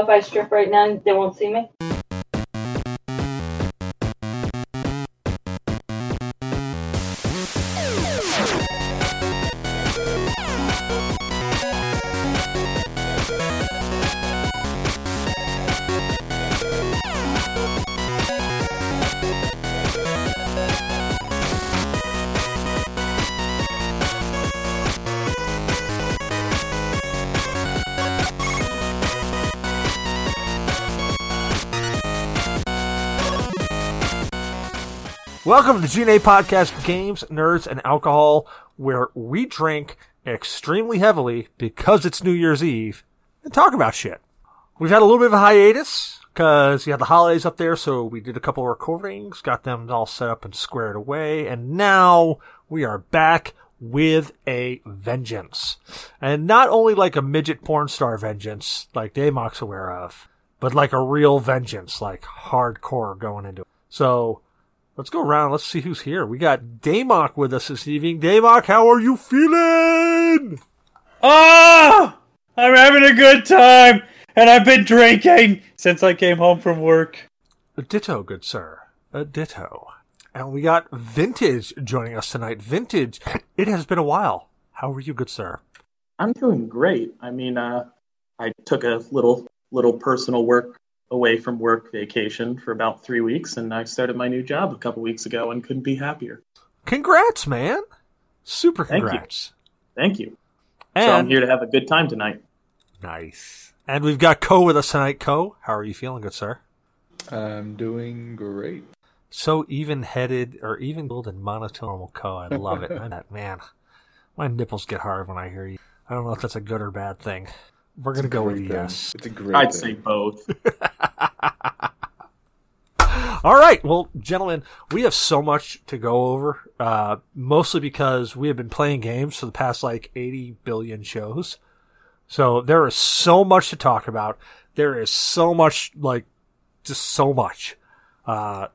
If I strip right now, they won't see me. Welcome to GNA Podcast Games, Nerds, and Alcohol, where we drink extremely heavily because it's New Year's Eve and talk about shit. We've had a little bit of a hiatus because you had the holidays up there, so we did a couple of recordings, got them all set up and squared away, and now we are back with a vengeance. And not only like a midget porn star vengeance, like Damok's aware of, but like a real vengeance, like hardcore going into it. So, Let's go around. Let's see who's here. We got Damok with us this evening. Damok, how are you feeling? Ah, I'm having a good time, and I've been drinking since I came home from work. A ditto, good sir. A ditto. And we got Vintage joining us tonight. Vintage, it has been a while. How are you, good sir? I'm doing great. I mean, uh, I took a little little personal work away from work vacation for about three weeks, and I started my new job a couple weeks ago and couldn't be happier. Congrats, man! Super Thank you. congrats. Thank you. so I'm here to have a good time tonight. nice. And we've got Koh with us tonight. Koh, how are you feeling, good sir? I'm doing great. So even headed or even build and monotone Koh. I love it. I'm that man. My nipples get hard when I hear you. I don't know if that's a good or bad thing. We're gonna go with Great thing. yes. It's a great I'd thing. say both. All right, well, gentlemen, we have so much to go over. Uh, mostly because we have been playing games for the past like eighty billion shows. So there is so much to talk about. There is so much, like, just so much. Uh,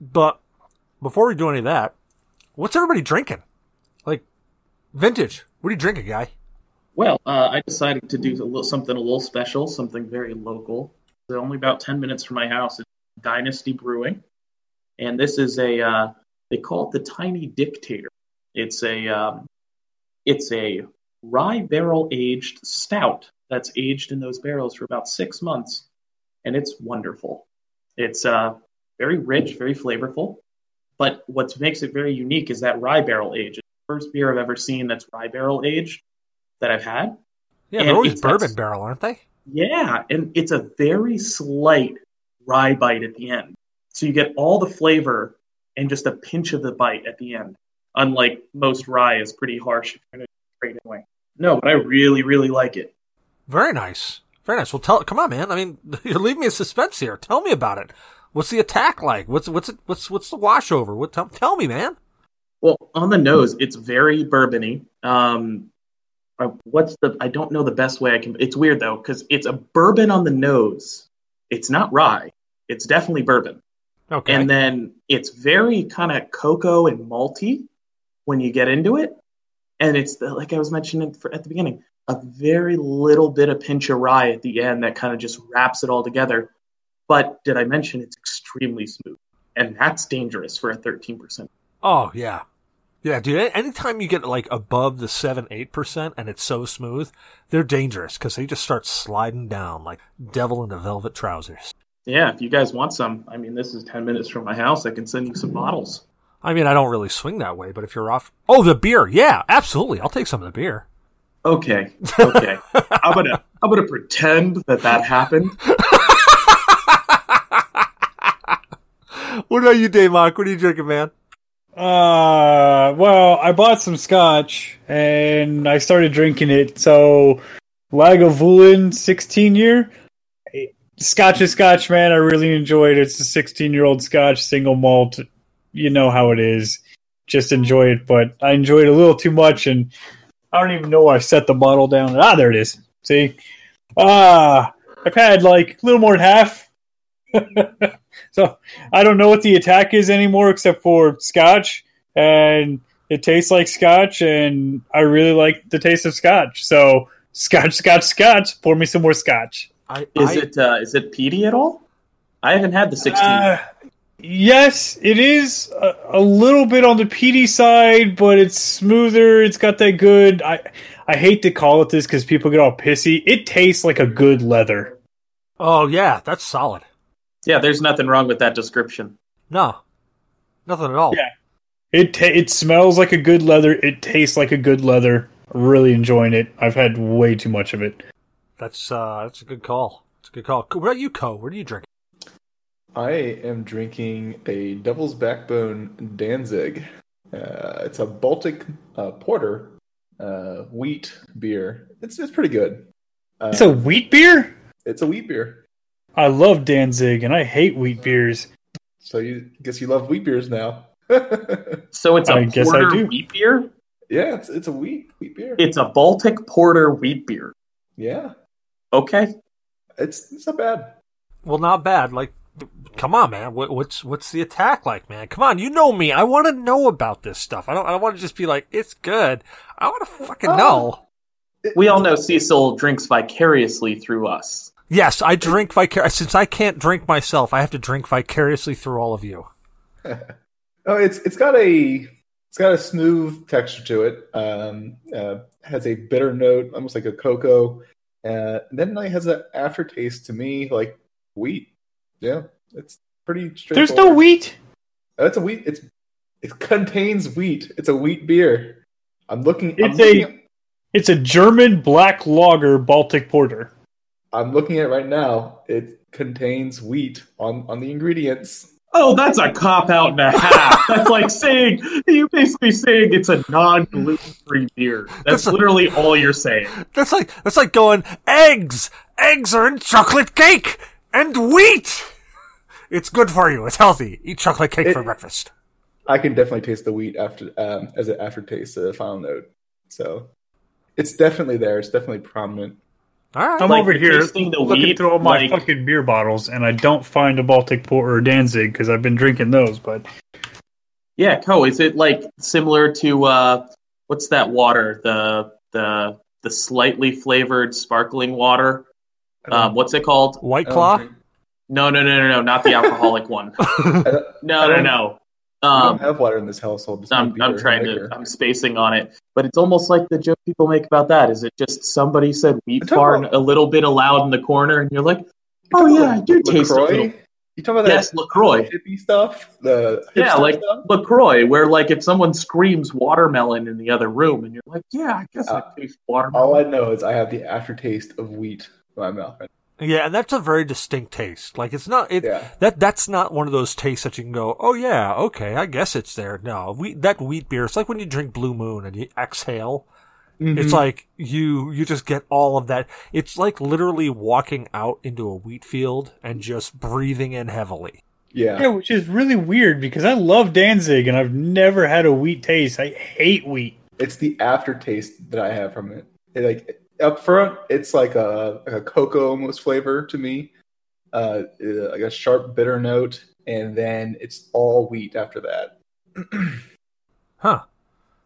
but before we do any of that, what's everybody drinking? Like, vintage. What are you drinking, guy? Well, uh, I decided to do a little, something a little special, something very local. They're only about 10 minutes from my house. It's Dynasty Brewing. And this is a, uh, they call it the Tiny Dictator. It's a, um, it's a rye barrel aged stout that's aged in those barrels for about six months. And it's wonderful. It's uh, very rich, very flavorful. But what makes it very unique is that rye barrel age. It's the first beer I've ever seen that's rye barrel aged that I've had. Yeah, And they're always bourbon barrel, aren't they? Yeah, and it's a very slight rye bite at the end. So you get all the flavor and just a pinch of the bite at the end. Unlike most rye is pretty harsh straight away. No, but I really, really like it. Very nice. Very nice. Well, tell. Come on, man. I mean, you're leaving me in suspense here. Tell me about it. What's the attack like? What's what's it, what's what's the washover? What? Tell, tell me, man. Well, on the nose, it's very bourbony. Um, what's the? I don't know the best way I can. It's weird though because it's a bourbon on the nose. It's not rye. It's definitely bourbon. Okay. And then it's very kind of cocoa and malty when you get into it. And it's the, like I was mentioning for, at the beginning, a very little bit of pinch of rye at the end that kind of just wraps it all together. But did I mention it's extremely smooth? And that's dangerous for a 13%. oh yeah, yeah, dude. Anytime you get like above the seven eight percent and it's so smooth, they're dangerous because they just start sliding down like devil in the velvet trousers. Yeah, if you guys want some, I mean, this is 10 minutes from my house. I can send you some bottles. I mean, I don't really swing that way, but if you're off, oh, the beer, yeah, absolutely, I'll take some of the beer. Okay, okay. I'm gonna I'm gonna pretend that that happened. What about you, Damok? What are you drinking, man? Uh, well, I bought some scotch and I started drinking it. So, Lagavulin 16 year. Scotch is scotch, man. I really enjoyed it. It's a 16 year old scotch, single malt. You know how it is. Just enjoy it. But I enjoyed a little too much and I don't even know where I set the bottle down. Ah, there it is. See? Ah, I've had like a little more than half. so I don't know what the attack is anymore except for scotch. And it tastes like scotch. And I really like the taste of scotch. So, scotch, scotch, scotch. Pour me some more scotch. I, Is I, it uh, is it peaty at all? I haven't had the 16. Uh, yes, it is a, a little bit on the peaty side, but it's smoother. It's got that good. I I hate to call it this because people get all pissy. It tastes like a good leather. Oh yeah, that's solid. Yeah, there's nothing wrong with that description. No, nothing at all. Yeah. It ta- it smells like a good leather. It tastes like a good leather. Really enjoying it. I've had way too much of it. That's uh, that's a good call. It's a good call. What about you, Koh? What are you drinking? I am drinking a Devil's Backbone Danzig. Uh, it's a Baltic uh, porter, uh, wheat beer. It's it's pretty good. Uh, It's a wheat beer. it's a wheat beer. I love Danzig and I hate wheat beers. So you guess you love wheat beers now. So it's a I guess I porter do. wheat beer. yeah, it's it's a wheat wheat beer. It's a Baltic porter wheat beer. yeah, Okay. it's it's not bad. Well, not bad. Like, come on, man. What, what's what's the attack like, man? Come on, you know me. I want to know about this stuff. I don't. I don't want to just be like, it's good. I want to fucking Oh. know. We all know Cecil drinks vicariously through us. Yes, I drink vicar. Since I can't drink myself, I have to drink vicariously through all of you. Oh, it's it's got a it's got a smooth texture to it. Um, uh, has a bitter note, almost like a cocoa. Uh, and then it has an aftertaste to me like wheat. Yeah, it's pretty straightforward. There's no wheat. That's a wheat. It's it contains wheat. It's a wheat beer. I'm looking. I'm It's looking, a- at, It's a German black lager Baltic porter. I'm looking at it right now. It contains wheat on on the ingredients. Oh, that's a cop out and a half. That's like saying you basically saying it's a non gluten free beer. That's That's a- literally all you're saying. That's like that's like going eggs. Eggs are in chocolate cake and wheat. It's good for you. It's healthy. Eat chocolate cake It- for breakfast. I can definitely taste the wheat after um, as an aftertaste, the final note. So it's definitely there. It's definitely prominent. All right. I'm Like, over here tasting the looking wheat, through all my like- fucking beer bottles, and I don't find a Baltic porter or Danzig because I've been drinking those. But Yeah, Koh, is it like similar to uh what's that water? The the the slightly flavored sparkling water. Um, what's it called? White claw. No, no, no, no, no, not the alcoholic one. No, no, no. Um, don't have water in this household. I'm, I'm trying liquor. to. I'm spacing on it, but it's almost like the joke people make about that. Is it just somebody said wheat I'm talking farm about- a little bit aloud in the corner, and you're like, You oh yeah, I about do taste a little. You talking about Yes, that Lacroix. hippie stuff? The Yeah, like stuff? Lacroix, where like if someone screams watermelon in the other room, and you're like, yeah, I guess Uh, I taste watermelon." all. I know is I have the aftertaste of wheat in my mouth. Yeah, and that's a very distinct taste. Like it's not it Yeah. that that's not one of those tastes that you can go, oh yeah, okay, I guess it's there. No, wheat that wheat beer. It's like when you drink Blue Moon and you exhale. Mm-hmm. It's like you you just get all of that. It's like literally walking out into a wheat field and just breathing in heavily. yeah, yeah, which is really weird because I love Danzig and I've never had a wheat taste. I hate wheat. it's the aftertaste that I have from it. It, like up front, it's like a like a cocoa almost flavor to me, uh, uh, like a sharp bitter note, and then it's all wheat after that. Huh.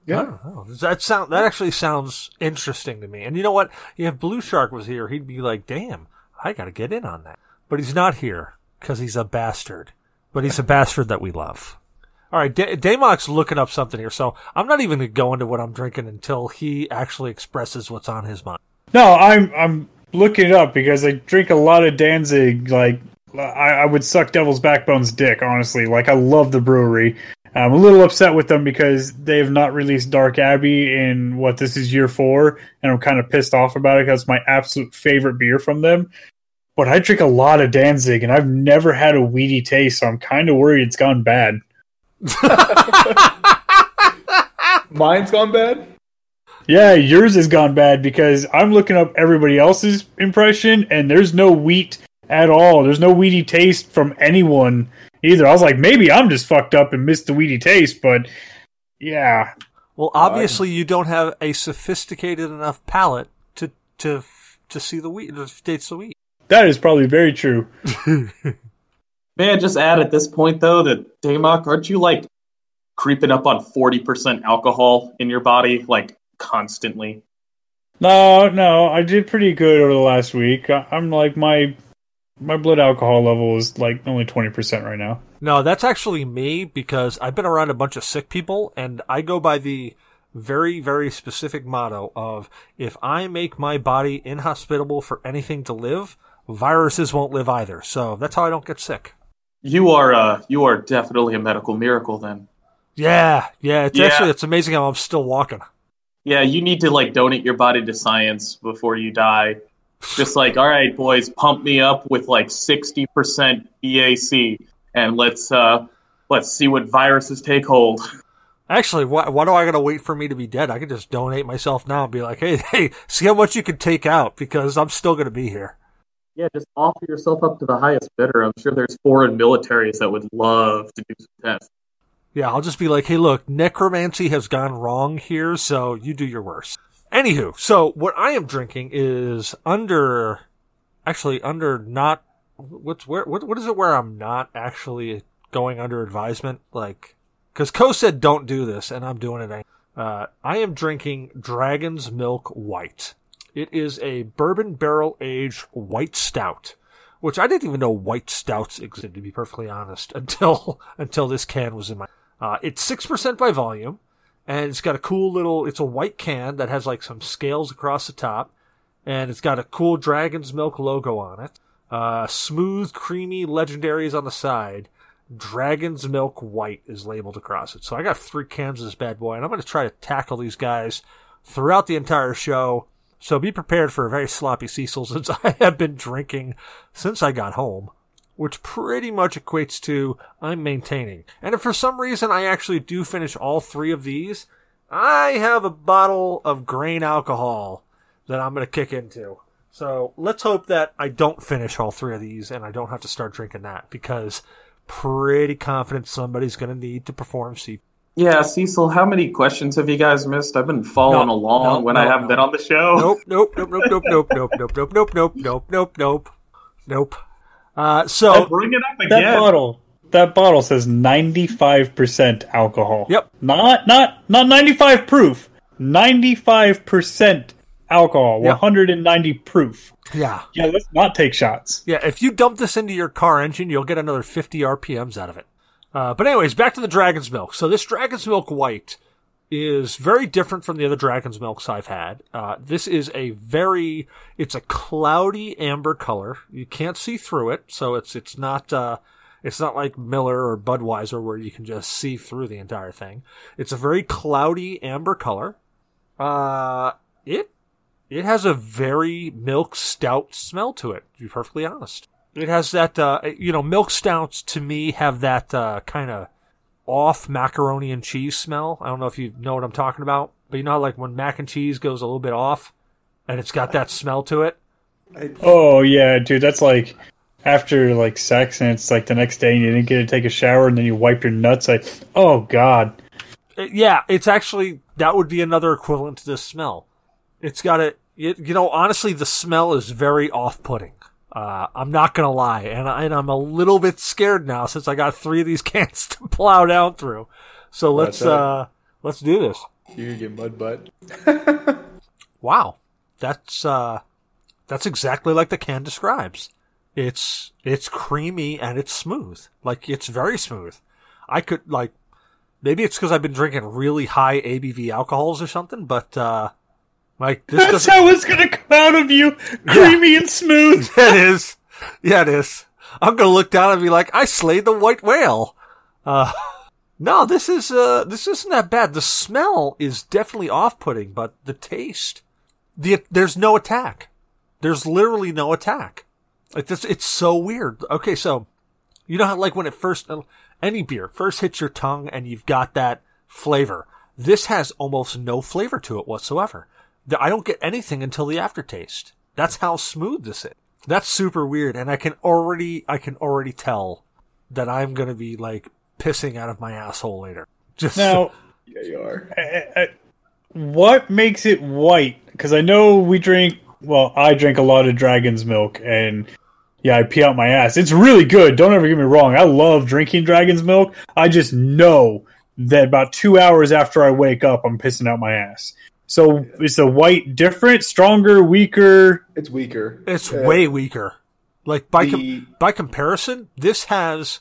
Yeah. That sound that actually sounds interesting to me. And you know what? If Blue Shark was here, he'd be like, "Damn, I got to get in on that." But he's not here because he's a bastard. But he's a bastard that we love. All right, D- looking up something here, so I'm not even going to go into what I'm drinking until he actually expresses what's on his mind. No, I'm I'm looking it up because I drink a lot of Danzig. Like I, I would suck Devil's Backbone's dick, honestly. Like I love the brewery. I'm a little upset with them because they have not released Dark Abbey in what this is year four, and I'm kind of pissed off about it because it's my absolute favorite beer from them. But I drink a lot of Danzig, and I've never had a weedy taste, so I'm kind of worried it's gone bad. mine's gone bad. Yeah, yours has gone bad because I'm looking up everybody else's impression and there's no wheat at all. There's no weedy taste from anyone either. I was like, maybe I'm just fucked up and missed the weedy taste, but yeah. Well, obviously, you don't have a sophisticated enough palate to to to see the wheat, to taste the wheat. That is probably very true. May I just add at this point though that Damok, aren't you like creeping up on forty percent alcohol in your body, like constantly? No, no, I did pretty good over the last week. I'm like my my blood alcohol level is like only twenty percent right now. No, that's actually me because I've been around a bunch of sick people and I go by the very, very specific motto of if I make my body inhospitable for anything to live, viruses won't live either. So that's how I don't get sick. You are uh, you are definitely a medical miracle then. Yeah, yeah. It's Yeah. actually it's amazing how I'm still walking. Yeah, you need to like donate your body to science before you die. Just like, all right, boys, pump me up with like sixty percent BAC, and let's uh, let's see what viruses take hold. Actually, why, why do I gotta wait for me to be dead? I could just donate myself now and be like, hey, hey, see how much you can take out because I'm still gonna be here. Yeah, just offer yourself up to the highest bidder. I'm sure there's foreign militaries that would love to do some tests. Yeah, I'll just be like, hey, look, necromancy has gone wrong here, so you do your worst. Anywho, so what I am drinking is under, actually under not, what's where, what, what is it where I'm not actually going under advisement? Like, cause Koh said don't do this, and I'm doing it. Uh, I am drinking Dragon's Milk White. It is a bourbon barrel aged white stout, which I didn't even know white stouts existed, to be perfectly honest, until, until this can was in my uh, it's 6% by volume, and it's got a cool little, it's a white can that has like some scales across the top, and it's got a cool Dragon's Milk logo on it. Uh, smooth, creamy legendaries on the side. Dragon's Milk White is labeled across it. So I got three cans of this bad boy, and I'm going to try to tackle these guys throughout the entire show. So be prepared for a very sloppy Cecil since I have been drinking since I got home which pretty much equates to I'm maintaining. And if for some reason I actually do finish all three of these, I have a bottle of grain alcohol that I'm going to kick into. So let's hope that I don't finish all three of these and I don't have to start drinking that because pretty confident somebody's going to need to perform C. Yeah, Cecil, how many questions have you guys missed? I've been following No, along no, when no, I haven't no. been on the show. Nope, nope, nope, nope, nope, nope, nope, nope, nope, nope, nope, nope, nope, nope, nope. Uh, Oh, so bring it up again. That bottle, that bottle says ninety five percent alcohol. Yep. Not not not ninety five proof. Ninety five percent alcohol. Yep. One hundred and ninety proof. yeah, Yeah, let's not take shots. Yeah, if you dump this into your car engine, you'll get another 50 RPMs out of it. Uh, but anyways, back to the Dragon's Milk. So this Dragon's Milk White is very different from the other Dragon's Milks I've had. Uh, this is a very, it's a cloudy amber color. You can't see through it, so it's, it's not, uh, it's not like Miller or Budweiser where you can just see through the entire thing. It's a very cloudy amber color. Uh, it it has a very milk stout smell to it, to be perfectly honest. It has that, uh, you know, milk stouts to me have that, uh, kind of off macaroni and cheese smell. I don't know if you know what I'm talking about, but you know, how, like when mac and cheese goes a little bit off and it's got that smell to it. Oh yeah, dude, that's like after like sex and it's like the next day and you didn't get to take a shower and then you wipe your nuts like oh god. Yeah, it's actually, that would be another equivalent to this smell. It's got a, it, you know, honestly, the smell is very off-putting. Uh, I'm not gonna lie, and, I, and I'm a little bit scared now since I got three of these cans to plow down through. So let's, uh, let's do this. you get mud butt. Wow. That's, uh, that's exactly like the can describes. It's, it's creamy and it's smooth. Like, it's very smooth. I could, like, maybe it's because I've been drinking really high ABV alcohols or something, but, like, this That's how it's gonna come out of you, creamy and smooth. it is. Yeah, it is. I'm gonna look down and be like, I slayed the white whale. Uh, no, this is, uh, this isn't that bad. The smell is definitely off-putting, but the taste, the, there's no attack. There's literally no attack. Like this, it's so weird. Okay, so, you know how like when it first, uh, any beer first hits your tongue and you've got that flavor. This has almost no flavor to it whatsoever. I don't get anything until the aftertaste. That's how smooth this is. That's super weird, and I can already, I can already tell that I'm gonna be like pissing out of my asshole later. Just Now, Yeah, you are. what makes it white? Because I know we drink. Well, I drink a lot of dragon's milk, and yeah, I pee out my ass. It's really good. Don't ever get me wrong. I love drinking dragon's milk. I just know that about two hours after I wake up, I'm pissing out my ass. So is the white different, stronger, weaker? It's weaker. It's Uh, way weaker. Like by com- by comparison, this has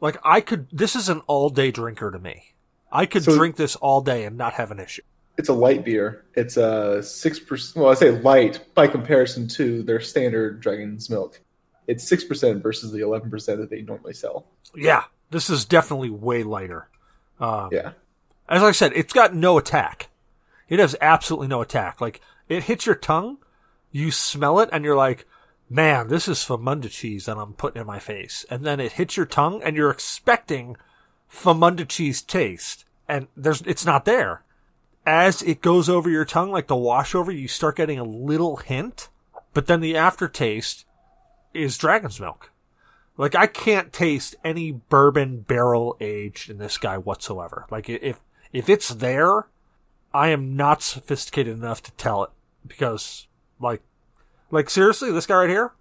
like I could. This is an all day drinker to me. I could So- drink this all day and not have an issue. It's a light beer. It's a six percent. Well, I say light by comparison to their standard Dragon's Milk. It's six percent versus the eleven percent that they normally sell. Yeah, this is definitely way lighter. Um, Yeah, As I said, it's got no attack. It has absolutely no attack. Like it hits your tongue, you smell it, and you're like, "Man, this is Famunda cheese that I'm putting in my face." And then it hits your tongue, and you're expecting Famunda cheese taste, and there's it's not there. As it goes over your tongue, like the washover, you start getting a little hint, but then the aftertaste is dragon's milk. Like I can't taste any bourbon barrel aged in this guy whatsoever. Like if if it's there, I am not sophisticated enough to tell it because like like seriously, this guy right here,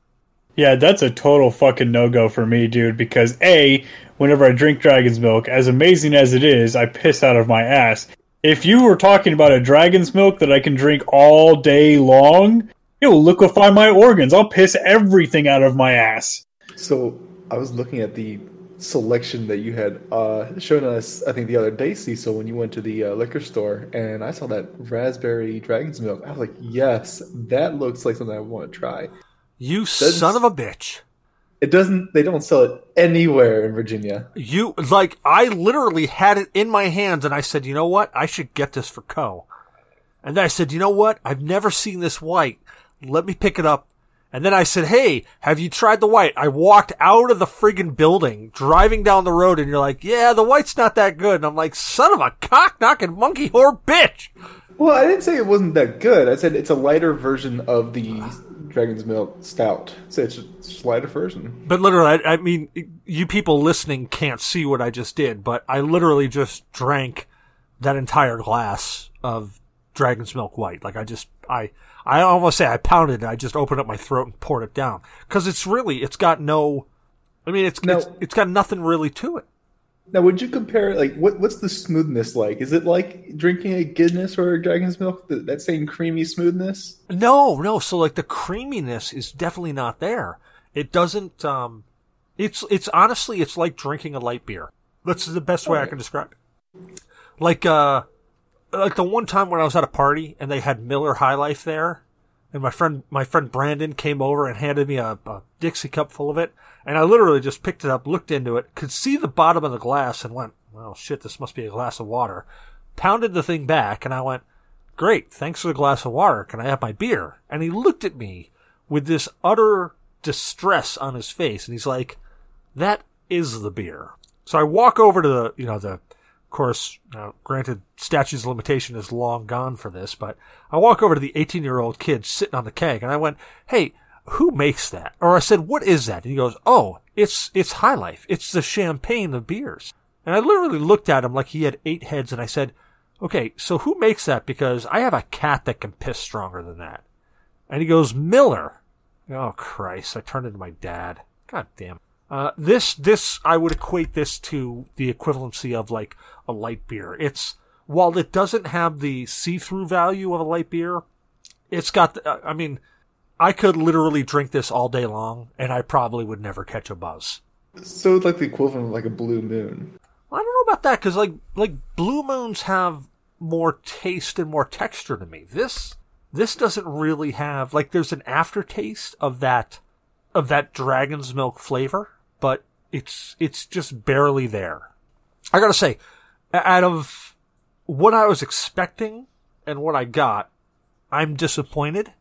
Yeah, that's a total fucking no go for me, dude. Because a, whenever I drink dragon's milk, as amazing as it is, I piss out of my ass. If you were talking about a dragon's milk that I can drink all day long, it will liquefy my organs. I'll piss everything out of my ass. So I was looking at the selection that you had uh, shown us, I think, the other day, Cecil, when you went to the uh, liquor store, and I saw that raspberry dragon's milk. I was like, yes, that looks like something I want to try. you son of a bitch. It doesn't. They don't sell it anywhere in Virginia. You like I literally had it in my hands and I said, "You know what? I should get this for Koh." And then I said, "You know what? I've never seen this white. Let me pick it up." And then I said, "Hey, have you tried the white?" I walked out of the friggin' building, driving down the road, and you're like, "Yeah, the white's not that good." And I'm like, "Son of a cock knocking monkey whore bitch!" Well, I didn't say it wasn't that good. I said it's a lighter version of the dragon's milk stout. So it's a lighter version. But literally, I, I mean, you people listening can't see what I just did, but I literally just drank that entire glass of Dragon's Milk White. Like I just, I, I almost say I pounded it. I just opened up my throat and poured it down because it's really, it's got no. I mean, it's, No. it's it's got nothing really to it. Now, would you compare like what what's the smoothness like? Is it like drinking a Guinness or a dragon's milk? That, that same creamy smoothness? No, no. So like the creaminess is definitely not there. It doesn't. Um, it's it's honestly it's like drinking a light beer. That's the best way I can describe it. Like uh, like the one time when I was at a party and they had Miller High Life there, and my friend my friend Brandon came over and handed me a, a Dixie cup full of it, and I literally just picked it up, looked into it, could see the bottom of the glass, and went, "Well, shit, this must be a glass of water." Pounded the thing back, and I went, Great, thanks for the glass of water. Can I have my beer? And he looked at me with this utter distress on his face, and he's like, That is the beer. So I walk over to the, you know, the, of course, uh, granted, statutes of limitation is long gone for this, but I walk over to the 18 year old kid sitting on the keg, and I went, Hey, who makes that? Or I said, What is that? And he goes, Oh, it's, it's High Life. It's the champagne of beers. And I literally looked at him like he had eight heads, and I said, Okay, so who makes that? Because I have a cat that can piss stronger than that. And he goes, Miller. Oh Christ! I turned into my dad. God damn. Uh, this this I would equate this to the equivalency of like a light beer. It's while it doesn't have the see-through value of a light beer, it's got. The, I mean, I could literally drink this all day long, and I probably would never catch a buzz. So it's like the equivalent of like a blue moon. I don't know about that because like like blue moons have more taste and more texture to me. This this doesn't really have like there's an aftertaste of that of that dragon's milk flavor, but it's it's just barely there. I gotta say, out of what I was expecting and what I got, I'm disappointed.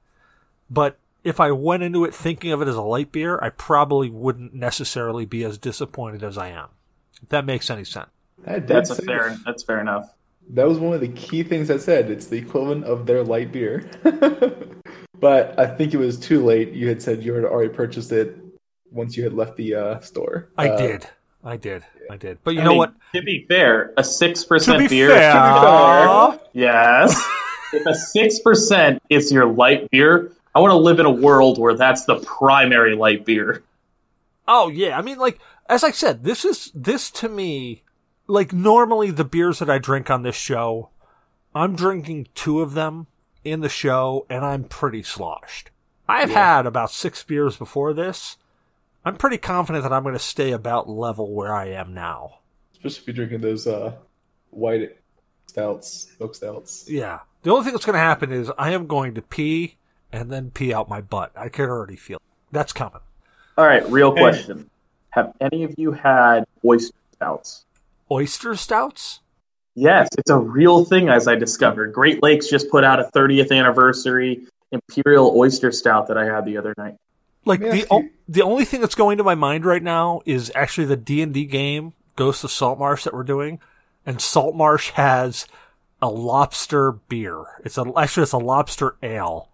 But if I went into it thinking of it as a light beer, I probably wouldn't necessarily be as disappointed as I am. If that makes any sense. I did That's a fair. That's fair enough. That was one of the key things I said. It's the equivalent of their light beer. but I think it was too late. You had said you had already purchased it once you had left the uh, store. I Uh, did. I did. I did. But you I know mean, what? To be fair, a six To percent be beer. fair, fair. Yes. if a six percent is your light beer, I want to live in a world where that's the primary light beer. Oh yeah, I mean, like as I said, this is this to me, like normally the beers that I drink on this show I'm drinking two of them in the show, and I'm pretty sloshed. I've Yeah. had about six beers before this. I'm pretty confident that I'm going to stay about level where I am now. Especially if you're drinking those uh, white stouts, milk stouts. Yeah. The only thing that's going to happen is I am going to pee and then pee out my butt. I can already feel it. That's coming. All right, real Hey. question: Have any of you had oyster stouts? Oyster stouts? Yes, it's a real thing, as I discovered. Great Lakes just put out a 30th anniversary Imperial Oyster Stout that I had the other night. Like the o- the only thing that's going to my mind right now is actually the D and D game Ghost of Saltmarsh that we're doing, and Saltmarsh has a lobster beer. It's a actually it's a lobster ale.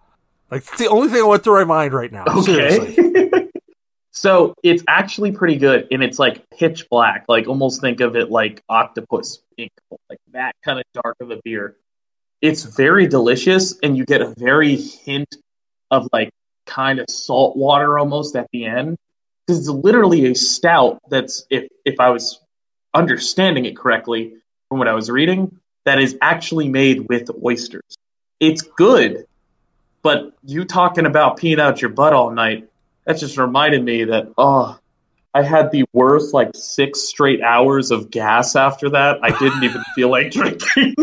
Like it's the only thing that went through my mind right now. Seriously. so it's actually pretty good, and it's like pitch black. Like almost think of it like octopus ink, like that kind of dark of a beer. It's very delicious, and you get a very hint of like kind of salt water almost at the end because it's literally a stout. That's if if I was understanding it correctly from what I was reading, that is actually made with oysters. It's good, but you talking about peeing out your butt all night, that just reminded me that, oh, I had the worst like six straight hours of gas after that. I didn't even feel like drinking.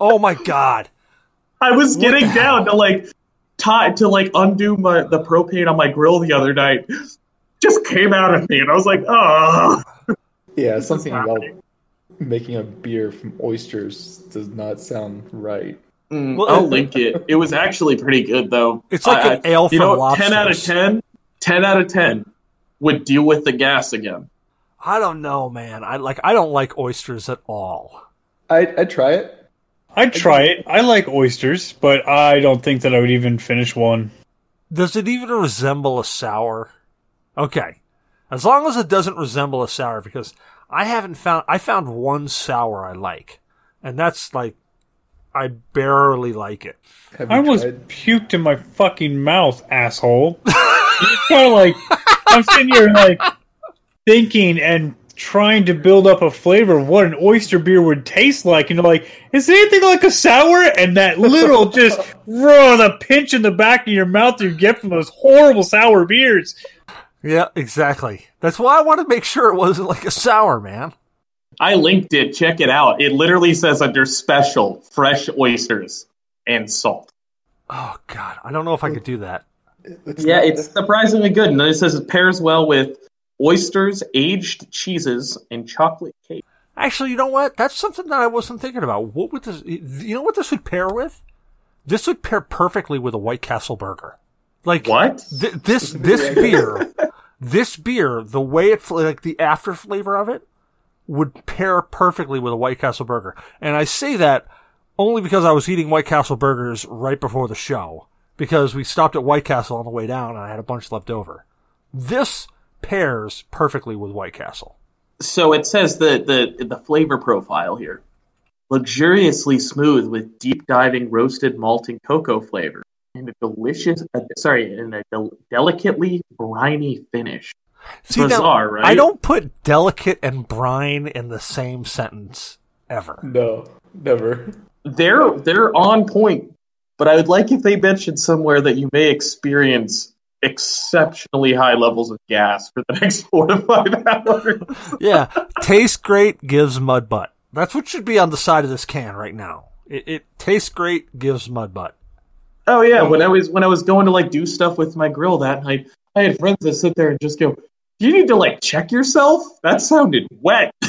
oh my god. I was getting down to like tie to like undo my the propane on my grill the other night. Just came out of me, and I was like, oh. Yeah, something about making a beer from oysters does not sound right. Mm, Well, I'll link it. It was actually pretty good though. It's like I- an ale you from know, 10 out of 10, 10 out of 10 would deal with the gas again. I don't know, man. I like I don't like oysters at all. I I'd try it. I'd try it. I like oysters, but I don't think that I would even finish one. Does it even resemble a sour? Okay. As long as it doesn't resemble a sour, because I haven't found, I found one sour I like. And that's like, I barely like it. I almost tried? puked in my fucking mouth, asshole. it's kind of like I'm sitting here like thinking and trying to build up a flavor of what an oyster beer would taste like, and you're like, is it anything like a sour? And that little just raw the pinch in the back of your mouth you get from those horrible sour beers. Yeah, exactly. That's why I want to make sure it wasn't like a sour, man. I linked it. Check it out. It literally says under special fresh oysters and salt. Oh god, I don't know if I could do that. It's Yeah, not- it's surprisingly good. And it says it pairs well with oysters, aged cheeses, and chocolate cake. Actually, you know what? That's something that I wasn't thinking about. What would this? You know what this would pair with? This would pair perfectly with a White Castle burger. Like What? Th- this this beer, this beer, the way it like the after flavor of it would pair perfectly with a White Castle burger. And I say that only because I was eating White Castle burgers right before the show because we stopped at White Castle on the way down and I had a bunch left over. This pairs perfectly with White Castle. So it says the, the the flavor profile here. Luxuriously smooth with deep diving roasted malt and cocoa flavor and a delicious uh, sorry, and a del- delicately briny finish. See, now, Bizarre, right? I don't put delicate and brine in the same sentence ever. no, never. They're they're on point, but I would like if they mentioned somewhere that you may experience exceptionally high levels of gas for the next four to five hours. yeah, tastes great, gives mud butt. That's what should be on the side of this can right now. It, it tastes great, gives mud butt. Oh yeah, when I was when I was going to like do stuff with my grill that night, I had friends that sit there and just go, "Do you need to like check yourself? That sounded wet."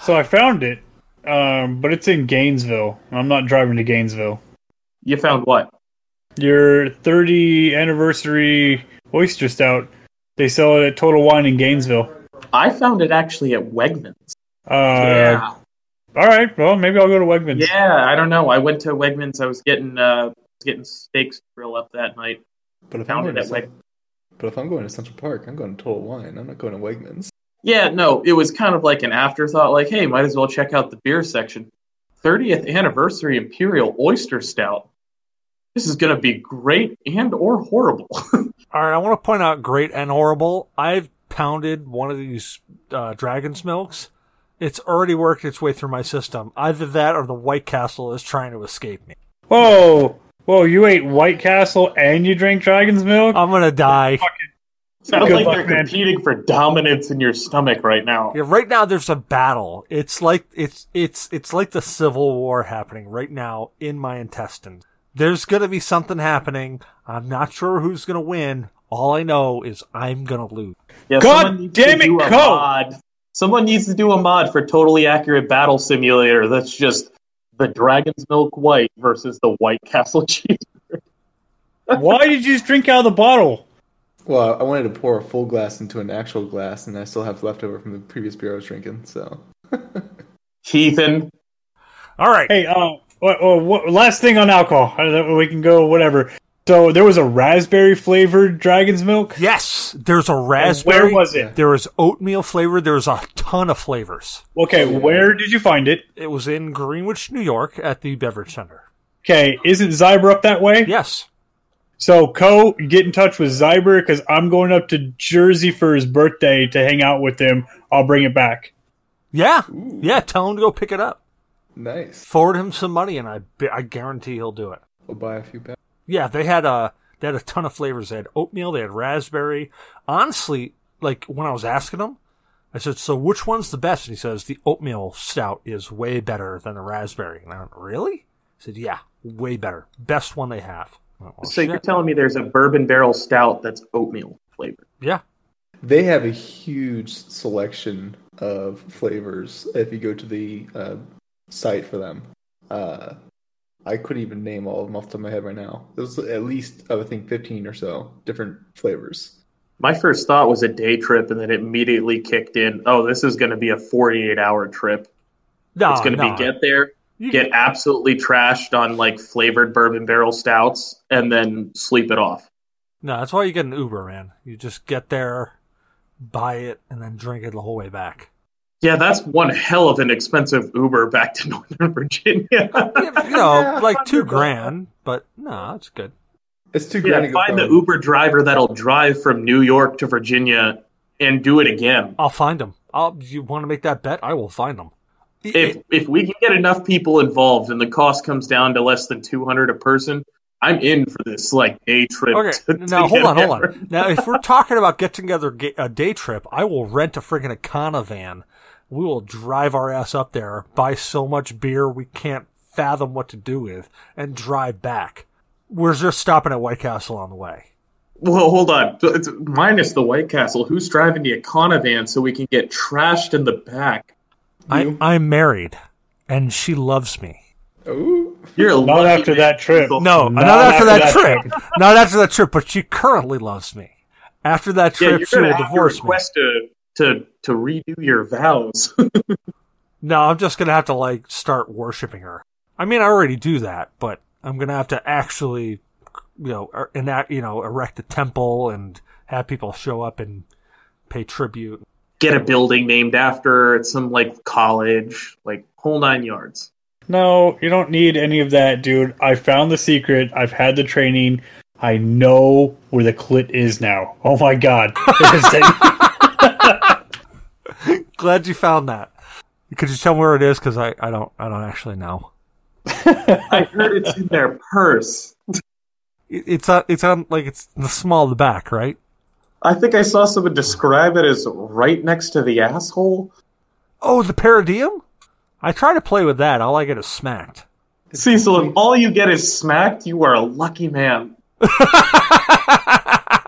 So I found it, um, but it's in Gainesville. I'm not driving to Gainesville. you found what? Your 30 anniversary oyster stout. They sell it at Total Wine in Gainesville. I found it actually at Wegmans. Uh, yeah, All right. Well, maybe I'll go to Wegmans. yeah. I don't know. I went to Wegmans. I was getting uh getting steaks to grill up that night. But if I'm Found going it to at Cent- Weg. but if I'm going to Central Park, I'm going to Total Wine. I'm not going to Wegmans. Yeah, no, it was kind of like an afterthought. Like, hey, might as well check out the beer section. 30th anniversary Imperial Oyster Stout. This is going to be great and or horrible. All right, I want to point out great and horrible. I've pounded one of these uh, Dragon's Milks, It's already worked its way through my system. Either that or the White Castle is trying to escape me. Whoa, whoa! You ate White Castle and you drank Dragon's Milk. I'm gonna die. Sounds like luck, they're man. competing for dominance in your stomach right now. Yeah, right now there's a battle. It's like it's it's it's like the civil war happening right now in my intestines. There's gonna be something happening. I'm not sure who's gonna win. All I know is I'm gonna lose. Yeah, God someone needs to damn it, do a mod. Someone needs to do a mod for totally accurate battle simulator. That's just the Dragon's Milk White versus the White Castle Cheese. Why did you just drink out of the bottle? Well, I wanted to pour a full glass into an actual glass, and I still have leftover from the previous beer I was drinking. So, Heathen. All right. Hey, uh, what, last thing on alcohol. Uh, We can go whatever. So there was a raspberry flavored Dragon's Milk. Yes, there's a And raspberry. Where was it? There was oatmeal flavor. There was a ton of flavors. Okay, where did you find it? It was in Greenwich, New York, at the beverage center. Okay, isn't Zyber up that way? Yes. So, Koh, get in touch with Zyber because I'm going up to Jersey for his birthday to hang out with him. I'll bring it back. Yeah. Yeah. Tell him to go pick it up. Nice. Forward him some money, and I I guarantee he'll do it. I'll buy a few packs. Yeah, they had a they had a ton of flavors. They had oatmeal, they had raspberry. Honestly, like when I was asking him, I said, "So which one's the best?" And he says, "The oatmeal stout is way better than the raspberry." And I went, "Really?" I said, "Yeah, way better. Best one they have." I went, "Well, so you're telling me there's a bourbon barrel stout that's oatmeal flavored? yeah, They have a huge selection of flavors. If you go to the uh, site for them, uh, I couldn't even name all of them off the top of my head right now. There's at least I would think fifteen or so different flavors. My first thought was a day trip, and then it immediately kicked in. Oh, this is going to be a 48 hour trip. no, it's going to no. be get there, You- get absolutely trashed on like flavored bourbon barrel stouts, and then sleep it off. no. That's why you get an Uber, man. You just get there, buy it, and then drink it the whole way back. Yeah, that's one hell of an expensive Uber back to Northern Virginia. Yeah, you know, like two grand, but no, it's good. It's too yeah, grand to go find the home. Uber driver that'll drive from New York to Virginia and do it again. I'll find them. I'll. You want to make that bet? I will find them. If if we can get enough people involved and the cost comes down to less than 200 a person, I'm in for this like day trip. Okay, to- to now hold on, hold on. Now, if we're talking about get together a day trip, I will rent a freaking Econo van. We will drive our ass up there, buy so much beer we can't fathom what to do with, and drive back. We're just stopping at White Castle on the way. Well, hold on. It's minus the White Castle. Who's driving the Econovan so we can get trashed in the back? I, I'm married, and she loves me. Ooh. You're Not after man. that trip. No, Not not, after, that, after that trip. not after that trip, but she currently loves me. After that trip, you're she will have to divorce me. request to, to to redo your vows. No, I'm just gonna have to like start worshiping her. I mean, I already do that, but I'm gonna have to actually, you know, er- enact, you know, erect a temple and have people show up and pay tribute. Get a building named after her at some like college, like whole nine yards. No, you don't need any of that, dude. I found the secret. I've had the training. I know where the clit is now. Oh my god. Glad you found that. Could you tell me where it is? Because I, I don't, I don't actually know. I heard it's in their purse. It, it's on, it's on, like it's the small of the back, right? I think I saw someone describe it as right next to the asshole. Oh, the Paradigm. I try to play with that. All I get is smacked. Cecil, if all you get is smacked, you are a lucky man.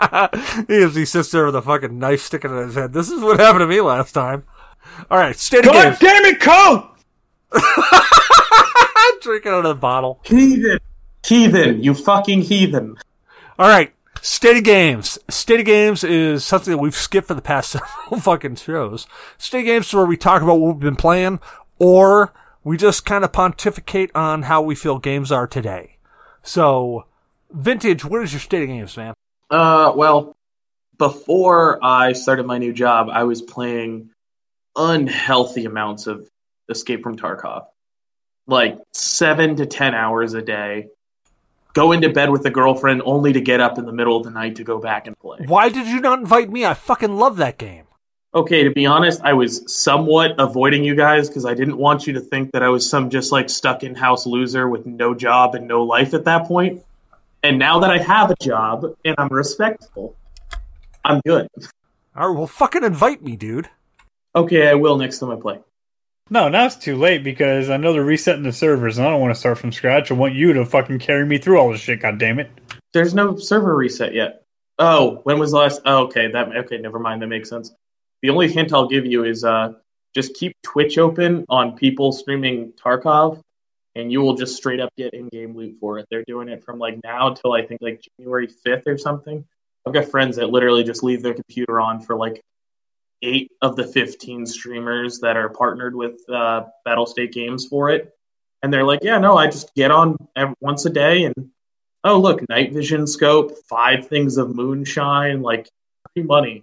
As he sits there with a fucking knife sticking in his head. This is what happened to me last time. All right, state of god games. damn it, Cole! Drinking out of the bottle. Heathen. Heathen. You fucking heathen. All right, state of games. State of games is something that we've skipped for the past several fucking shows. State of games is where we talk about what we've been playing, or we just kind of pontificate on how we feel games are today. So, vintage. What is your state of games, man? Uh, well, before I started my new job, I was playing unhealthy amounts of Escape from Tarkov. Like seven to ten hours a day. Go into bed with a girlfriend only to get up in the middle of the night to go back and play. Why did you not invite me? I fucking love that game. Okay, to be honest, I was somewhat avoiding you guys because I didn't want you to think that I was some just like stuck in house loser with no job and no life at that point. And now that I have a job and I'm respectful, I'm good. All right, well, fucking invite me, dude. Okay, I will next time I play. No, now it's too late because I know they're resetting the servers and I don't want to start from scratch. I want you to fucking carry me through all this shit, God damn it! There's no server reset yet. Oh, when was the last? Oh, okay, that okay. Never mind. That makes sense. The only hint I'll give you is uh, just keep Twitch open on people streaming Tarkov, and you will just straight up get in-game loot for it. They're doing it from like now till I think like January 5th or something. I've got friends that literally just leave their computer on for like eight of the 15 streamers that are partnered with uh, Battlestate Games for it. And they're like, yeah, no, I just get on ev- once a day and, oh, look, night vision scope, five things of moonshine, like free money.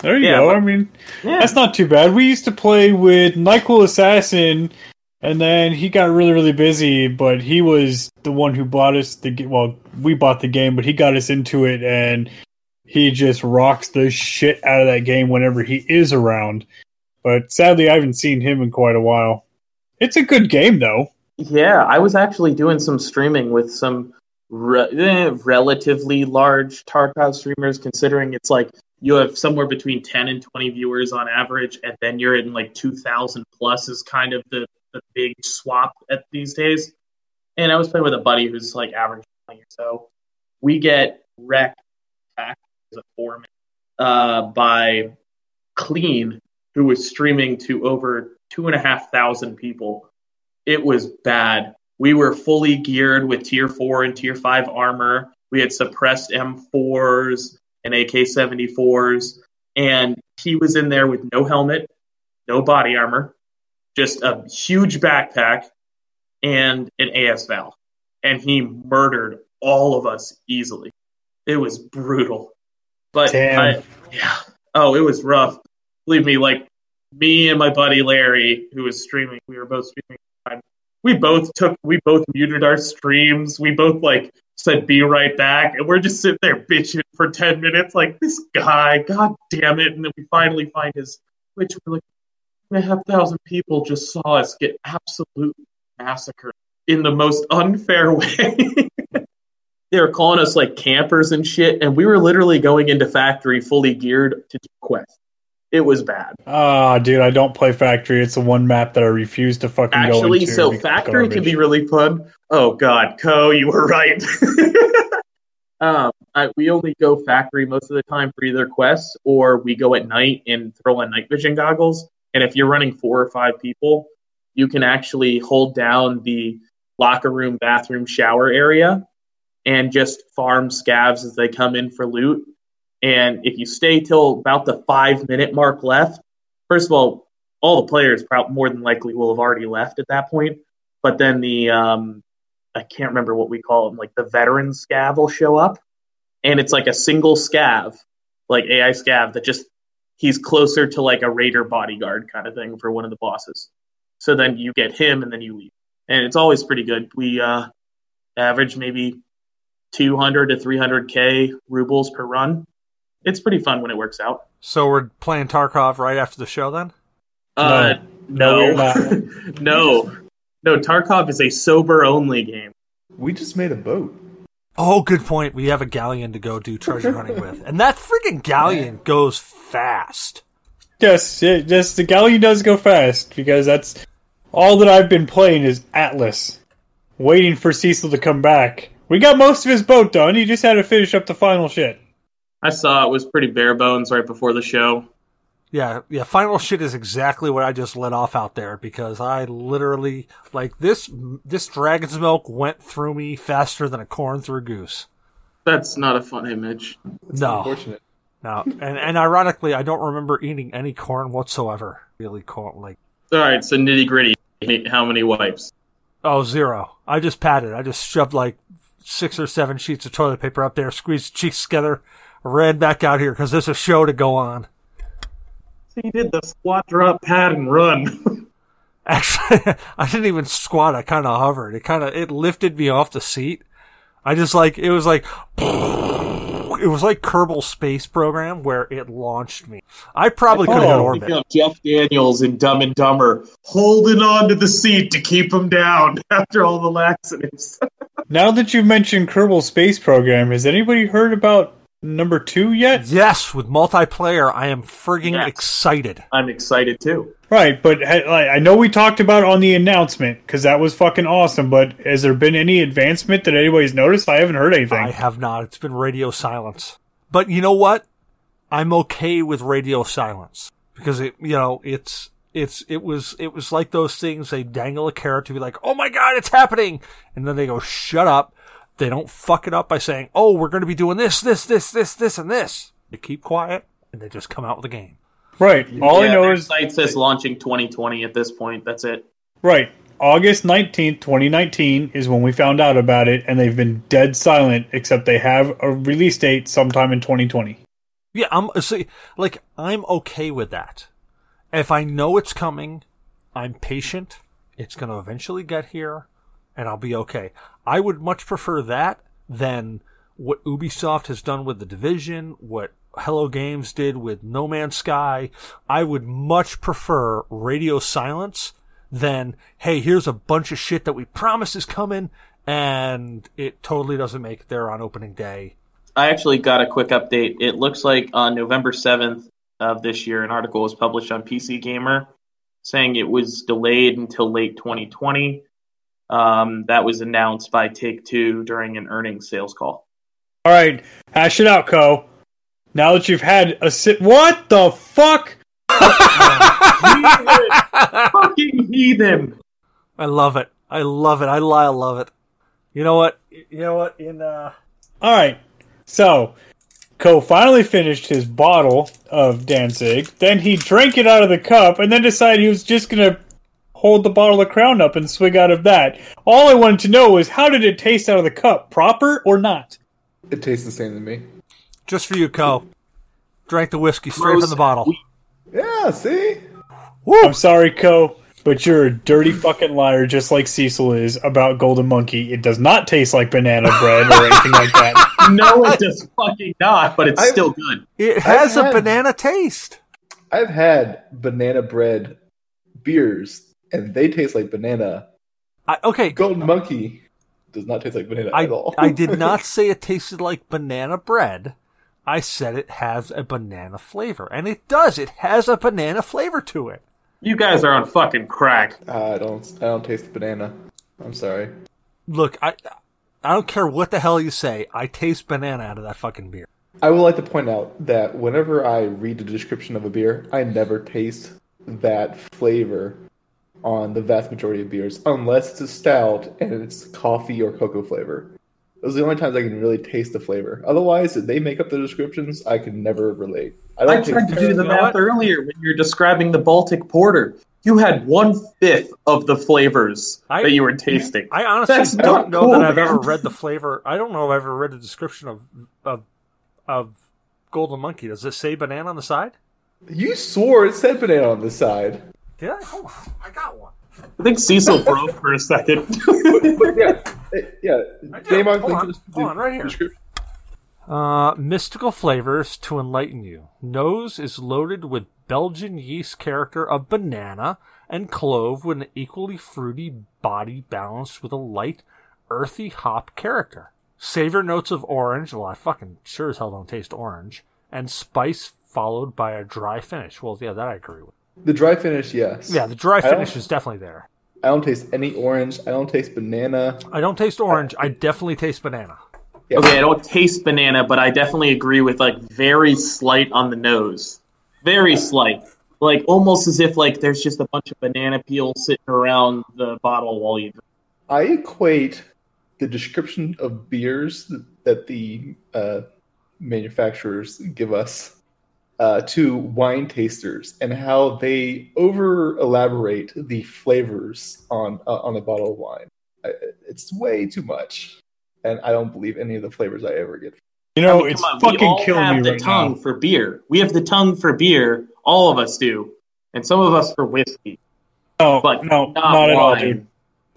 There you Yeah, go. but- I mean, Yeah. that's not too bad. We used to play with Nyquil Assassin, and then he got really, really busy. But he was the one who bought us the well, we bought the game, but he got us into it, and he just rocks the shit out of that game whenever he is around. But sadly, I haven't seen him in quite a while. It's a good game, though. Yeah, I was actually doing some streaming with some re- eh, relatively large Tarkov streamers, considering it's like you have somewhere between 10 and 20 viewers on average, and then you're in like 2,000 plus is kind of the, the big swap at these days. And I was playing with a buddy who's like average 20 or so. We get wrecked as a four uh, by Clean, who was streaming to over two and a half thousand people it was bad. We were fully geared with tier four and tier five armor. We had suppressed M4s and AK 74s, and he was in there with no helmet, no body armor, just a huge backpack, and an AS Val. And he murdered all of us easily. It was brutal. But Damn. I, yeah. Oh, it was rough. Believe me, like me and my buddy Larry, who was streaming, we were both streaming. We both took, we both muted our streams. We both like said, "Be right back," and we're just sitting there bitching for ten minutes, like this guy, god damn it! And then we finally find his, which we're like, and a half thousand people just saw us get absolutely massacred in the most unfair way. they were calling us like campers and shit, and we were literally going into factory fully geared to do quests. It was bad. Ah, dude, I don't play Factory. It's the one map that I refuse to fucking go Actually, into. so factory can garbage. be really fun. Oh god, Koh, you were right. um, I, we only go factory most of the time for either quests or we go at night and throw on night vision goggles. And if you're running four or five people, you can actually hold down the locker room, bathroom, shower area and just farm scavs as they come in for loot. And if you stay till about the five minute mark left, first of all, all the players probably more than likely will have already left at that point. But then the um, I can't remember what we call them, like the veteran scav will show up, and it's like a single scav, like AI scav that just he's closer to like a raider bodyguard kind of thing for one of the bosses. So then you get him, and then you leave, and it's always pretty good. We uh, average maybe 200 to 300k rubles per run. It's pretty fun when it works out. So we're playing Tarkov right after the show then? Uh, No, no, we're no, no. Tarkov is a sober only game. We just made a boat. Oh, good point. We have a galleon to go do treasure hunting with. And that freaking galleon goes fast. Yes, it, yes, the galleon does go fast because that's all that I've been playing is Atlas, waiting for Cecil to come back. We got most of his boat done. He just had to finish up the final shit. I saw it was pretty bare bones right before the show. Yeah, yeah. Final shit is exactly what I just let off out there because I literally like this. This dragon's milk went through me faster than a corn through a goose. That's not a fun image. It's No. unfortunate. No, and and ironically, I don't remember eating any corn whatsoever. Really, corn like All right, so nitty gritty. How many wipes? oh zero. I just patted. I just shoved like six or seven sheets of toilet paper up there, squeezed cheeks together, ran back out here because there's a show to go on. So you did the squat, drop, pad and run. Actually, I didn't even squat. I kind of hovered. It kind of it lifted me off the seat. I just like it was like, it was like Kerbal Space Program where it launched me. I probably could have hit Oh, orbit. Think of Jeff Daniels in Dumb and Dumber holding on to the seat to keep him down after all the laxatives. Now that you've mentioned Kerbal Space Program, has anybody heard about number two yet? Yes, with multiplayer, I am frigging Yes. excited. I'm excited too. Right, but like, I know we talked about it on the announcement because that was fucking awesome. But has there been any advancement that anybody's noticed? I haven't heard anything. I have not. It's been radio silence. But you know what? I'm okay with radio silence because it, you know, it's, it's, it was, it was like those things they dangle a carrot to be like, oh my god, it's happening. And then they go, shut up. They don't fuck it up by saying, oh, we're going to be doing this, this, this, this, this, and this. They keep quiet and they just come out with a game. right. All I Yeah, know their is site says launching 2020 at this point. That's it. right. August nineteenth, twenty nineteen, is when we found out about it, and they've been dead silent. Except they have a release date sometime in twenty twenty. Yeah, I'm see, like I'm okay with that. If I know it's coming, I'm patient. It's going to eventually get here, and I'll be okay. I would much prefer that than what Ubisoft has done with the Division, what Hello Games did with No Man's Sky. I would much prefer radio silence than hey, here's a bunch of shit that we promise is coming, and it totally doesn't make it there on opening day. I actually got a quick update. It looks like on November 7th of this year, an article was published on PC Gamer saying it was delayed until late 2020. Um, that was announced by Take Two during an earnings sales call. All right, hash it out, Koh. Now that you've had a sit, what the fuck? Fucking heathen! I love it. I love it. I lie. I love it. You know what? You know what? In uh, All right, so Koh finally finished his bottle of Danzig. Then he drank it out of the cup, and then decided he was just gonna hold the bottle of Crown up and swig out of that. All I wanted to know was how did it taste out of the cup, proper or not? It tastes the same to me. just for you, Koh. Drank the whiskey straight Gross from the bottle. Yeah, see? I'm sorry, Koh, but you're a dirty fucking liar, just like Cecil is about Golden Monkey. It does not taste like banana bread or anything like that. No, it does fucking not, but it's I- still good. It has a had- banana taste. I've had banana bread beers, and they taste like banana. I, okay, Golden Monkey does not taste like banana I at all. I did not say it tasted like banana bread. I said it has a banana flavor, and it does. It has a banana flavor to it. You guys are on fucking crack. Uh, I don't. I don't taste the banana. I'm sorry. Look, I I don't care what the hell you say. I taste banana out of that fucking beer. I would like to point out that whenever I read the description of a beer, I never taste that flavor on the vast majority of beers, unless it's a stout and it's coffee or cocoa flavor. Those are the only times I can really taste the flavor. Otherwise, if they make up the descriptions, I can never relate. I I don't tried to do the math what? earlier when you're describing the Baltic Porter. You had one fifth of the flavors I- that you were tasting. I honestly That's don't not know cool, that I've man. ever read the flavor. I don't know if I've ever read the description of of of Golden Monkey. Does it say banana on the side? You swore it said banana on the side. Did I? Hold on, I got one. I think Cecil broke for a second. Yeah, yeah. Damon, Hold on. Hold on, right here. description. Uh, mystical flavors to enlighten you. Nose is loaded with Belgian yeast character of banana and clove with an equally fruity body balanced with a light, earthy hop character. Savor notes of orange, well, I fucking sure as hell don't taste orange, and spice followed by a dry finish. Well, yeah, that I agree with. The dry finish, yes. Yeah, the dry finish is definitely there. I don't taste any orange. I don't taste banana. I don't taste orange. I definitely taste banana. Yeah. okay, I don't taste banana, but I definitely agree with like very slight on the nose. Very slight. Like almost as if like there's just a bunch of banana peel sitting around the bottle while you drink. I equate the description of beers that the uh, manufacturers give us uh, to wine tasters and how they over elaborate the flavors on uh, on a bottle of wine. I, it's way too much, and I don't believe any of the flavors I ever get. You know, I mean, it's come on, fucking we all killing have the right tongue now. for beer. We have the tongue for beer. All of us do, and some of us for whiskey, No, but no, not, not, at all, dude.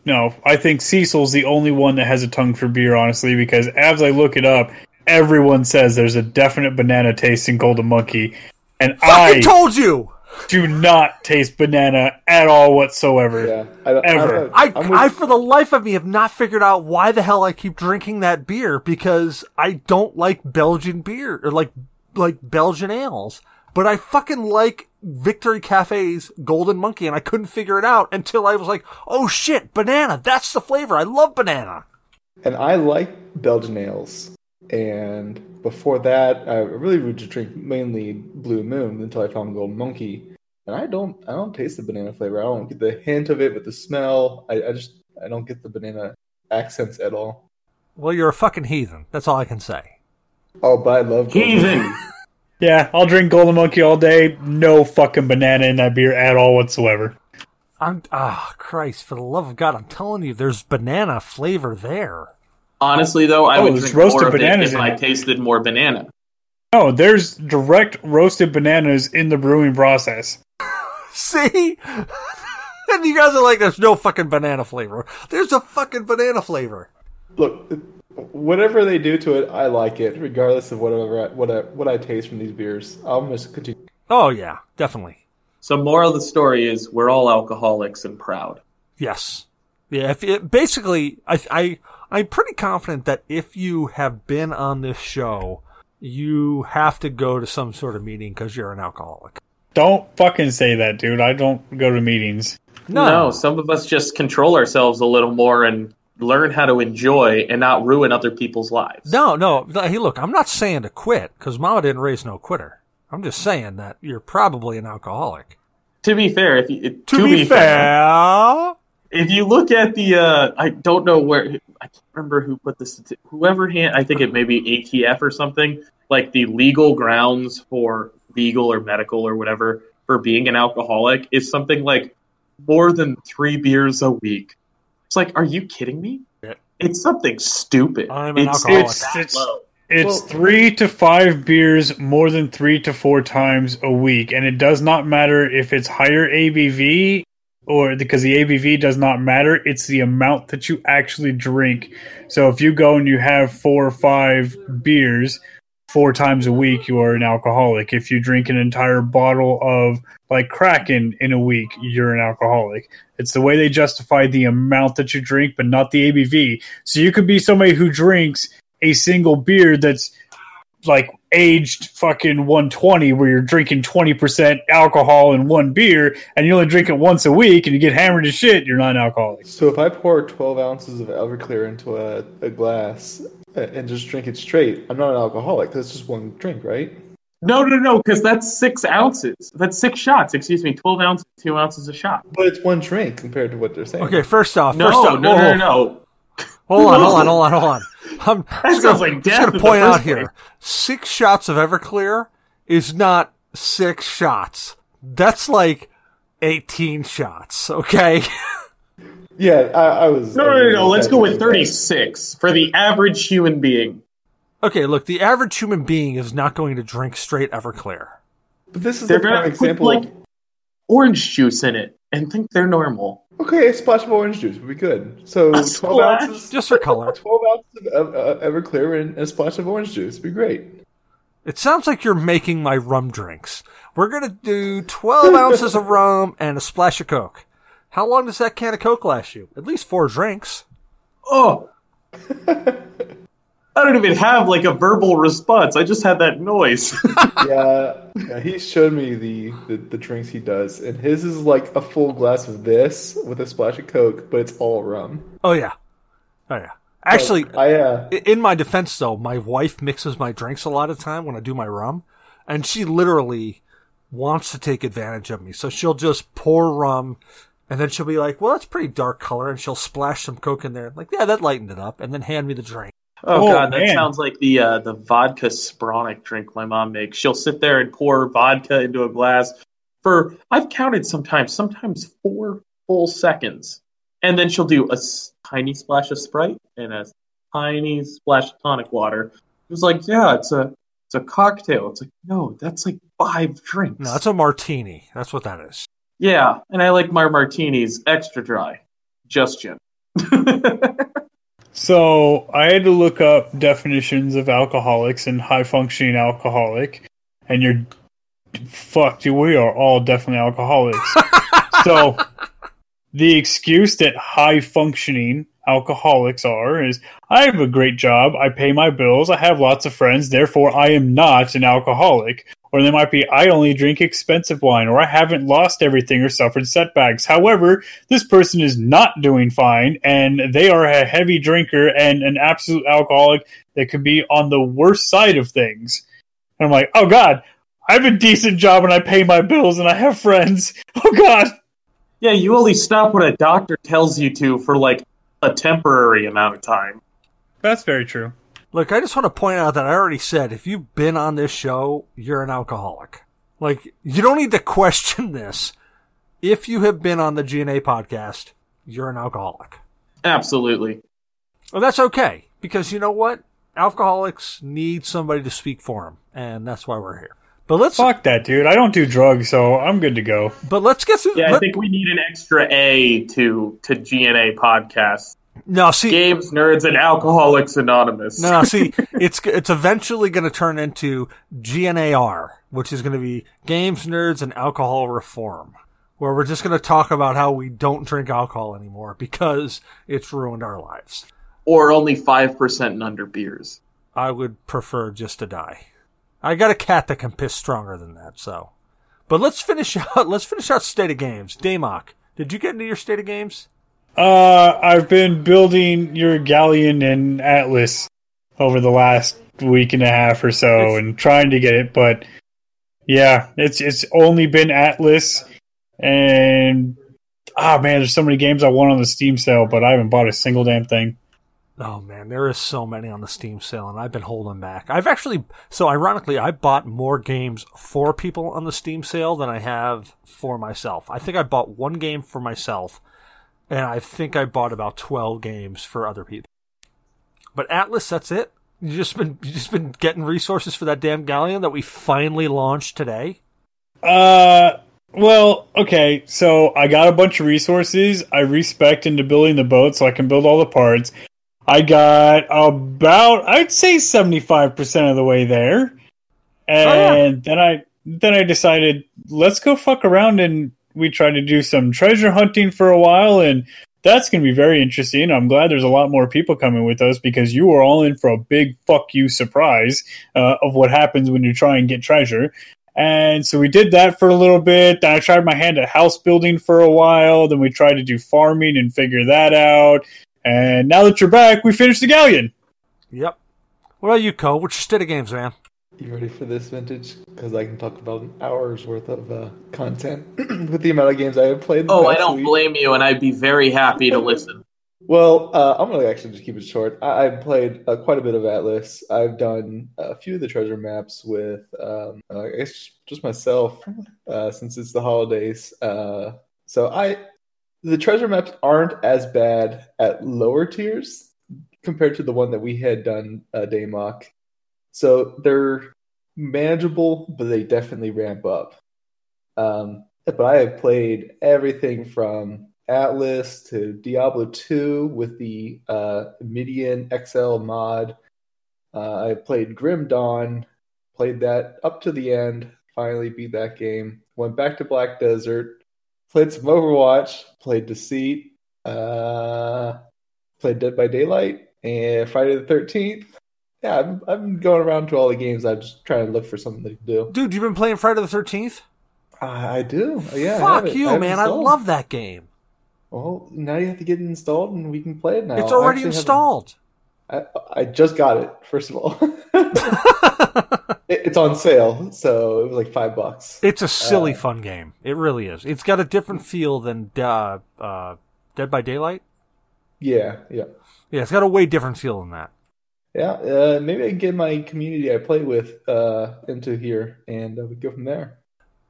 No, I think Cecil's the only one that has a tongue for beer, honestly, because as I look it up, everyone says there's a definite banana taste in Golden Monkey, and Fucking I told you. do not taste banana at all whatsoever. Yeah, I, don't- Ever. I, I'm with- I, for the life of me, have not figured out why the hell I keep drinking that beer because I don't like Belgian beer or like like Belgian ales. But I fucking like Victory Cafe's Golden Monkey, and I couldn't figure it out until I was like, "Oh shit, banana! That's the flavor. I love banana." and I like Belgian ales. And before that, I really would just drink mainly Blue Moon until I found Golden Monkey. And I don't, I don't taste the banana flavor. I don't get the hint of it with the smell. I, I just, I don't get the banana accents at all. Well, you're a fucking heathen. That's all I can say. Oh, but I love Golden Heathen. Yeah, I'll drink Golden Monkey all day. No fucking banana in that beer at all whatsoever. I'm ah Christ, for the love of God, I'm telling you, there's banana flavor there. Honestly, though, I Oh, would there's drink roasted more of it bananas if I it. tasted more banana. No, there's direct roasted bananas in the brewing process. See? and you guys are like, there's no fucking banana flavor. There's a fucking banana flavor. Look, whatever they do to it, I like it, regardless of whatever I, what I, what I taste from these beers. I'm just continue. Oh yeah, definitely. So, moral of the story is we're all alcoholics and proud. Yes. Yeah. If it, basically, I, I, I'm pretty confident that if you have been on this show, you have to go to some sort of meeting because you're an alcoholic. Don't fucking say that, dude. I don't go to meetings. No. no, some of us just control ourselves a little more and learn how to enjoy and not ruin other people's lives. No, no. Hey, look, I'm not saying to quit because Mama didn't raise no quitter. I'm just saying that you're probably an alcoholic. To be fair, if you, To, be, fair, if you look at the, uh, I don't know where, I can't remember who put this, whoever hand, I think it may be ATF or something, like the legal grounds for legal or medical or whatever for being an alcoholic is something like more than three beers a week. It's like, are you kidding me? Yeah. It's something stupid. I'm an it's, alcoholic. it's It's- It's Well- three to five beers more than three to four times a week, and it does not matter if it's higher ABV or because the ABV does not matter. It's the amount that you actually drink. So if you go and you have four or five beers four times a week, you are an alcoholic. If you drink an entire bottle of like Kraken in a week, you're an alcoholic. It's the way they justify the amount that you drink, but not the ABV. So you could be somebody who drinks a single beer that's like aged fucking 120 where you're drinking 20% alcohol in one beer and you only drink it once a week and you get hammered to shit you're not an alcoholic So if I pour 12 ounces of Everclear into a, a glass and just drink it straight, I'm not an alcoholic. That's just one drink, right? No, no, no, because that's six ounces. That's six shots. Excuse me, twelve ounces, two ounces a shot. But it's one drink compared to what they're saying. okay. First off, No, first no, off, no, whoa, no, whoa. no. Hold on, hold on, hold on, hold on. I'm That just sounds gonna, like just death gonna point out first here: six shots of Everclear is not six shots. That's like eighteen shots. Okay. Yeah, I, I was. No, no, no, no. Let's go with thirty-six for the average human being. okay. Look, the average human being is not going to drink straight Everclear. But this is They're a prime gonna put example. like orange juice in it and think they're normal. Okay, a splash of orange juice would be good. So A 12 splash? ounces, Just for color. 12 ounces of uh, Everclear and a splash of orange juice would be great. It sounds like you're making my rum drinks. We're gonna do twelve ounces of rum and a splash of Coke. How long does that can of Coke last you? At least four drinks. Oh, I don't even have like a verbal response. I just had that noise. yeah, yeah, he showed me the, the, the drinks he does, and his is like a full glass of this with a splash of Coke, but it's all rum. Oh yeah. Oh yeah. Actually, I uh, In my defense, though, my wife mixes my drinks a lot of time when I do my rum, and she literally wants to take advantage of me. So she'll just pour rum, and then she'll be like, "Well, that's pretty dark color," and she'll splash some coke in there. Like, yeah, that lightened it up, and then hand me the drink. Oh, Oh, god, that sounds like the uh, the vodka spronic drink my mom makes. She'll sit there and pour vodka into a glass for I've counted sometimes, sometimes four full seconds, and then she'll do a tiny splash of Sprite and a tiny splash of tonic water. It was like, yeah, it's a it's a cocktail. It's like, no, that's like five drinks. No, that's a martini. That's what that is. yeah, and I like my martinis extra dry, just gin. So I had to look up definitions of alcoholics and high functioning alcoholic, and you're fucked. We are all definitely alcoholics. so the excuse that high functioning alcoholics are is I have a great job, I pay my bills, I have lots of friends, therefore I am not an alcoholic. Or they might be, I only drink expensive wine, or I haven't lost everything or suffered setbacks. However, this person is not doing fine, and they are a heavy drinker and an absolute alcoholic that could be on the worst side of things. And I'm like, oh God, I have a decent job and I pay my bills and I have friends. Oh God. Yeah, you only stop when a doctor tells you to for like a temporary amount of time. That's very true. Look, I just want to point out that I already said if you've been on this show, you're an alcoholic. Like, you don't need to question this. If you have been on the GNA podcast, you're an alcoholic. Absolutely. Well, that's okay because you know what? Alcoholics need somebody to speak for them, and that's why we're here. But let's Fuck that, dude. I don't do drugs, so I'm good to go. but let's get through. Yeah, I let- think we need an extra A to to GNA podcast. No, see, Games, Nerds, and Alcoholics Anonymous. No, see, it's it's eventually going to turn into GNAR, which is going to be Games, Nerds, and Alcohol Reform, where we're just going to talk about how we don't drink alcohol anymore because it's ruined our lives. Or only 5% and under beers. I would prefer just to die. I got a cat that can piss stronger than that, so. But let's finish out. Let's finish out state of games. Damok, did you get into your state of games? Uh, I've been building your galleon and Atlas over the last week and a half or so, and trying to get it. But yeah, it's it's only been Atlas, and ah man, there's so many games I want on the Steam sale, but I haven't bought a single damn thing. Oh man, there is so many on the Steam sale, and I've been holding back. I've actually, so ironically, I bought more games for people on the Steam sale than I have for myself. I think I bought one game for myself, and I think I bought about twelve games for other people. But Atlas, that's it. You just been you just been getting resources for that damn galleon that we finally launched today. Uh, well, okay. So I got a bunch of resources. I respect into building the boat, so I can build all the parts. I got about, I'd say, seventy five percent of the way there, and then I then I decided let's go fuck around and we tried to do some treasure hunting for a while and. That's going to be very interesting. I'm glad there's a lot more people coming with us because you are all in for a big fuck you surprise uh, of what happens when you try and get treasure. And so we did that for a little bit. Then I tried my hand at house building for a while. Then we tried to do farming and figure that out. And now that you're back, we finished the galleon. Yep. What about you, Koh? What's your state of games, man? You ready for this vintage? Because I can talk about an hour's worth of uh, content with the amount of games I have played. Oh, I don't week. blame you, and I'd be very happy to listen. Well, uh, I'm gonna actually just keep it short. I, I've played uh, quite a bit of Atlas. I've done a few of the treasure maps with, um, uh, I guess, just myself, uh, since it's the holidays. Uh, so I, the treasure maps aren't as bad at lower tiers compared to the one that we had done, uh, Damok. So they're manageable, but they definitely ramp up. Um, but I have played everything from Atlas to Diablo 2 with the uh, Median XL mod. Uh, I played Grim Dawn, played that up to the end, finally beat that game. Went back to Black Desert, played some Overwatch, played Deceit, uh, played Dead by Daylight, and Friday the 13th. Yeah, I'm, been going around to all the games. I'm just trying to look for something to do. Dude, you've been playing Friday the Thirteenth. I, I do. Yeah. Fuck it. you, I man! I love that game. Well, now you have to get it installed, and we can play it now. It's I already installed. I, I just got it. First of all, It- it's on sale, so it was like five bucks. It's a silly, Uh, fun game. It really is. It's got a different feel than uh, uh, Dead by Daylight. Yeah, yeah, Yeah, it's got a way different feel than that. Yeah. Uh, maybe I can get my community I play with uh, into here, and uh, we go from there.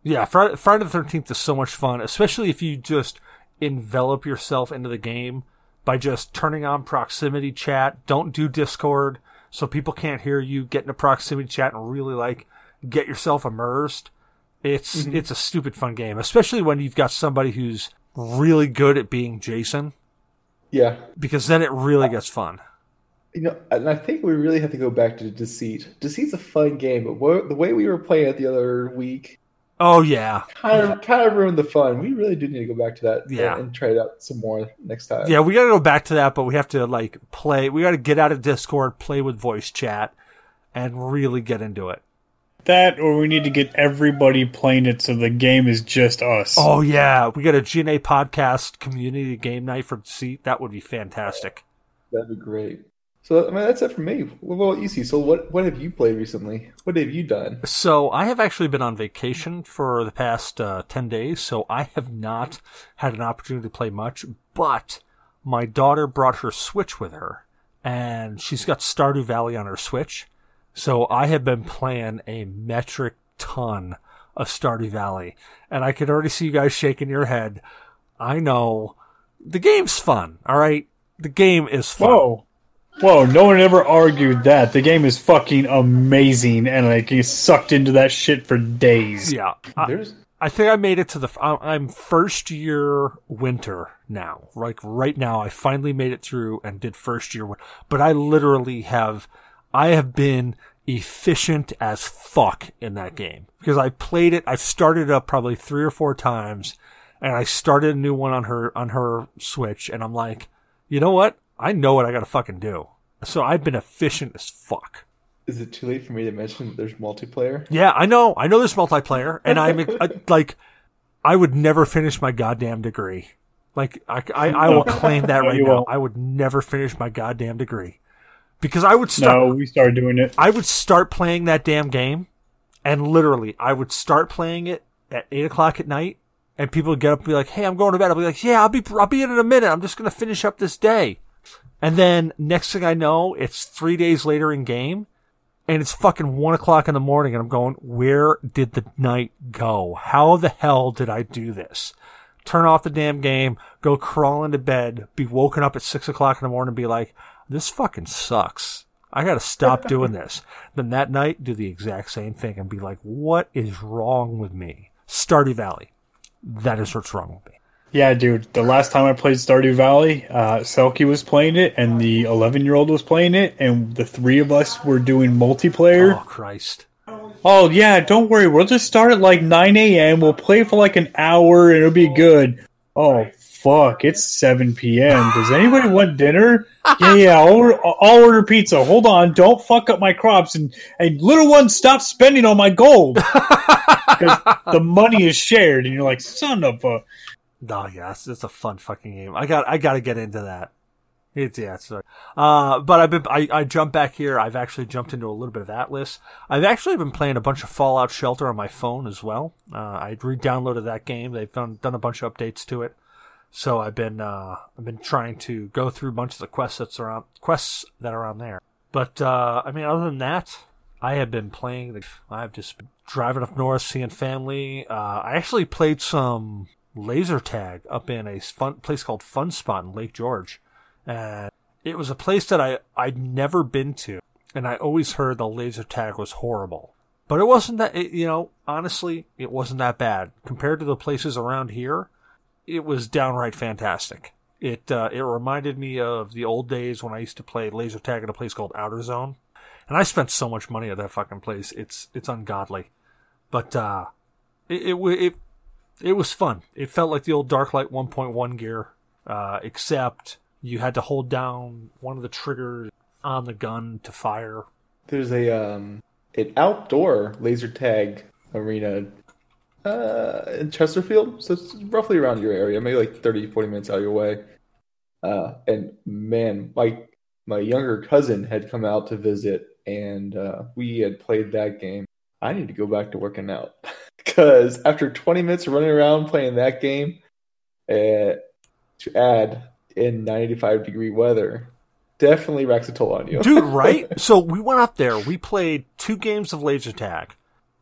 Yeah, Friday, Friday the Thirteenth is so much fun, especially if you just envelop yourself into the game by just turning on proximity chat. Don't do Discord so people can't hear you. Get into proximity chat and really like get yourself immersed. It's it's a stupid fun game, especially when you've got somebody who's really good at being Jason, Yeah, because then it really gets fun. You know, and I think we really have to go back to Deceit. Deceit's a fun game, but what, the way we were playing it the other week Oh yeah, kind of kind of ruined the fun. We really do need to go back to that Yeah. and, and try it out some more next time. yeah. We got to go back to that, but we have to like play. We got to get out of Discord, play with voice chat, and really get into it. That, or we need to get everybody playing it so the game is just us. Oh yeah, we got a GNA podcast community game night for Deceit. That would be fantastic. That'd be great. So I mean, that's it for me. What about you, So what what have you played recently? What have you done? So I have actually been on vacation for the past uh, 10 days, so I have not had an opportunity to play much, but my daughter brought her Switch with her, and she's got Stardew Valley on her Switch. So I have been playing a metric ton of Stardew Valley, and I can already see you guys shaking your head. I know the game's fun, all right? The game is fun. Whoa. Whoa, no one ever argued that. The game is fucking amazing and like get sucked into that shit for days. Yeah. I- There's I think I made it to the. I- I'm first year winter now. Like right now, I finally made it through and did first year. win- But I literally have, I have been efficient as fuck in that game because I played it. I've started it up probably three or four times, and I started a new one on her on her Switch, and I'm like, you know what? I know what I got to fucking do. So I've been efficient as fuck. is it too late for me to mention that there's multiplayer? Yeah, I know. I know there's multiplayer, and I'm I, uh, like, I would never finish my goddamn degree. Like, I, I, I will claim that No, right now. won't. I would never finish my goddamn degree because I would start. No, we started doing it. I would start playing that damn game, and literally, I would start playing it at eight o'clock at night, and people would get up and be like, "Hey, I'm going to bed." I'll be like, "Yeah, I'll be, I'll be in in a minute. I'm just gonna finish up this day." And then next thing I know, it's three days later in game, and it's fucking one o'clock in the morning, and I'm going, "Where did the night go? How the hell did I do this?" Turn off the damn game, go crawl into bed, be woken up at six o'clock in the morning, and be like, "This fucking sucks." I gotta stop doing this. Then that night, do the exact same thing and be like, what is wrong with me? Stardew Valley. That is what's wrong with me. Yeah, dude. The last time I played Stardew Valley, uh, Selkie was playing it, and the 11 year old was playing it, and the three of us were doing multiplayer. Oh, Christ. Oh. yeah, don't worry. We'll just start at like 9 a.m. We'll play for like an hour, and it'll be good. Oh fuck! It's 7 p.m. Does anybody want dinner? Yeah, yeah. I'll order, I'll order pizza. Hold on. Don't fuck up my crops, and and little one, stop spending all my gold. Because the money is shared, and you're like, son of a. Oh, yeah, it's, it's a fun fucking game. I got, I gotta get into that. It's, yeah, it's, uh, but I've been, I, I jumped back here. I've actually jumped into a little bit of Atlas. I've actually been playing a bunch of Fallout Shelter on my phone as well. Uh, I re-downloaded that game. They've done, done a bunch of updates to it. So I've been, uh, I've been trying to go through a bunch of the quests that's around, quests that are on there. But, uh, I mean, other than that, I have been playing the, I've just been driving up north, seeing family. Uh, I actually played some laser tag up in a fun place called Fun Spot in Lake George. And it was a place that I, I'd never been to. And I always heard the laser tag was horrible. But it wasn't that, it, you know, honestly, it wasn't that bad. Compared to the places around here, it was downright fantastic. It, uh, it reminded me of the old days when I used to play laser tag at a place called Outer Zone. And I spent so much money at that fucking place. It's, it's ungodly. But, uh, it, it, it, it was fun. It felt like the old Darklight 1.1 gear, uh, except you had to hold down one of the triggers on the gun to fire. There's a um an outdoor laser tag arena uh in Chesterfield, so it's roughly around your area, maybe like 30, 40 minutes out of your way. Uh and man, my my younger cousin had come out to visit and uh we had played that game. I need to go back to working out because after 20 minutes of running around playing that game, uh, to add in 95 degree weather, definitely racks a toll on you. Dude, right? so we went up there. We played two games of laser tag.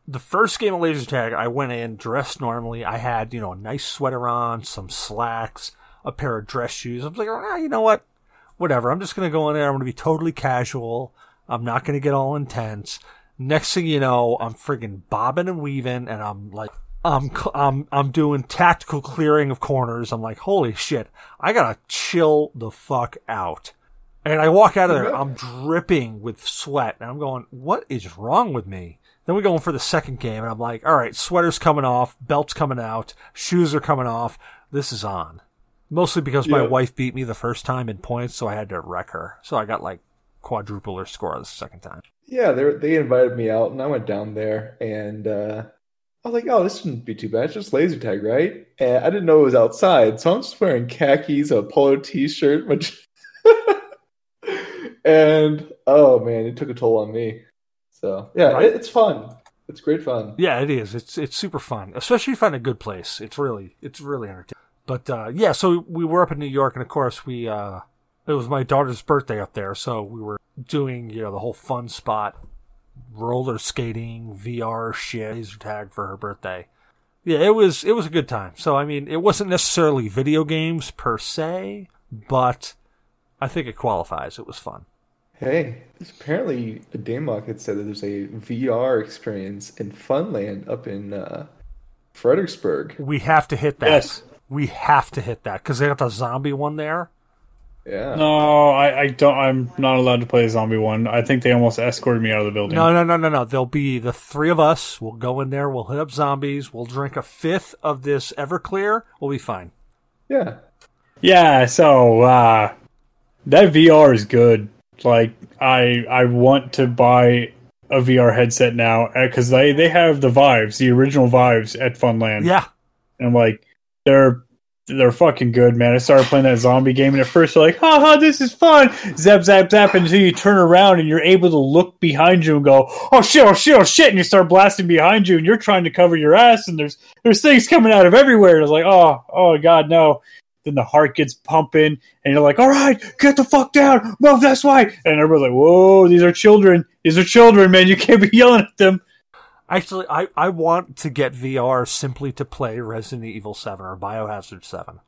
The first game of laser tag, I went in dressed normally. I had, you know, a nice sweater on, some slacks, a pair of dress shoes. I was like, ah, you know what? Whatever. I'm just going to go in there. I'm going to be totally casual. I'm not going to get all intense. Next thing you know, I'm friggin' bobbing and weaving and I'm like, I'm, I'm, I'm doing tactical clearing of corners. I'm like, holy shit. I gotta chill the fuck out. And I walk out of there, I'm dripping with sweat, and I'm going, "What is wrong with me?" Then we go in for the second game, and I'm like, "All right, sweater's coming off, belt's coming out, shoes are coming off. This is on." Mostly because my wife beat me the first time in points, so I had to wreck her. So I got like quadruple her score the second time. Yeah, they they invited me out, and I went down there, and uh, I was like, "Oh, this shouldn't be too bad. It's just laser tag, right?" And I didn't know it was outside, so I'm just wearing khakis, a polo T-shirt, which, and oh man, it took a toll on me. So yeah, Right. it, it's fun. It's great fun. Yeah, it is. It's it's super fun, especially if you find a good place. It's really it's really entertaining. But uh, yeah, so we were up in New York, and of course we uh, it was my daughter's birthday up there, so we were doing you know the whole fun spot, roller skating, VR shit, laser tag for her birthday. Yeah, it was it was a good time. So I mean, it wasn't necessarily video games per se, but I think it qualifies. It was fun. Hey, there's apparently a Game Market said that there's a VR experience in Funland up in uh, Fredericksburg. We have to hit that. Yes. We have to hit that because they got the zombie one there. Yeah. No, I, I don't. I'm not allowed to play a zombie one. I think they almost escorted me out of the building. No, no, no, no, no. There'll be the three of us. We'll go in there. We'll hit up zombies. We'll drink a fifth of this Everclear. We'll be fine. Yeah. Yeah, so uh that VR is good. Like I I want to buy a VR headset now because they they have the Vives, the original Vives at Funland. Yeah. and like they're they're fucking good, man. I started playing that zombie game, and at first you're like, haha, this is fun. Zap, zap, zap, until you turn around and you're able to look behind you and go, oh shit, oh shit, oh shit, and you start blasting behind you, and you're trying to cover your ass, and there's there's things coming out of everywhere. It's like, oh, oh god, no. Then the heart gets pumping, and you're like, all right, get the fuck down, move this way. And everybody's like, whoa, these are children. These are children, man. You can't be yelling at them. Actually, I, I want to get VR simply to play Resident Evil 7 or Biohazard 7.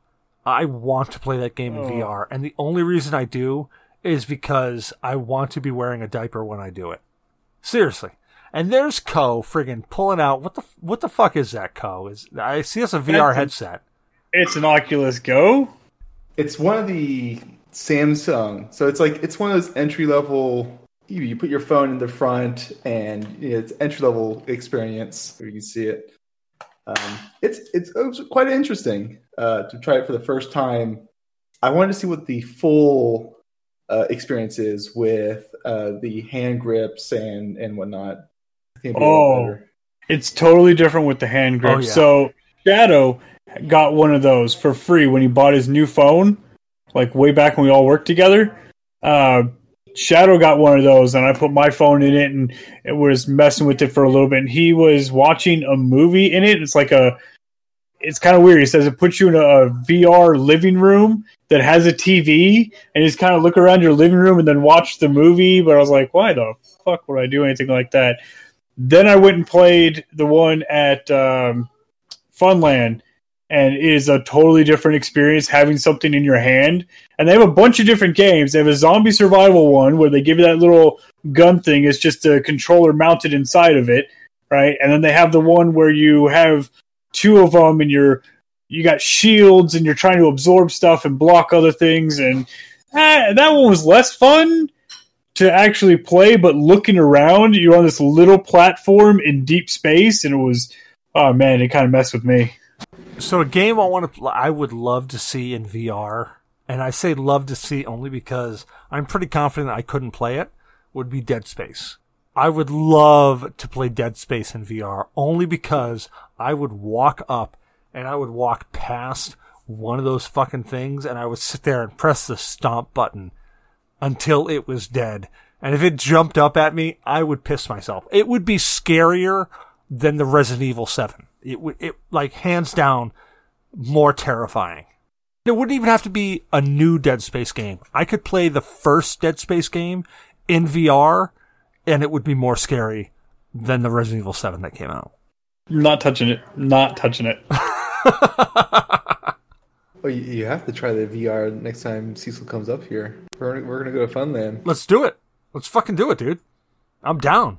I want to play that game in Oh. VR. And the only reason I do is because I want to be wearing a diaper when I do it. Seriously. And there's Koh friggin' pulling out what the what the fuck is that Koh? Is I see us a VR That's a- headset. It's an Oculus Go. It's one of the Samsung. So it's like it's one of those entry level. You, you put your phone in the front, and you know, it's entry level experience where you can see it. Um, it's it's it was quite interesting uh, to try it for the first time. I wanted to see what the full uh, experience is with uh, the hand grips and and whatnot. I think it'd be a lot Oh. It's totally different with the hand grip. Oh, yeah. So Shadow got one of those for free when he bought his new phone, like way back when we all worked together. Uh, Shadow got one of those, and I put my phone in it and it was messing with it for a little bit. And he was watching a movie in it. It's like a, it's kind of weird. He says it puts you in a VR living room that has a TV, and just kind of look around your living room and then watch the movie. But I was like, why the fuck would I do anything like that? Then I went and played the one at um, Funland, and it is a totally different experience having something in your hand. And they have a bunch of different games. They have a zombie survival one where they give you that little gun thing. It's just a controller mounted inside of it, right? And then they have the one where you have two of them, and you're you got shields, and you're trying to absorb stuff and block other things. And that one was less fun to actually play, but looking around, you're on this little platform in deep space, and it was, oh man, it kind of messed with me. So a game I want to, I would love to see in VR, and I say love to see only because I'm pretty confident I couldn't play it. Would be Dead Space. I would love to play Dead Space in VR only because I would walk up and I would walk past one of those fucking things and I would sit there and press the stomp button until it was dead. And if it jumped up at me, I would piss myself. It would be scarier than the Resident Evil 7. It would, it, like, hands down, more terrifying. It wouldn't even have to be a new Dead Space game. I could play the first Dead Space game in VR, and it would be more scary than the Resident Evil 7 that came out. Not touching it. Not touching it. Oh, you, you have to try the VR next time Cecil comes up here. We're we're gonna go to Funland. Let's do it. Let's fucking do it, dude. I'm down.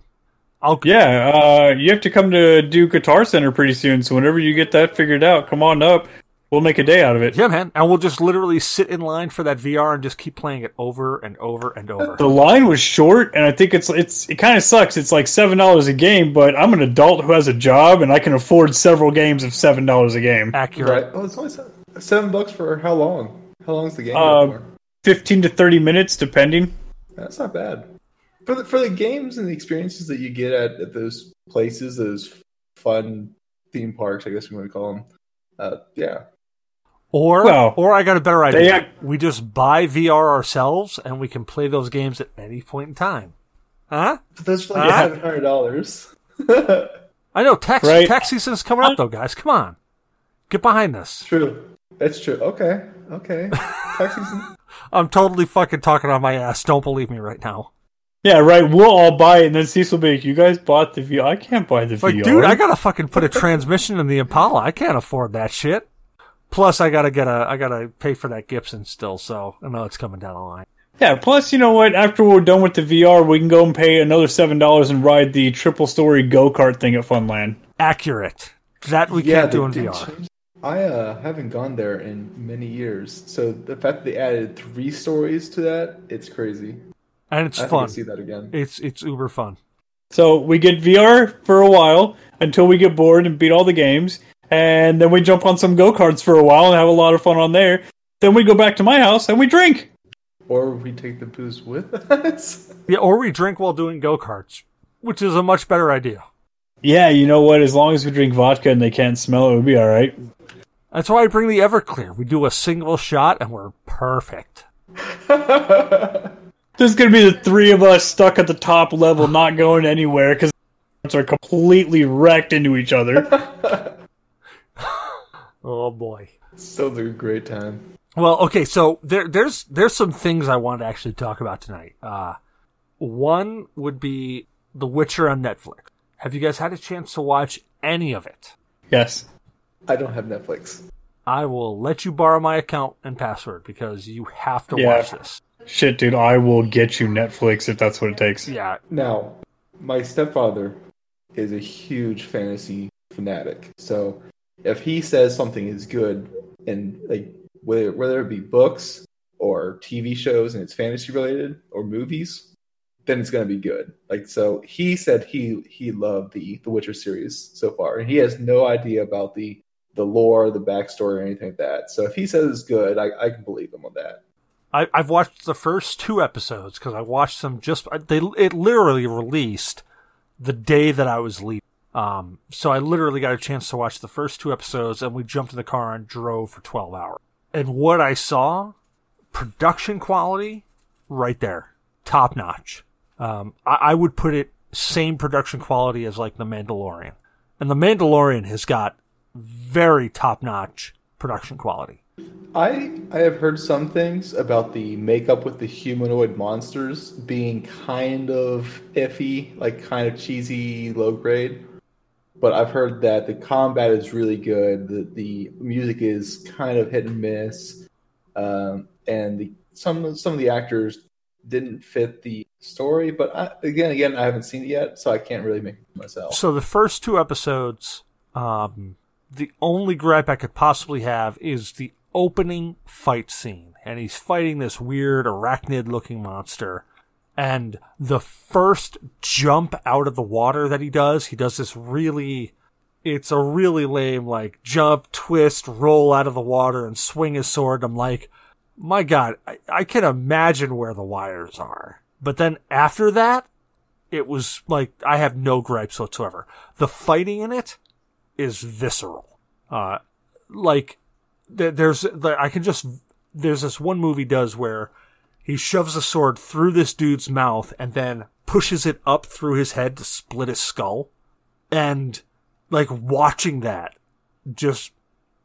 I'll, Yeah, uh, you have to come to do Guitar Center pretty soon. So whenever you get that figured out, come on up. We'll make a day out of it. Yeah, man. And we'll just literally sit in line for that VR and just keep playing it over and over and over. The line was short, and I think it's it's it kind of sucks. It's like seven dollars a game, but I'm an adult who has a job, and I can afford several games of seven dollars a game. Accurate. Right. Oh, it's only seven, seven bucks for how long? How long's the game? Uh, for? Fifteen to thirty minutes, depending. That's not bad. For the for the games and the experiences that you get at, at those places, those fun theme parks, I guess we want to call them. Uh, yeah. Or, Well, or I got a better idea. they act- we just buy VR ourselves and we can play those games at any point in time. Huh? But those are like Huh? seven hundred dollars. I know tax Right. tax season's coming up though, guys. Come on, get behind this. true. That's true. Okay. Okay. Tax season. I'm totally fucking talking on my ass. Don't believe me right now. Yeah, right. We'll all buy it, and then Cecil will be like, "You guys bought the VR. I can't buy the Like, VR." dude, I gotta fucking put a transmission in the Impala. I can't afford that shit. Plus, I gotta get a, I gotta pay for that Gibson still. So I know it's coming down the line. Yeah. Plus, you know what? After we're done with the VR, we can go and pay another seven dollars and ride the triple story go kart thing at Funland. Accurate. That we yeah, can't do in VR. change- I uh, haven't gone there in many years, so the fact that they added three stories to that, it's crazy. And it's I fun. I'll see that again. It's it's uber fun. So we get VR for a while until we get bored and beat all the games, and then we jump on some go karts for a while and have a lot of fun on there. Then we go back to my house and we drink. Or we take the booze with us. Yeah, or we drink while doing go karts, which is a much better idea. Yeah, you know what? As long as we drink vodka and they can't smell it, we'll be all right. That's why I bring the Everclear. We do a single shot and we're perfect. There's gonna be the three of us stuck at the top level, not going anywhere because are completely wrecked into each other. Oh boy. Sounds like a great time. Well, okay, so there, there's there's some things I wanted to actually talk about tonight. Uh, one would be The Witcher on Netflix. Have you guys had a chance to watch any of it? yes. I don't have Netflix. I will let you borrow my account and password because you have to Yeah. watch this. Shit, dude, I will get you Netflix if that's what it takes. Yeah, Now, my stepfather is a huge fantasy fanatic. So if he says something is good, and like whether whether it be books or TV shows and it's fantasy related or movies, then it's gonna be good. Like so, he said he he loved the the Witcher series so far, and he has no idea about the the lore, the backstory, or anything like that. So if he says it's good, I, I can believe him on that. I, I've watched the first two episodes because I watched them just they it literally released the day that I was leaving. Um, so I literally got a chance to watch the first two episodes, and we jumped in the car and drove for twelve hours. And what I saw, production quality, right there, top notch. Um, I, I would put it same production quality as like The Mandalorian, and The Mandalorian has got very top notch production quality. I I have heard some things about the makeup with the humanoid monsters being kind of iffy, like kind of cheesy, low grade. But I've heard that the combat is really good. The the music is kind of hit and miss, um, and the, some some of the actors didn't fit the story. But I, again, again, I haven't seen it yet, so I can't really make it myself. So the first two episodes, um, the only gripe I could possibly have is the opening fight scene, and he's fighting this weird arachnid-looking monster. And the first jump out of the water that he does, he does this really, it's a really lame, like, jump, twist, roll out of the water and swing his sword. I'm like, my God, I, I can imagine where the wires are. But then after that, it was like I have no gripes whatsoever. The fighting in it is visceral. Uh, like there's I can just there's this one movie does where he shoves a sword through this dude's mouth and then pushes it up through his head to split his skull, and like watching that just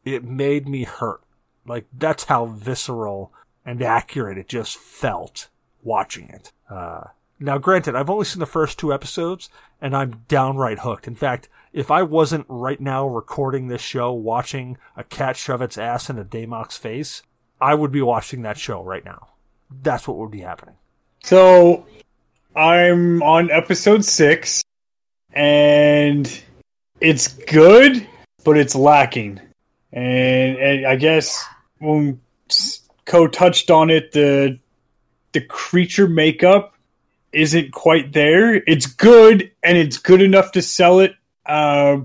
it made me hurt. Like that's how visceral and accurate it just felt watching it. Uh, now, granted, I've only seen the first two episodes, and I'm downright hooked. In fact, if I wasn't right now recording this show, watching a cat shove its ass in a Damok's face, I would be watching that show right now. That's what would be happening. So I'm on episode six, and it's good, but it's lacking. and, and I guess when Koh touched on it, the the creature makeup isn't quite there. It's good and it's good enough to sell it, uh,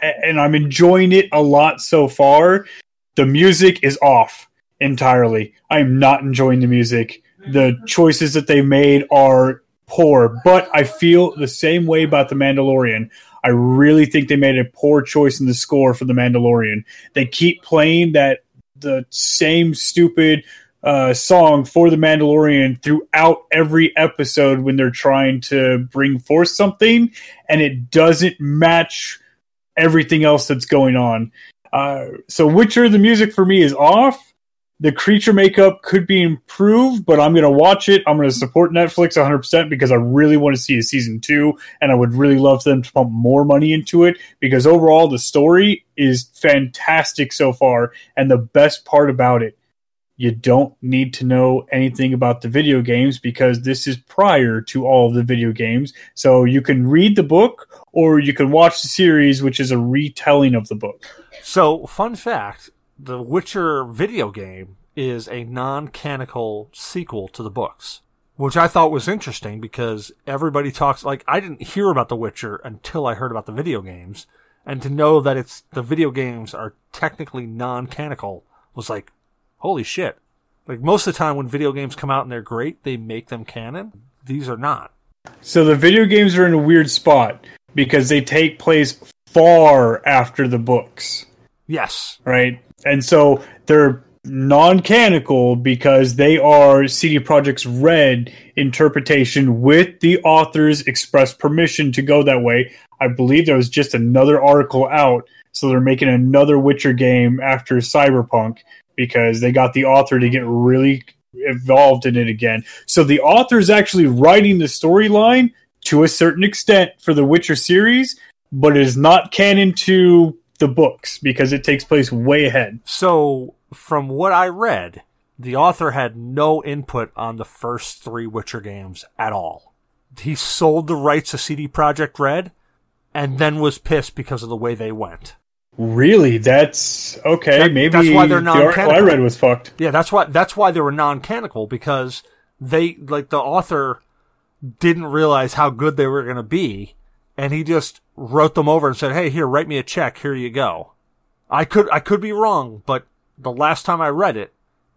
and I'm enjoying it a lot so far. The music is off entirely. I'm not enjoying the music. The choices that they made are poor, but I feel the same way about The Mandalorian. I really think they made a poor choice in the score for The Mandalorian. They keep playing that the same stupid uh, song for The Mandalorian throughout every episode when they're trying to bring forth something, and it doesn't match everything else that's going on. Uh, so Witcher, the music for me is off the creature makeup could be improved, but I'm going to watch it. I'm going to support Netflix 100% because I really want to see a season two, and I would really love them to pump more money into it because overall the story is fantastic so far. And the best part about it, you don't need to know anything about the video games because this is prior to all of the video games. So you can read the book or you can watch the series, which is a retelling of the book. So, fun fact the Witcher video game is a non-canonical sequel to the books, which I thought was interesting because everybody talks like I didn't hear about The Witcher until I heard about the video games, and to know that it's the video games are technically non-canonical was like, holy shit! Like most of the time when video games come out and they're great, they make them canon. These are not. So the video games are in a weird spot because they take place far after the books. Yes. Right? and so they're non-canonical because they are CD Projekt's Red interpretation with the author's express permission to go that way. I believe there was just another article out, so they're making another Witcher game after Cyberpunk because they got the author to get really involved in it again. So the author is actually writing the storyline to a certain extent for the Witcher series, but it is not canon to the books because it takes place way ahead. So, from what I read, the author had no input on the first three Witcher games at all. He sold the rights to CD Projekt Red and then was pissed because of the way they went. Really? That's okay. That, maybe that's why they're non-canonical. The I read was fucked. Yeah, that's why that's why they were non-canonical because they like the author didn't realize how good they were going to be and he just wrote them over and said, "Hey, here, write me a check. Here you go." I could I could be wrong, but the last time I read it,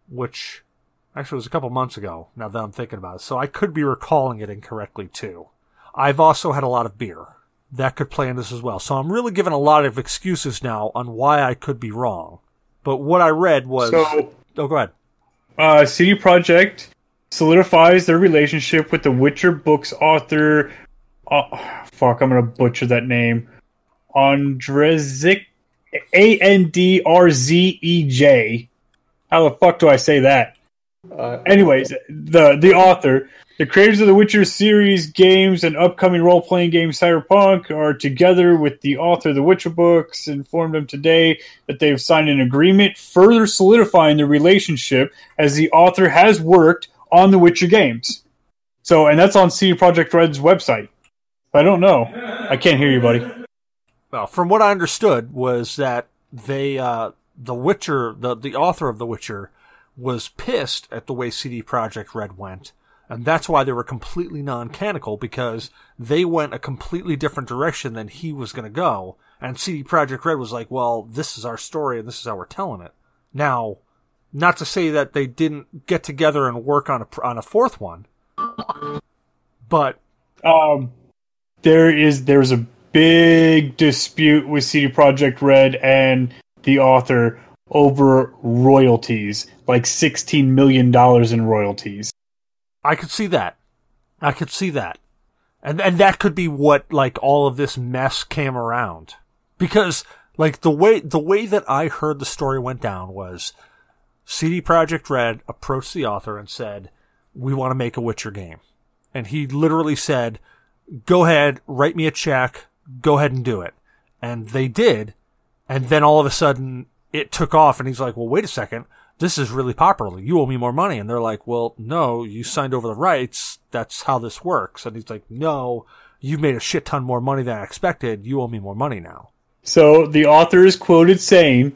which actually was a couple months ago, now that I'm thinking about it, so I could be recalling it incorrectly too. I've also had a lot of beer. That could play in this as well. So I'm really giving a lot of excuses now on why I could be wrong. But what I read was so, Oh go ahead. Uh CD Projekt solidifies their relationship with the Witcher books author uh, fuck, I'm gonna butcher that name. Andrzej, A N D R Z E J. How the fuck do I say that? Uh, Anyways, the the author, the creators of the Witcher series games and upcoming role playing game Cyberpunk are together with the author of the Witcher books informed them today that they've signed an agreement, further solidifying the relationship as the author has worked on the Witcher games. So, and that's on CD Projekt Red's website. I don't know. I can't hear you, buddy. Well, from what I understood was that they, uh, the Witcher, the, the author of The Witcher was pissed at the way CD Projekt Red went. And that's why they were completely non-canonical because they went a completely different direction than he was going to go. And CD Projekt Red was like, well, this is our story and this is how we're telling it. Now, not to say that they didn't get together and work on a, on a fourth one, but, um, there is there's a big dispute with CD Projekt Red and the author over royalties, like sixteen million dollars in royalties. I could see that. I could see that. And and that could be what like all of this mess came around. Because like the way the way that I heard the story went down was CD Projekt Red approached the author and said, "We want to make a Witcher game." And he literally said, go ahead, write me a check, go ahead and do it. And they did. And then all of a sudden it took off and he's like, well, wait a second. This is really popular. You owe me more money. And they're like, well, no, you signed over the rights. That's how this works. And he's like, no, you've made a shit ton more money than I expected. You owe me more money now. So the author is quoted saying,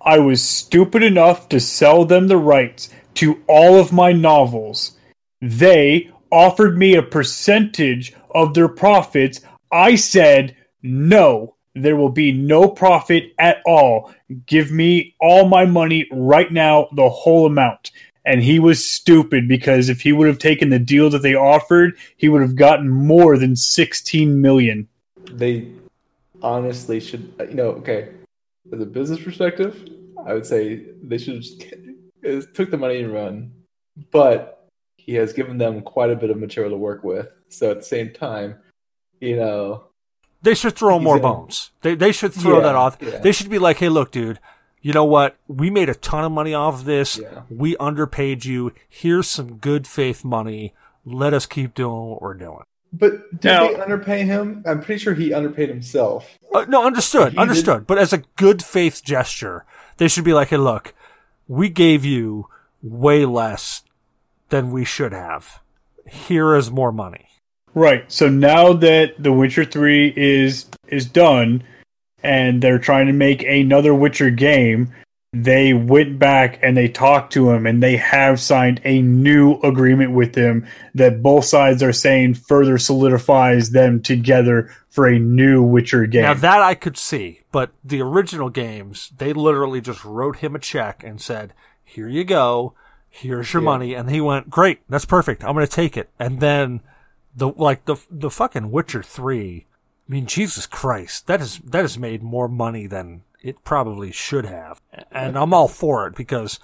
I was stupid enough to sell them the rights to all of my novels. They offered me a percentage of their profits. I said, no, there will be no profit at all. Give me all my money right now, the whole amount. And he was stupid because if he would have taken the deal that they offered, he would have gotten more than 16 million. They honestly should, you know, okay, as a business perspective, I would say they should just took the money and run. But he has given them quite a bit of material to work with. So at the same time, you know, They should throw He's more in- bones. They they should throw Yeah, that off. yeah. They should be like, hey, look, dude, you know what? We made a ton of money off of this. Yeah. We underpaid you. Here's some good faith money. Let us keep doing what we're doing. but did Now- they underpay him? I'm pretty sure he underpaid himself. Uh, no, understood, He understood. But as a good faith gesture, they should be like, hey, look, we gave you way less than we should have. Here is more money. Right. So now that The Witcher 3 is is done and they're trying to make another Witcher game, they went back and they talked to him and they have signed a new agreement with him that both sides are saying further solidifies them together for a new Witcher game. Now that I could see, but the original games, they literally just wrote him a check and said, "Here you go, here's your Yeah. money," and he went, "Great, that's perfect. I'm going to take it." And then the like the the fucking Witcher three. I mean, Jesus Christ, that is that has made more money than it probably should have, and I'm all for it because,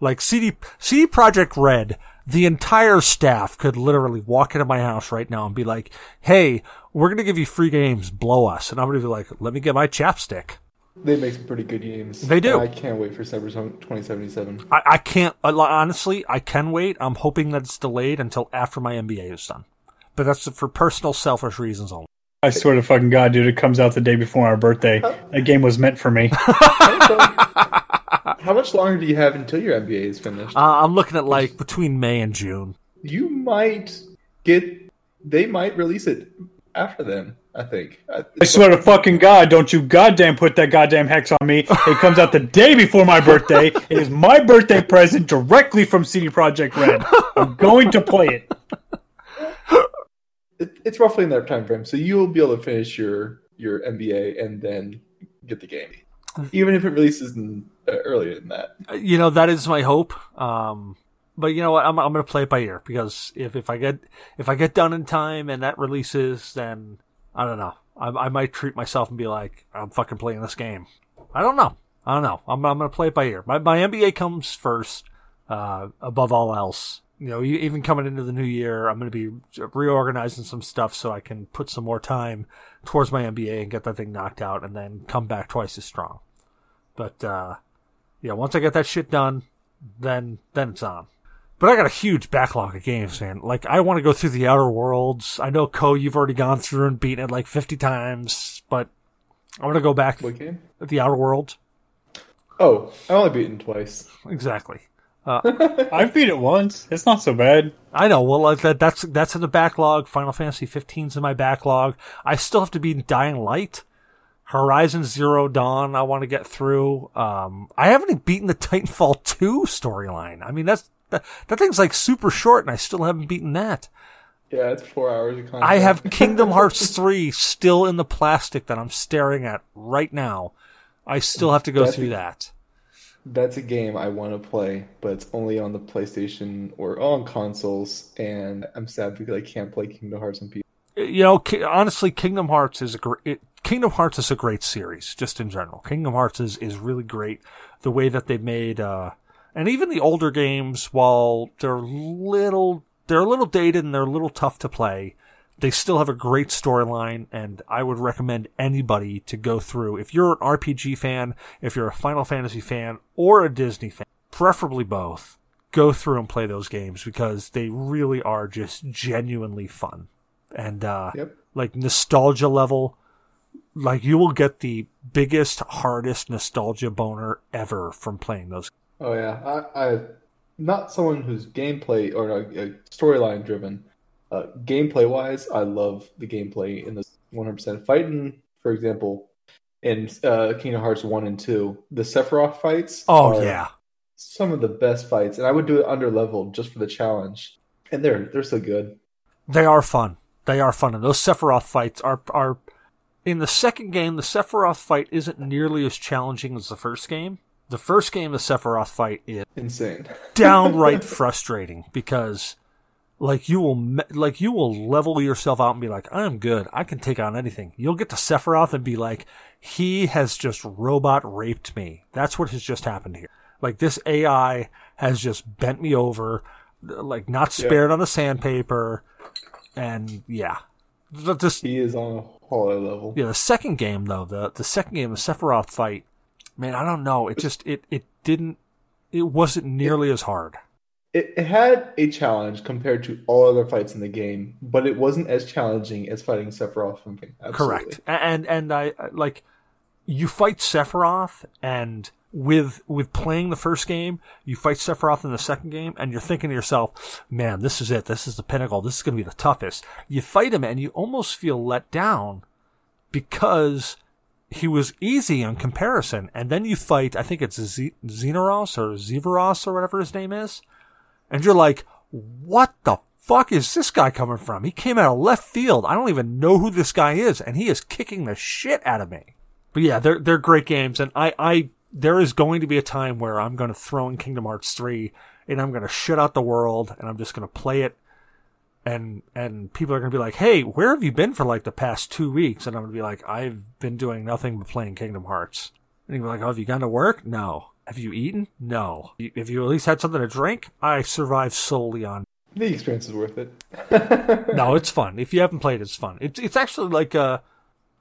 like CD CD Projekt Red, the entire staff could literally walk into my house right now and be like, "Hey, we're gonna give you free games, blow us," and I'm gonna be like, "Let me get my chapstick." They make some pretty good games. They do. I can't wait for Cyberpunk 2077. I, I can't honestly. I can wait. I'm hoping that it's delayed until after my MBA is done, but that's for personal, selfish reasons only. I swear to fucking God, dude, it comes out the day before our birthday. That game was meant for me. How much longer do you have until your MBA is finished? Uh, I'm looking at like between May and June. you might get. They might release it after then. I think. I, I swear to fucking God, don't you goddamn put that goddamn hex on me. It comes out the day before my birthday. It is my birthday present directly from CD Projekt Red. I'm going to play it. It, it's roughly in that time frame. So you'll be able to finish your your MBA and then get the game, even if it releases in, uh, earlier than that. Uh, You know that is my hope. Um, but you know what? I'm I'm gonna play it by ear because if if I get if I get done in time and that releases, then I don't know. I I might treat myself and be like, I'm fucking playing this game. I don't know. I don't know. I'm I'm gonna play it by ear. My my MBA comes first, uh, above all else. You know, even coming into the new year, I'm going to be reorganizing some stuff so I can put some more time towards my MBA and get that thing knocked out, and then come back twice as strong. But uh, yeah, once I get that shit done, then then it's on. But I got a huge backlog of games, man. Like I want to go through the Outer Worlds. I know Koh, you've already gone through and beaten it like 50 times, but I want to go back What game? the Outer Worlds. Oh, I only beaten twice. Exactly. I've beat it once. It's not so bad. I know. Well, like, that that's that's in the backlog. Final Fantasy 15's in my backlog. I still have to beat Dying Light, Horizon Zero Dawn. I want to get through. Um, I haven't beaten the Titanfall 2 storyline. I mean, that's that, that thing's like super short, and I still haven't beaten that. Yeah, it's four hours of. I have Kingdom Hearts 3 still in the plastic that I'm staring at right now. I still have to go That's through a- that. That's a game I want to play, but it's only on the PlayStation or on consoles, and I'm sad because I can't play Kingdom Hearts on PC. you know, honestly, Kingdom Hearts is a great. Kingdom Hearts is a great series, just in general. Kingdom Hearts is, is really great. The way that they've made, uh, and even the older games, while they're little, they're a little dated and they're a little tough to play, they still have a great storyline. And I would recommend anybody to go through. If you're an RPG fan, if you're a Final Fantasy fan, or a Disney fan, preferably both, go through and play those games because they really are just genuinely fun and uh, Yep. like nostalgia level, like you will get the biggest, hardest nostalgia boner ever from playing those. Oh yeah, I, I not someone who's gameplay or uh, storyline driven. Uh, gameplay wise, I love the gameplay in the 100% fighting. For example, in uh, Kingdom Hearts one and two. The Sephiroth fights. Oh are yeah, some of the best fights, and I would do it under level just for the challenge. And they're they're so good. they are fun. They are fun, and those Sephiroth fights are are. In the second game, the Sephiroth fight isn't nearly as challenging as the first game. The first game, the Sephiroth fight is Insane. downright frustrating because like you will me- like you will level yourself out and be like I'm good I can take on anything you'll get to Sephiroth and be like he has just robot raped me that's what has just happened here like this AI has just bent me over like not spared on the sandpaper and yeah Th- this He is on a whole other level. yeah, the second game though, the the second game, the Sephiroth fight, man, I don't know. It just it it didn't it wasn't nearly as hard. It, it had a challenge compared to all other fights in the game, but it wasn't as challenging as fighting Sephiroth from. Correct. And and I like you fight Sephiroth and with with playing the first game, you fight Sephiroth in the second game, and you're thinking to yourself, "Man, this is it. This is the pinnacle. This is going to be the toughest." You fight him, and you almost feel let down because he was easy in comparison. And then you fight, I think it's Z- Xenos or Zevaros or whatever his name is, and you're like, "What the fuck is this guy coming from? He came out of left field. I don't even know who this guy is, and he is kicking the shit out of me." But yeah, they're they're great games, and I I there is going to be a time where I'm going to throw in Kingdom Hearts three, and I'm going to shut out the world, and I'm just going to play it, and and people are going to be like, "Hey, where have you been for like the past two weeks?" And I'm going to be like, "I've been doing nothing but playing Kingdom Hearts." And you're like, "Oh, have you gone to work? No. Have you eaten? No. Have you at least had something to drink? I survive solely on The experience is worth it. no, it's fun. If you haven't played, it's fun. It's it's actually like uh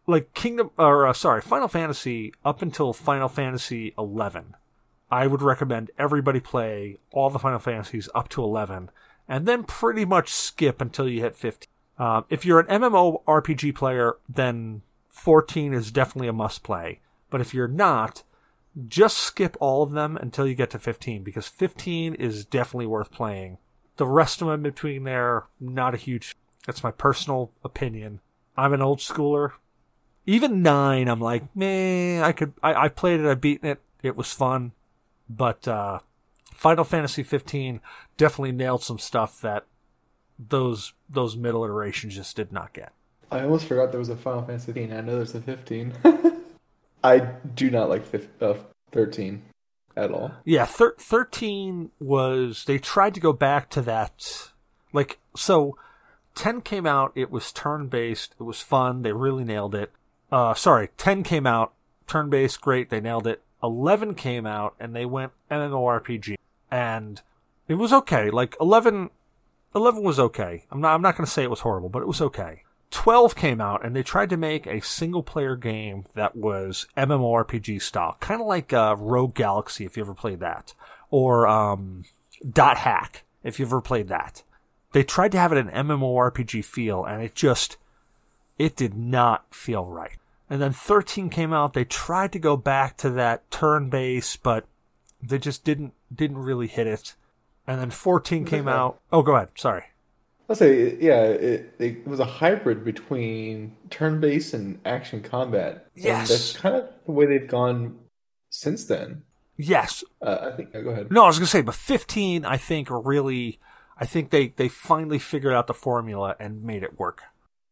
like Kingdom or uh, sorry, Final Fantasy up until Final Fantasy 11. I would recommend everybody play all the Final Fantasies up to 11 and then pretty much skip until you hit 15. Um, if you're an MMO RPG player, then 14 is definitely a must play. But if you're not, just skip all of them until you get to 15 because 15 is definitely worth playing. The rest of them between there, not a huge. That's my personal opinion. I'm an old schooler. Even nine, I'm like, meh. I could. I, I played it. I beaten it. It was fun, but uh, Final Fantasy 15 definitely nailed some stuff that those those middle iterations just did not get. I almost forgot there was a Final Fantasy 15. I know there's a 15. I do not like fif- uh, 13 at all. Yeah, thir- 13 was. They tried to go back to that. Like, so 10 came out, it was turn based, it was fun, they really nailed it. Uh, sorry, 10 came out, turn based, great, they nailed it. 11 came out, and they went MMORPG. And it was okay. Like, 11, 11 was okay. I'm not, I'm not gonna say it was horrible, but it was okay. 12 came out and they tried to make a single player game that was MMORPG style, kind of like uh, Rogue Galaxy if you ever played that, or um, Dot Hack if you ever played that. They tried to have it an MMORPG feel and it just it did not feel right. And then 13 came out, they tried to go back to that turn base, but they just didn't didn't really hit it. And then 14 came out. Oh, go ahead. Sorry. I'll say, yeah, it, it was a hybrid between turn-based and action combat. And Yes. that's kind of the way they've gone since then. Yes, Uh, I think. Go ahead. No, I was gonna say, but 15, I think really, I think they, they finally figured out the formula and made it work.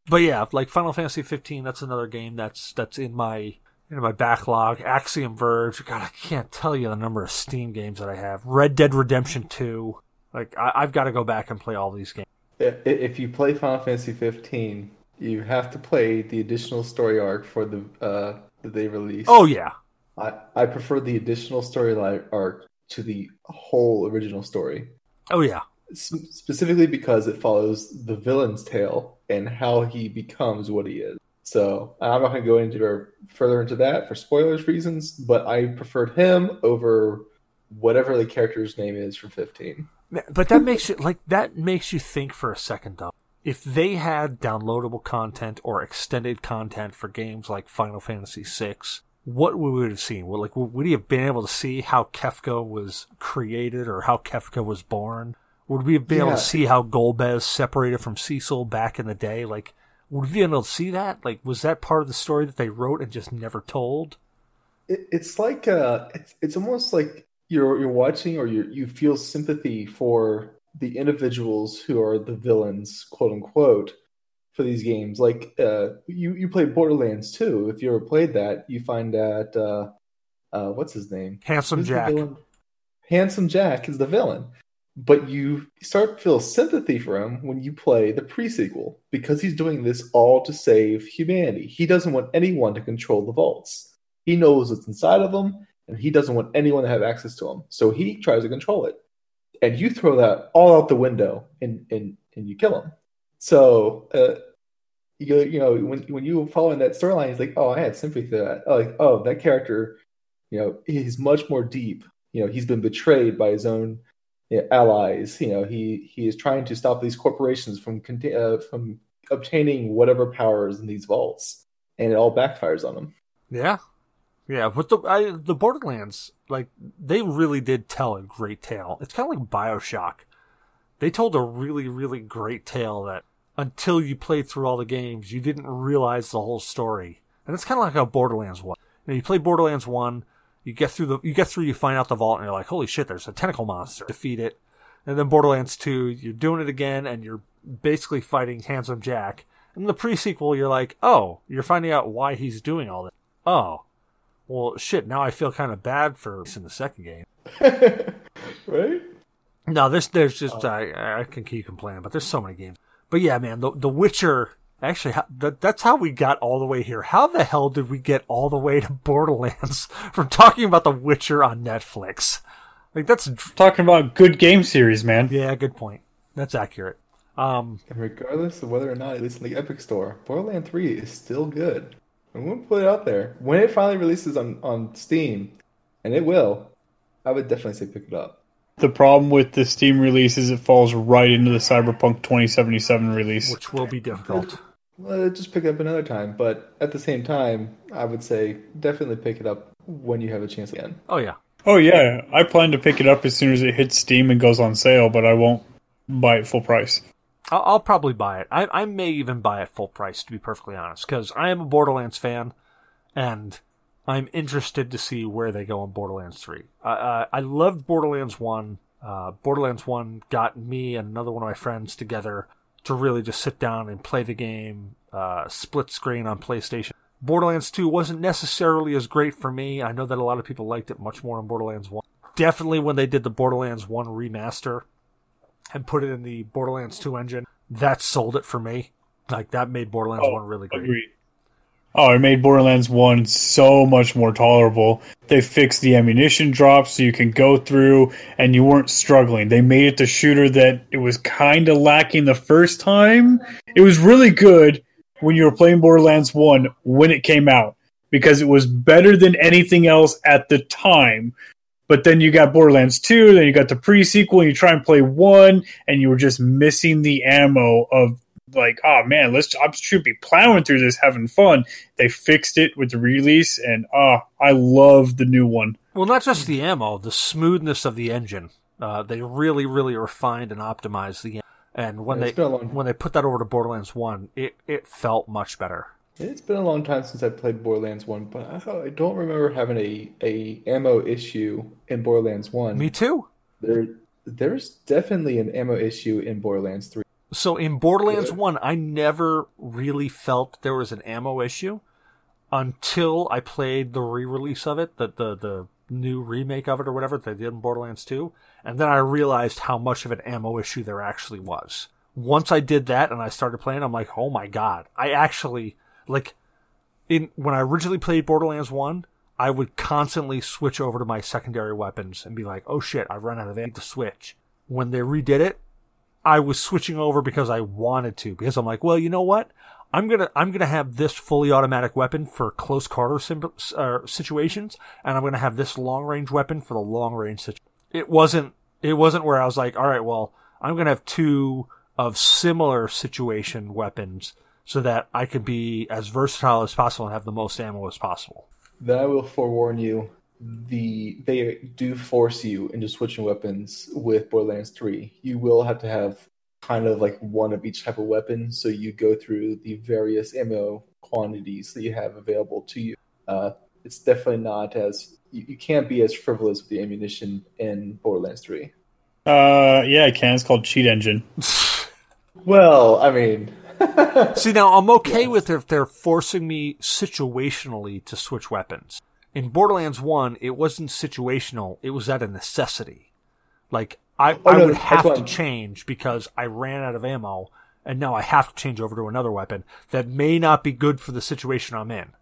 But yeah, like Final Fantasy 15, that's another game that's, that's in my, in my backlog. Axiom Verge, God, I can't tell you the number of Steam games that I have. Red Dead Redemption 2. Like, I, I've got to go back and play all these games. If you play Final Fantasy 15, you have to play the additional story arc for the uh, that they released. Oh yeah. I, I prefer the additional storyline arc to the whole original story. Oh yeah. S- specifically because it follows the villain's tale and how he becomes what he is. So I'm not going to go into further into that for spoilers reasons, but I preferred him over whatever the character's name is for 15. But that makes you like that makes you think for a second though. If they had downloadable content or extended content for games like Final Fantasy VI, what would we have seen? Would like would we have been able to see how Kefka was created or how Kefka was born? Would we have been able to see how Golbez separated from Cecil back in the day? Like would we be able to see that? Like, was that part of the story that they wrote and just never told? It, it's like uh, it's it's almost like you're you're watching or you you feel sympathy for the individuals who are the villains, quote unquote, for these games. Like uh, you you play Borderlands 2. If you ever played that, you find that uh, uh, what's his name? Handsome Who's Jack. Handsome Jack is the villain. But you start to feel sympathy for him when you play the pre-sequel because he's doing this all to save humanity. He doesn't want anyone to control the vaults. He knows what's inside of them, and he doesn't want anyone to have access to him. So he tries to control it. And you throw that all out the window and and, and you kill him. So uh, you you know when when you follow in that storyline, he's like, oh, I had sympathy for that. Like, oh, that character, you know, he's much more deep. You know, he's been betrayed by his own you know, allies. You know, he he is trying to stop these corporations from uh, from obtaining whatever powers in these vaults, and it all backfires on him. Yeah, yeah. But the I, the Borderlands, like they really did tell a great tale. It's kind of like Bioshock. They told a really, really great tale that until you played through all the games, you didn't realize the whole story. And it's kind of like how Borderlands was. You, know, you play Borderlands one, you get through the, you get through, you find out the vault, and you're like, holy shit, there's a tentacle monster. Defeat it. And then Borderlands two, you're doing it again, and you're basically fighting Handsome Jack. In the pre-sequel, you're like, oh, you're finding out why he's doing all this. Oh, well, shit. Now I feel kind of bad for in the second game. right? No, there's there's just I I can keep complaining, but there's so many games. But yeah, man, the The Witcher. Actually, that, that's how we got all the way here. How the hell did we get all the way to Borderlands from talking about The Witcher on Netflix? Like that's Talking about good game series, man. yeah, good point. That's accurate. Um, And regardless of whether or not it releases in the Epic Store, Borderlands 3 is still good. I'm going to put it out there. When it finally releases on, on Steam, and it will, I would definitely say pick it up. The problem with the Steam release is it falls right into the Cyberpunk 2077 release. which will be difficult. Well, just pick it up another time. But at the same time, I would say definitely pick it up when you have a chance again. Oh yeah, Oh yeah, I plan to pick it up as soon as it hits Steam and goes on sale, but I won't buy it full price. I'll, I'll probably buy it. I, I may even buy it full price, to be perfectly honest, because I am a Borderlands fan, and I'm interested to see where they go in Borderlands 3. Uh, uh, I loved Borderlands 1. Uh, Borderlands 1 got me and another one of my friends together to really just sit down and play the game uh, split screen on PlayStation. Borderlands 2 wasn't necessarily as great for me. I know that a lot of people liked it much more than Borderlands 1. Definitely when they did the Borderlands 1 remaster, and put it in the Borderlands 2 engine, that sold it for me. Like that made Borderlands Oh, 1 really great. Agreed. Oh, it made Borderlands 1 so much more tolerable. They fixed the ammunition drops so you can go through and you weren't struggling. They made it the shooter that it was kind of lacking the first time. It was really good when you were playing Borderlands 1 when it came out because it was better than anything else at the time. But then you got Borderlands 2, then you got the pre sequel, and you try and play 1, and you were just missing the ammo of like, oh man, let's I should be plowing through this, having fun. They fixed it with the release, and oh, I love the new one. Well, not just the ammo, the smoothness of the engine. Uh, they really, really refined and optimized the. And when Yeah, they it's been a long- when they put that over to Borderlands One, it it felt much better. It's been a long time since I played Borderlands 1, but I, I don't remember having a, a ammo issue in Borderlands 1. Me too. There, there's definitely an ammo issue in Borderlands 3. So in Borderlands Yeah. 1, I never really felt there was an ammo issue until I played the re-release of it, the the, the new remake of it or whatever they did in Borderlands 2, and then I realized how much of an ammo issue there actually was. Once I did that and I started playing, I'm like, "Oh my god. I actually like in when I originally played Borderlands 1, I would constantly switch over to my secondary weapons and be like, "Oh shit, I've run out of ammo to switch." When they redid it, I was switching over because I wanted to because I'm like, well, you know what? I'm gonna I'm gonna have this fully automatic weapon for close quarter sim- uh, situations, and I'm gonna have this long range weapon for the long range situation. It wasn't it wasn't where I was like, all right, well, I'm gonna have two of similar situation weapons so that I could be as versatile as possible and have the most ammo as possible. Then I will forewarn you, the they do force you into switching weapons with Borderlands 3. You will have to have kind of like one of each type of weapon. So you go through the various ammo quantities that you have available to you. Uh, it's definitely not as you, you can't be as frivolous with the ammunition in Borderlands 3. Uh, yeah, I can. It's called Cheat Engine. Well, I mean, See, now I'm okay with if they're forcing me situationally to switch weapons. In Borderlands 1, it wasn't situational, it was at a necessity. Like, I, I Oh, no, would have to change because I ran out of ammo, and now I have to change over to another weapon that may not be good for the situation I'm in.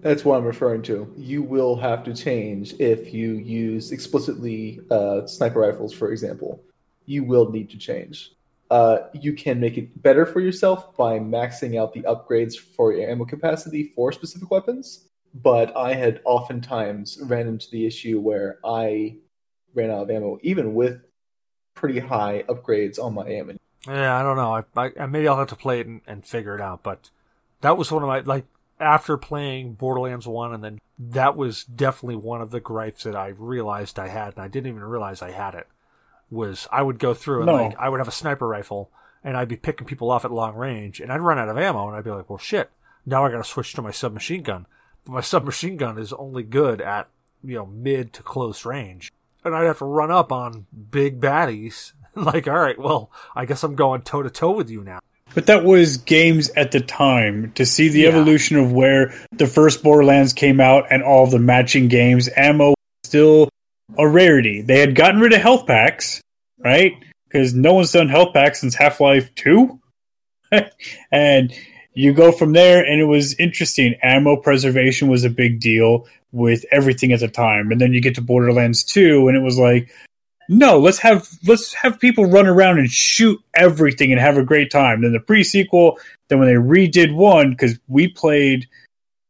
that's what I'm referring to. You will have to change if you use explicitly uh, sniper rifles, for example. You will need to change. Uh, you can make it better for yourself by maxing out the upgrades for your ammo capacity for specific weapons. But I had oftentimes ran into the issue where I ran out of ammo, even with pretty high upgrades on my ammo. Yeah, I don't know. I, I maybe I'll have to play it and, and figure it out. But that was one of my like after playing Borderlands One, and then that was definitely one of the gripes that I realized I had, and I didn't even realize I had it. Was I would go through and No. like I would have a sniper rifle, and I'd be picking people off at long range, and I'd run out of ammo, and I'd be like, well, shit. Now I got to switch to my submachine gun. But my submachine gun is only good at you know mid to close range, and I'd have to run up on big baddies. like, all right, well, I guess I'm going toe to toe with you now. But that was games at the time. To see the Yeah. evolution of where the first Borderlands came out and all the matching games, ammo still a rarity. They had gotten rid of health packs, right? Because no one's done health packs since Half Life 2. and you go from there, and it was interesting. Ammo preservation was a big deal with everything at the time. And then you get to Borderlands 2, and it was like, no, let's have let's have people run around and shoot everything and have a great time. Then the pre-sequel, then when they redid one, because we played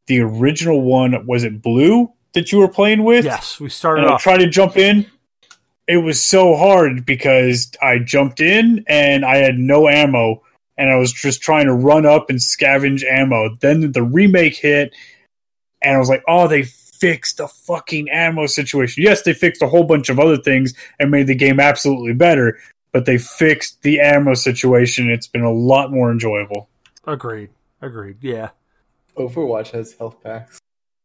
the original one, was it Blue that you were playing with? Yes, we started And I tried to jump in. It was so hard because I jumped in and I had no ammo, and I was just trying to run up and scavenge ammo. Then the remake hit, and I was like, "Oh, they fixed the fucking ammo situation." Yes, they fixed a whole bunch of other things and made the game absolutely better, but they fixed the ammo situation. It's been a lot more enjoyable. Agreed. Agreed. Yeah. Overwatch has health packs.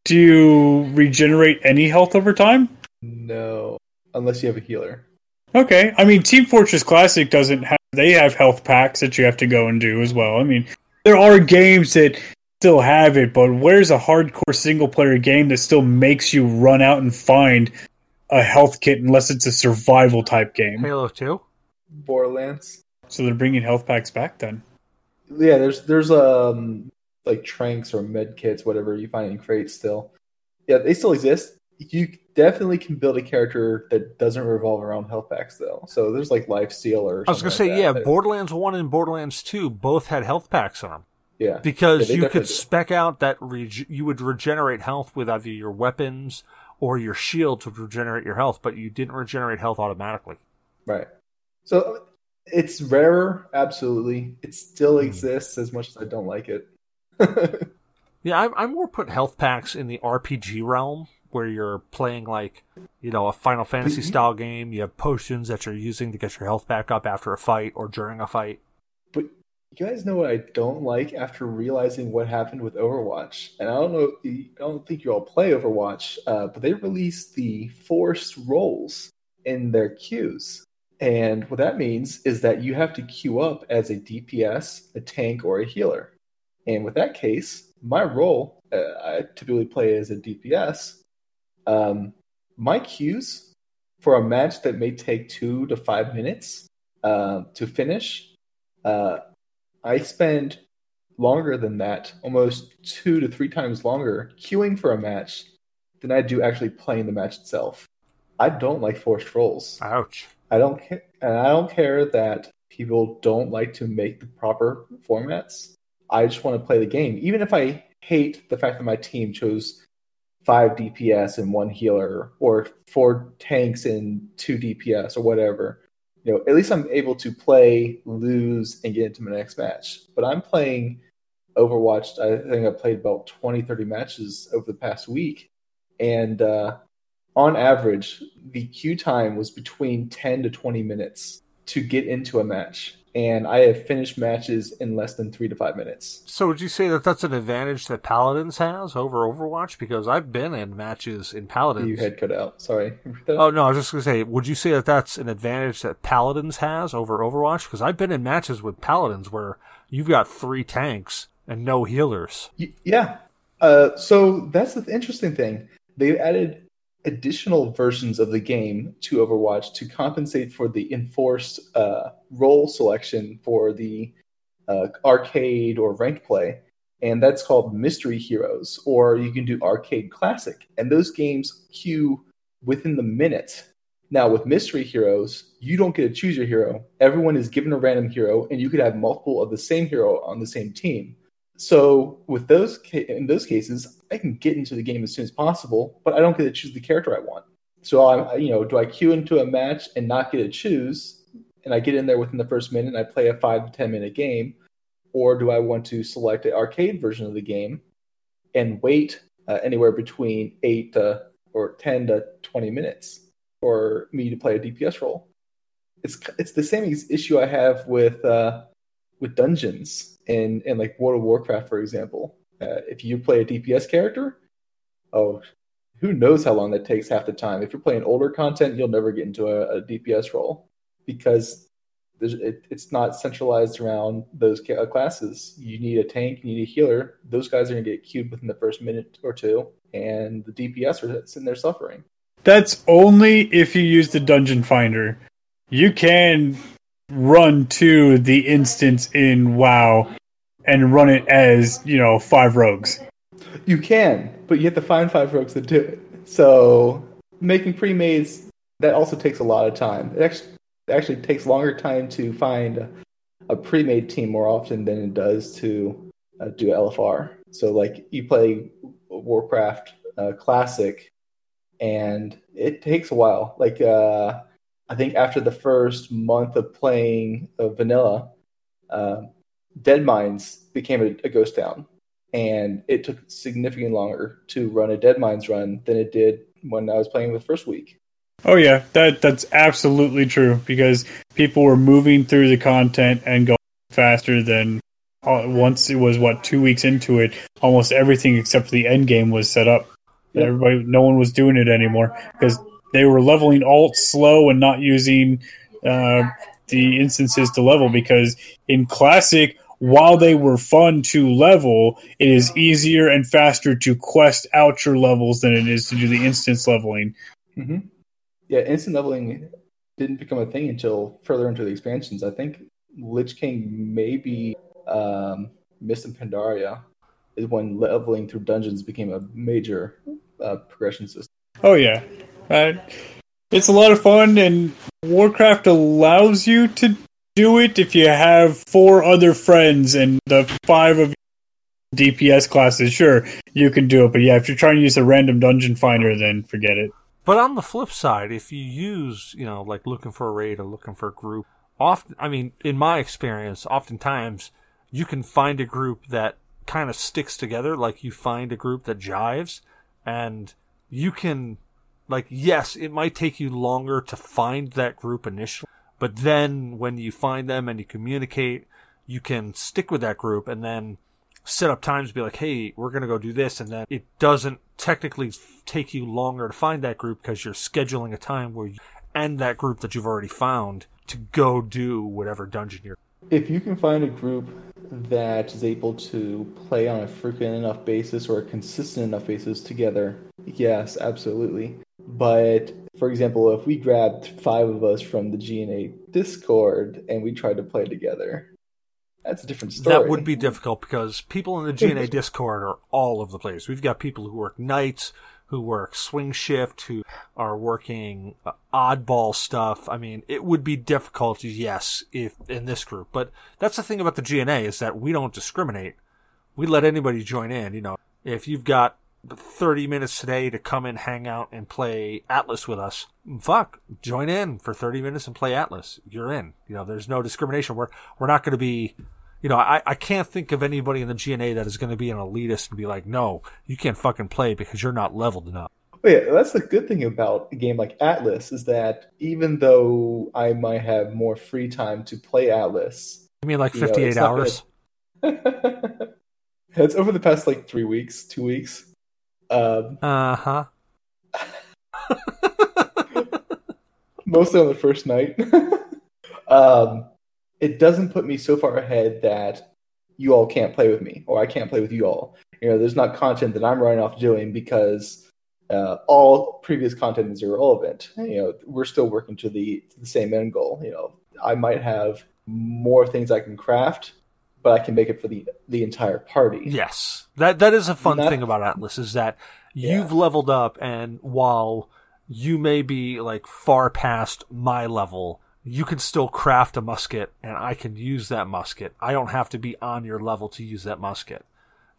Do you regenerate any health over time? No, unless you have a healer. Okay. I mean, Team Fortress Classic doesn't have, they have health packs that you have to go and do as well. I mean, there are games that still have it, but where's a hardcore single player game that still makes you run out and find a health kit unless it's a survival type game? Halo 2. Borderlands. So they're bringing health packs back then. Yeah, there's there's um like tranks or med kits, whatever you find in crates still. Yeah, they still exist. You definitely can build a character that doesn't revolve around health packs though. So there's like life steal or I was going to say, like yeah. Borderlands 1 and Borderlands 2 both had health packs on them. yeah. Because Yeah, you could do. spec out that reg- you would regenerate health with either your weapons or your shield to regenerate your health, but you didn't regenerate health automatically. Right. So it's rarer, absolutely. It still Hmm. exists as much as I don't like it. Yeah, I, I more put health packs in the RPG realm where you're playing like, you know, a Final Fantasy style game. You have potions that you're using to get your health back up after a fight or during a fight. But you guys know what I don't like after realizing what happened with Overwatch, and I don't know. I don't think you all play Overwatch, uh, but they released the forced roles in their queues, and what that means is that you have to queue up as a DPS, a tank, or a healer. And with that case, my role, uh, I typically play as a DPS. Um, my queues for a match that may take two to five minutes uh, to finish uh, I spend longer than that, almost two to three times longer, queuing for a match than I do actually playing the match itself. I don't like forced roles. Ouch. I don't care, and I don't care that people don't like to make the proper formats. I just want to play the game, even if I hate the fact that my team chose five DPS and one healer, or four tanks and two DPS, or whatever you know, at least I'm able to play, lose, and get into my next match. But I'm playing Overwatch. I think I played about 20, 30 matches over the past week. And uh, on average, the queue time was between 10 to 20 minutes to get into a match. And I have finished matches in less than three to five minutes. So would you say that that's an advantage that Paladins has over Overwatch? Because I've been in matches in Paladins. You had cut out. Sorry. Oh no, I was just gonna say, would you say that that's an advantage that Paladins has over Overwatch? Because I've been in matches with Paladins where you've got three tanks and no healers. Y- Yeah. Uh, so that's the interesting thing. They've added additional versions of the game to Overwatch to compensate for the enforced uh, role selection for the uh, arcade or ranked play. And that's called Mystery Heroes, or you can do Arcade Classic. And those games queue within the minute. Now, with Mystery Heroes, you don't get to choose your hero. Everyone is given a random hero, and you could have multiple of the same hero on the same team. So with those in those cases, I can get into the game as soon as possible, but I don't get to choose the character I want. So I'm, you know, do I queue into a match and not get to choose, and I get in there within the first minute and I play a five to ten minute game, or do I want to select an arcade version of the game and wait uh, anywhere between eight to or ten to twenty minutes for me to play a DPS role? It's it's the same issue I have with uh, with dungeons in in like World of Warcraft, for example. Uh, if you play a DPS character, oh, who knows how long that takes half the time. If you're playing older content, you'll never get into a, a DPS role because it, it's not centralized around those uh, classes. You need a tank, you need a healer. Those guys are going to get queued within the first minute or two, and the DPS are sitting there suffering. That's only if you use the dungeon finder. You can run to the instance in WoW and run it as, you know, five rogues. You can, but you have to find five rogues to do it. So making pre-mades that also takes a lot of time. It actually it actually takes longer time to find a, a pre-made team more often than it does to uh, do LFR. So like you play Warcraft uh, Classic, and it takes a while. Like uh, I think after the first month of playing uh, vanilla, uh, Deadmines became a, a ghost town, and it took significantly longer to run a Deadmines run than it did when I was playing the first week. Oh yeah, that that's absolutely true because people were moving through the content and going faster than uh, once it was what two weeks into it. Almost everything except for the end game was set up. Yep. Everybody, no one was doing it anymore because they were leveling alt slow and not using uh, the instances to level. Because in classic, while they were fun to level, it is easier and faster to quest out your levels than it is to do the instance leveling. hmm Yeah, instant leveling didn't become a thing until further into the expansions. I think Lich King, maybe um, Mists of Pandaria, is when leveling through dungeons became a major uh, progression system. Oh yeah, uh, it's a lot of fun, and Warcraft allows you to do it if you have four other friends and the five of DPS classes. Sure, you can do it, but yeah, if you're trying to use a random dungeon finder, then forget it. But on the flip side, if you use, you know, like looking for a raid or looking for a group, often, I mean, in my experience, oftentimes you can find a group that kind of sticks together, like you find a group that jives, and you can, like, yes, it might take you longer to find that group initially, but then when you find them and you communicate, you can stick with that group and then set up times to be like, hey, we're going to go do this. And then it doesn't technically take you longer to find that group because you're scheduling a time where you end that group that you've already found to go do whatever dungeon you're. If you can find a group that is able to play on a frequent enough basis or a consistent enough basis together, yes, absolutely. But for example, if we grabbed five of us from the GNA Discord and we tried to play together, that's a different story. That would be difficult because people in the GNA Discord are all over the place. We've got people who work nights, who work swing shift, who are working uh, oddball stuff. I mean, it would be difficult, yes, if in this group. But that's the thing about the GNA is that we don't discriminate. We let anybody join in. You know, if you've got 30 minutes today to come and hang out and play Atlas with us, fuck, join in for 30 minutes and play Atlas. You're in. You know, there's no discrimination. We're, we're not going to be, you know, I, I can't think of anybody in the GNA that is going to be an elitist and be like, no, you can't fucking play because you're not leveled enough. Well, yeah, that's the good thing about a game like Atlas is that even though I might have more free time to play Atlas, You mean like You know, 58 hours? it's over the past like three weeks, two weeks. Um, Uh huh. mostly on the first night. um, it doesn't put me so far ahead that you all can't play with me, or I can't play with you all. You know, there's not content that I'm running off doing because uh, all previous content is irrelevant. You know, we're still working to the to the same end goal. You know, I might have more things I can craft, but I can make it for the the entire party. Yes, that that is a fun thing about Atlas is that Yeah. you've leveled up, and while you may be like far past my level, you can still craft a musket, and I can use that musket. I don't have to be on your level to use that musket.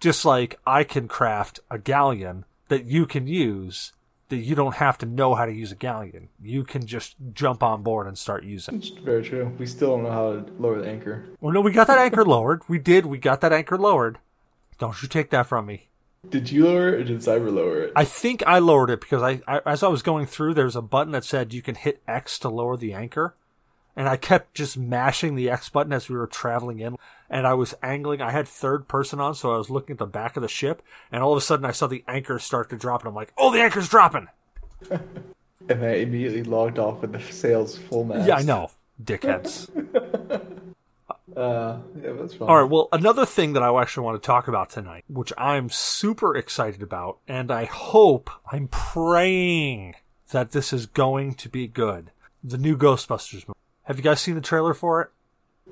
Just like I can craft a galleon that you can use, that you don't have to know how to use a galleon. You can just jump on board and start using. It's very true. We still don't know how to lower the anchor. Well, no, we got that anchor lowered. We did. We got that anchor lowered. Don't you take that from me. Did you lower it or did Cyber lower it? I think I lowered it because I, I as I was going through, there was a button that said you can hit X to lower the anchor, and I kept just mashing the X button as we were traveling in, and I was angling. I had third person on, so I was looking at the back of the ship, and all of a sudden I saw the anchor start to drop, and I'm like, "Oh, the anchor's dropping!" And I immediately logged off with the sails full mast. Yeah, I know, dickheads. Uh, yeah, that's fine. All right. Well, another thing that I actually want to talk about tonight, which I'm super excited about, and I hope, I'm praying that this is going to be good. The new Ghostbusters movie. Have you guys seen the trailer for it?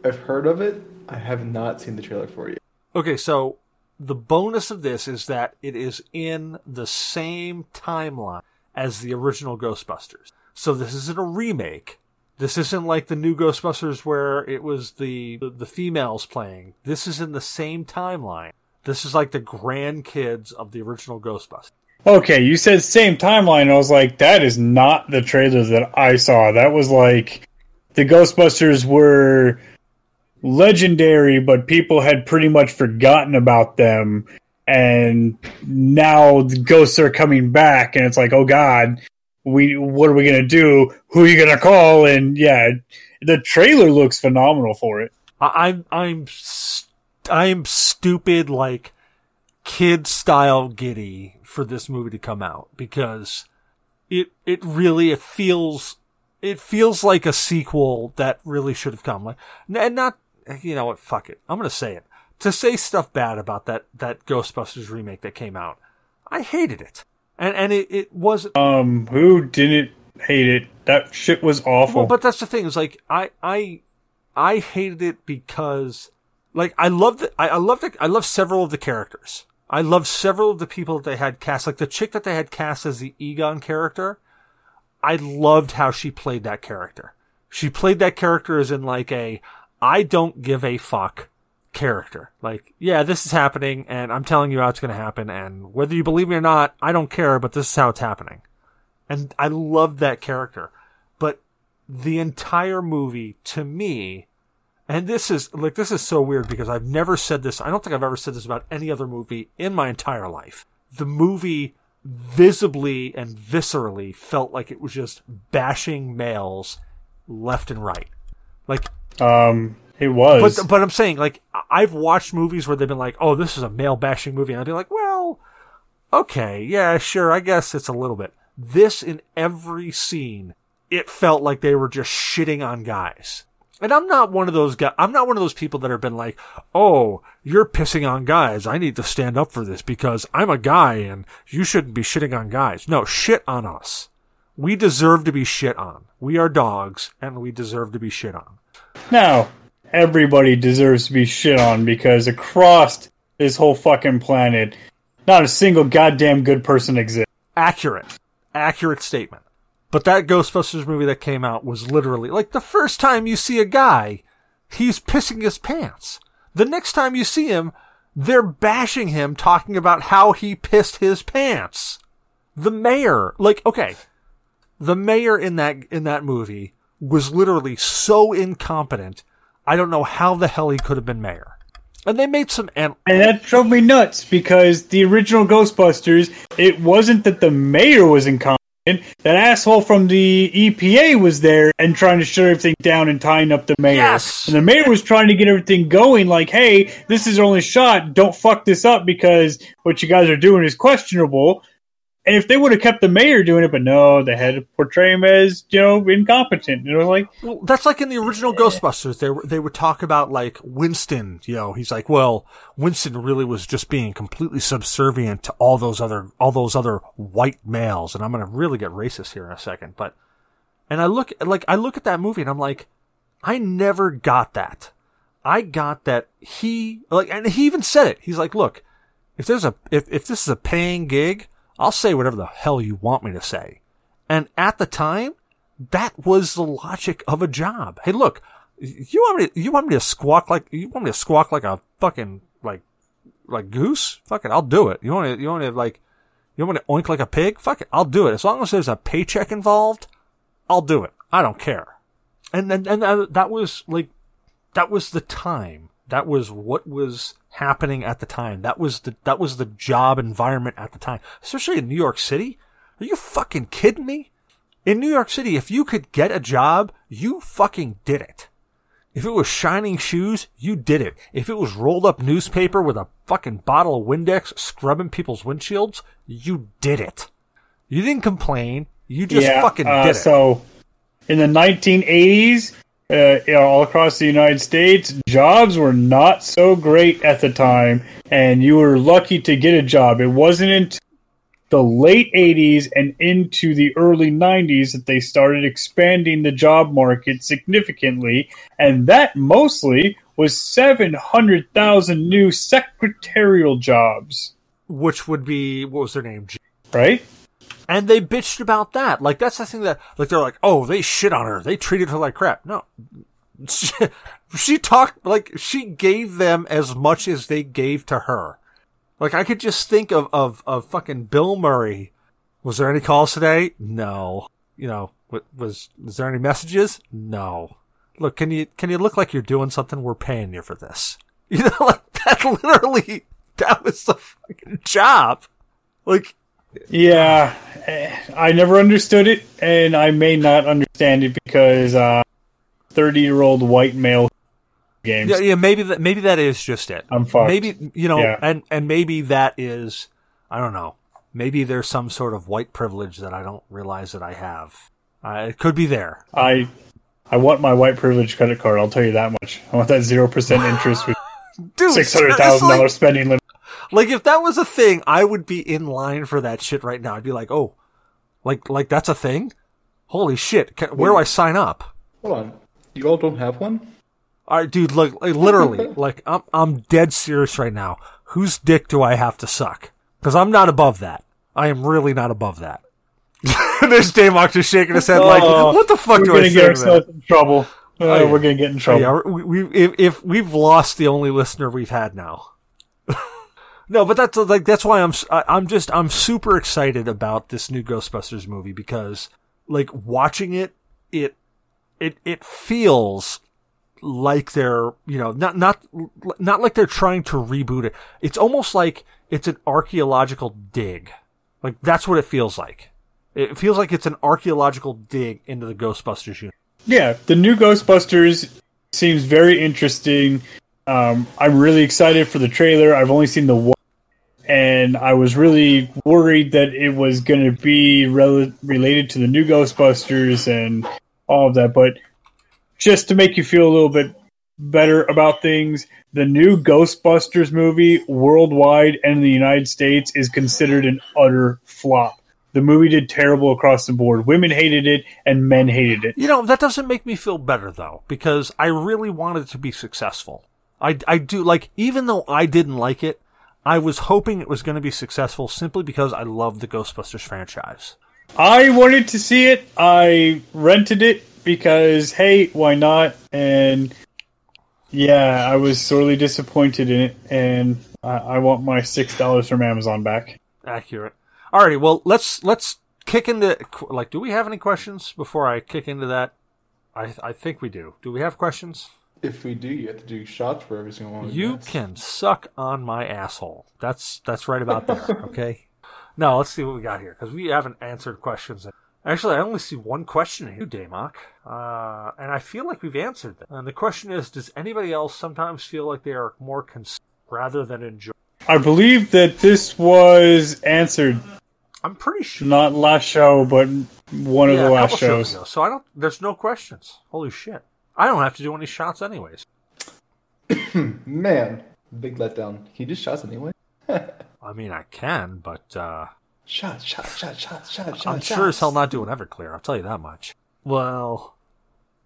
I've heard of it. I have not seen the trailer for it. Okay, so the bonus of this is that it is in the same timeline as the original Ghostbusters. So this isn't a remake. This isn't like the new Ghostbusters where it was the the females playing. This is in the same timeline. This is like the grandkids of the original Ghostbusters. Okay, you said same timeline. I was like, that is not the trailer that I saw. That was like the Ghostbusters were legendary, but people had pretty much forgotten about them. And now the ghosts are coming back, and it's like, oh god, we what are we gonna do? Who are you gonna call? And yeah, the trailer looks phenomenal for it. I'm I'm I'm stupid like kid style giddy for this movie to come out because it it really it feels it feels like a sequel that really should have come like and not you know what fuck it I'm gonna say it to say stuff bad about that that Ghostbusters remake that came out I hated it and and it, it wasn't Um, who didn't hate it? That shit was awful. Well, but that's the thing is like I I I hated it because like I loved it. I, I loved it. I love several of the characters. I love several of the people that they had cast. Like the chick that they had cast as the Egon character. I loved how she played that character. She played that character as in like a I don't give a fuck character. Like, yeah, this is happening and I'm telling you how it's going to happen and whether you believe me or not, I don't care, but this is how it's happening. And I loved that character. But the entire movie to me and this is like this is so weird because I've never said this. I don't think I've ever said this about any other movie in my entire life. The movie visibly and viscerally felt like it was just bashing males left and right. Like Um, it was. but but I'm saying like I've watched movies where they've been like, "Oh, this is a male bashing movie." And I'd be like, "Well, okay, yeah, sure, I guess it's a little bit." This in every scene, it felt like they were just shitting on guys. And I'm not one of those guys. I'm not one of those people that have been like, "Oh, you're pissing on guys. I need to stand up for this because I'm a guy and you shouldn't be shitting on guys." No, shit on us. We deserve to be shit on. We are dogs and we deserve to be shit on. now, everybody deserves to be shit on because across this whole fucking planet, not a single goddamn good person exists. accurate, accurate statement. But that Ghostbusters movie that came out was literally like the first time you see a guy, he's pissing his pants. The next time you see him, they're bashing him, talking about how he pissed his pants. The mayor, like, okay, the mayor in that in that movie was literally so incompetent. I don't know how the hell he could have been mayor. And they made some an- And that drove me nuts because the original Ghostbusters, it wasn't that the mayor was incompetent. That asshole from the EPA was there and trying to shut everything down and tying up the mayor. Yes! And the mayor was trying to get everything going, like, hey, this is our only shot. Don't fuck this up because what you guys are doing is questionable. And if they would have kept the mayor doing it, but no, they had to portray him as, you know, incompetent. And it was like, Well, that's like in the original Ghostbusters. They were, they would talk about like Winston. You know, he's like, well, Winston really was just being completely subservient to all those other all those other white males. And I'm gonna really get racist here in a second, but and I look like I look at that movie and I'm like, I never got that. I got that he like, and he even said it. He's like, look, if there's a if if this is a paying gig, I'll say whatever the hell you want me to say. And at the time, that was the logic of a job. Hey, look, you want me to, you want me to squawk like you want me to squawk like a fucking like like goose? Fuck it, I'll do it. You want to you want to like you want me to oink like a pig? Fuck it, I'll do it. As long as there's a paycheck involved, I'll do it. I don't care. And and and that, that was like that was the time. That was what was happening at the time. That was the that was the job environment at the time, especially in New York City. Are you fucking kidding me? In New York City, if you could get a job, you fucking did it. If it was shining shoes, you did it. If it was rolled up newspaper with a fucking bottle of Windex scrubbing people's windshields, you did it. You didn't complain. You just fucking uh, did it. So, in the 1980s, uh, all across the United States, jobs were not so great at the time, and you were lucky to get a job. It wasn't until the late 80s and into the early 90s that they started expanding the job market significantly, and that mostly was 700,000 new secretarial jobs, which would be what was their name? right? And they bitched about that. Like that's the thing that like they're like, oh, they shit on her. They treated her like crap. No, she, she talked like she gave them as much as they gave to her. Like I could just think of of of fucking Bill Murray. Was there any calls today? No. You know, was was there any messages? No. Look, can you can you look like you're doing something? We're paying you for this. You know, like that literally that was the fucking job. Like Yeah, eh, I never understood it, and I may not understand it because uh, thirty-year-old white male games. Yeah, yeah, maybe that maybe that is just it. I'm fucked. Maybe you know, Yeah. and and maybe that is I don't know. Maybe there's some sort of white privilege that I don't realize that I have. Uh, it could be there. I I want my white privilege credit card. I'll tell you that much. I want that zero percent interest with six hundred thousand dollars spending limit. Like if that was a thing, I would be in line for that shit right now. I'd be like, oh, like like that's a thing. Holy shit! Can, where do I sign up? Hold on. You all don't have one? All right, dude. Look, like, literally, like I'm I'm dead serious right now. Whose dick do I have to suck? Because I'm not above that. I am really not above that. There's Damok just shaking his head like, Oh, what the fuck do I?" We're do gonna get ourselves in trouble. Uh, Oh, yeah. We're gonna get in trouble. Yeah, we, we if, if we've lost the only listener we've had now. No, but that's like that's why I'm I'm just I'm super excited about this new Ghostbusters movie because like watching it it it it feels like they're you know not not not like they're trying to reboot it. It's almost like it's an archaeological dig. Like that's what it feels like. It feels like it's an archaeological dig into the Ghostbusters universe. Yeah, the new Ghostbusters seems very interesting. Um, I'm really excited for the trailer. I've only seen the one, and I was really worried that it was going to be rel- related to the new Ghostbusters and all of that. But just to make you feel a little bit better about things, the new Ghostbusters movie worldwide and in the United States is considered an utter flop. The movie did terrible across the board. Women hated it and men hated it. You know, that doesn't make me feel better though, because I really wanted to be successful. I, I do, like, even though I didn't like it, I was hoping it was going to be successful simply because I love the Ghostbusters franchise. I wanted to see it. I rented it because hey, why not? And yeah, I was sorely disappointed in it, and I, I want my six dollars from Amazon back. Accurate. Alrighty, well, let's, let's kick into, like, do we have any questions before I kick into that? I, I think we do. Do we have questions? If we do, you have to do shots for every single one. of You us. can suck on my asshole. That's that's right about there. Okay. Now let's see what we got here because we haven't answered questions. Actually, I only see one question here, Damok, uh, and I feel like we've answered them. And the question is: Does anybody else sometimes feel like they are more concerned rather than enjoy? I believe that this was answered I'm pretty sure. not last show, but one of the last shows. ago. So I don't. There's no questions. Holy shit! I don't have to do any shots anyways. Man, big letdown. He just shots anyway. I mean, I can, but uh, Shot, shot, shot, shot, shot, shot. I'm sure as hell not doing Everclear. I'll tell you that much. Well,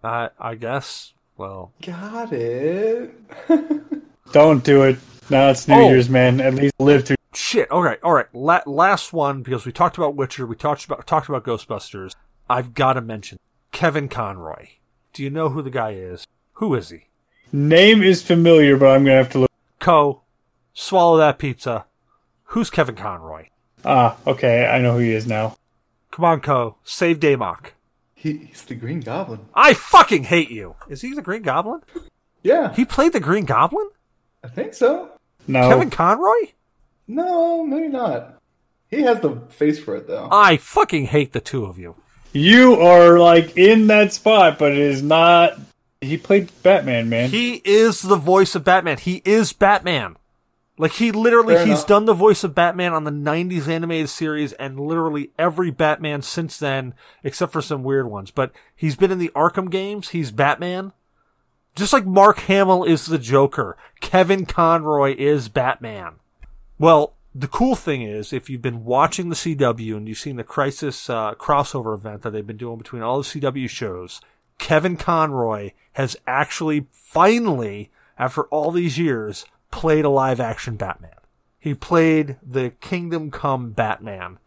I I guess. Well, Got it. Don't do it. Now it's New Oh. Year's, man. At least live to. shit. All right, all right. La- last one because we talked about Witcher. We talked about talked about Ghostbusters. I've got to mention Kevin Conroy. Do you know who the guy is? Who is he? Name is familiar, but I'm gonna have to look. Koh. Swallow that pizza. Who's Kevin Conroy? Ah, okay. I know who he is now. Come on, Koh. Save Damok. He, he's the Green Goblin. I fucking hate you. Is he the Green Goblin? Yeah, He played the Green Goblin? I think so. No, Kevin Conroy? No, maybe not. He has the face for it though. I fucking hate the two of you. You are like in that spot, but it is not. He played Batman, man. He is the voice of Batman. He is Batman. Like he literally Fair he's enough. done the voice of Batman on the 90s animated series and literally every Batman since then except for some weird ones. But he's been in the Arkham games, he's Batman. Just like Mark Hamill is the Joker, Kevin Conroy is Batman. Well, the cool thing is, if you've been watching the CW and you've seen the Crisis uh, crossover event that they've been doing between all the CW shows, Kevin Conroy has actually finally, after all these years, played a live action Batman. He played the Kingdom Come Batman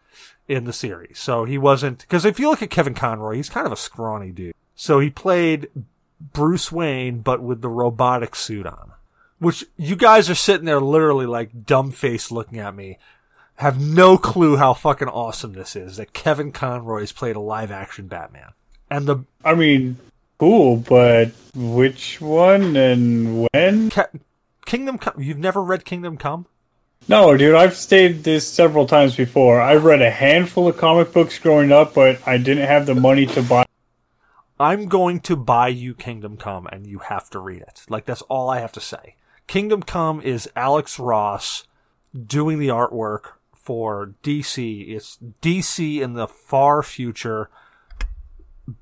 in the series. So he wasn't, because if you look at Kevin Conroy, he's kind of a scrawny dude. So he played Bruce Wayne, but with the robotic suit on. Which you guys are sitting there literally like dumb faced looking at me. Have no clue how fucking awesome this is that Kevin Conroy's played a live action Batman. And the I mean, cool, but which one and when? Ca- Kingdom Come, you've never read Kingdom Come? No, dude, I've stated this several times before. I've read a handful of comic books growing up, but I didn't have the money to buy. I'm going to buy you Kingdom Come and you have to read it. Like that's all I have to say. Kingdom Come is Alex Ross doing the artwork for DC. It's DC in the far future.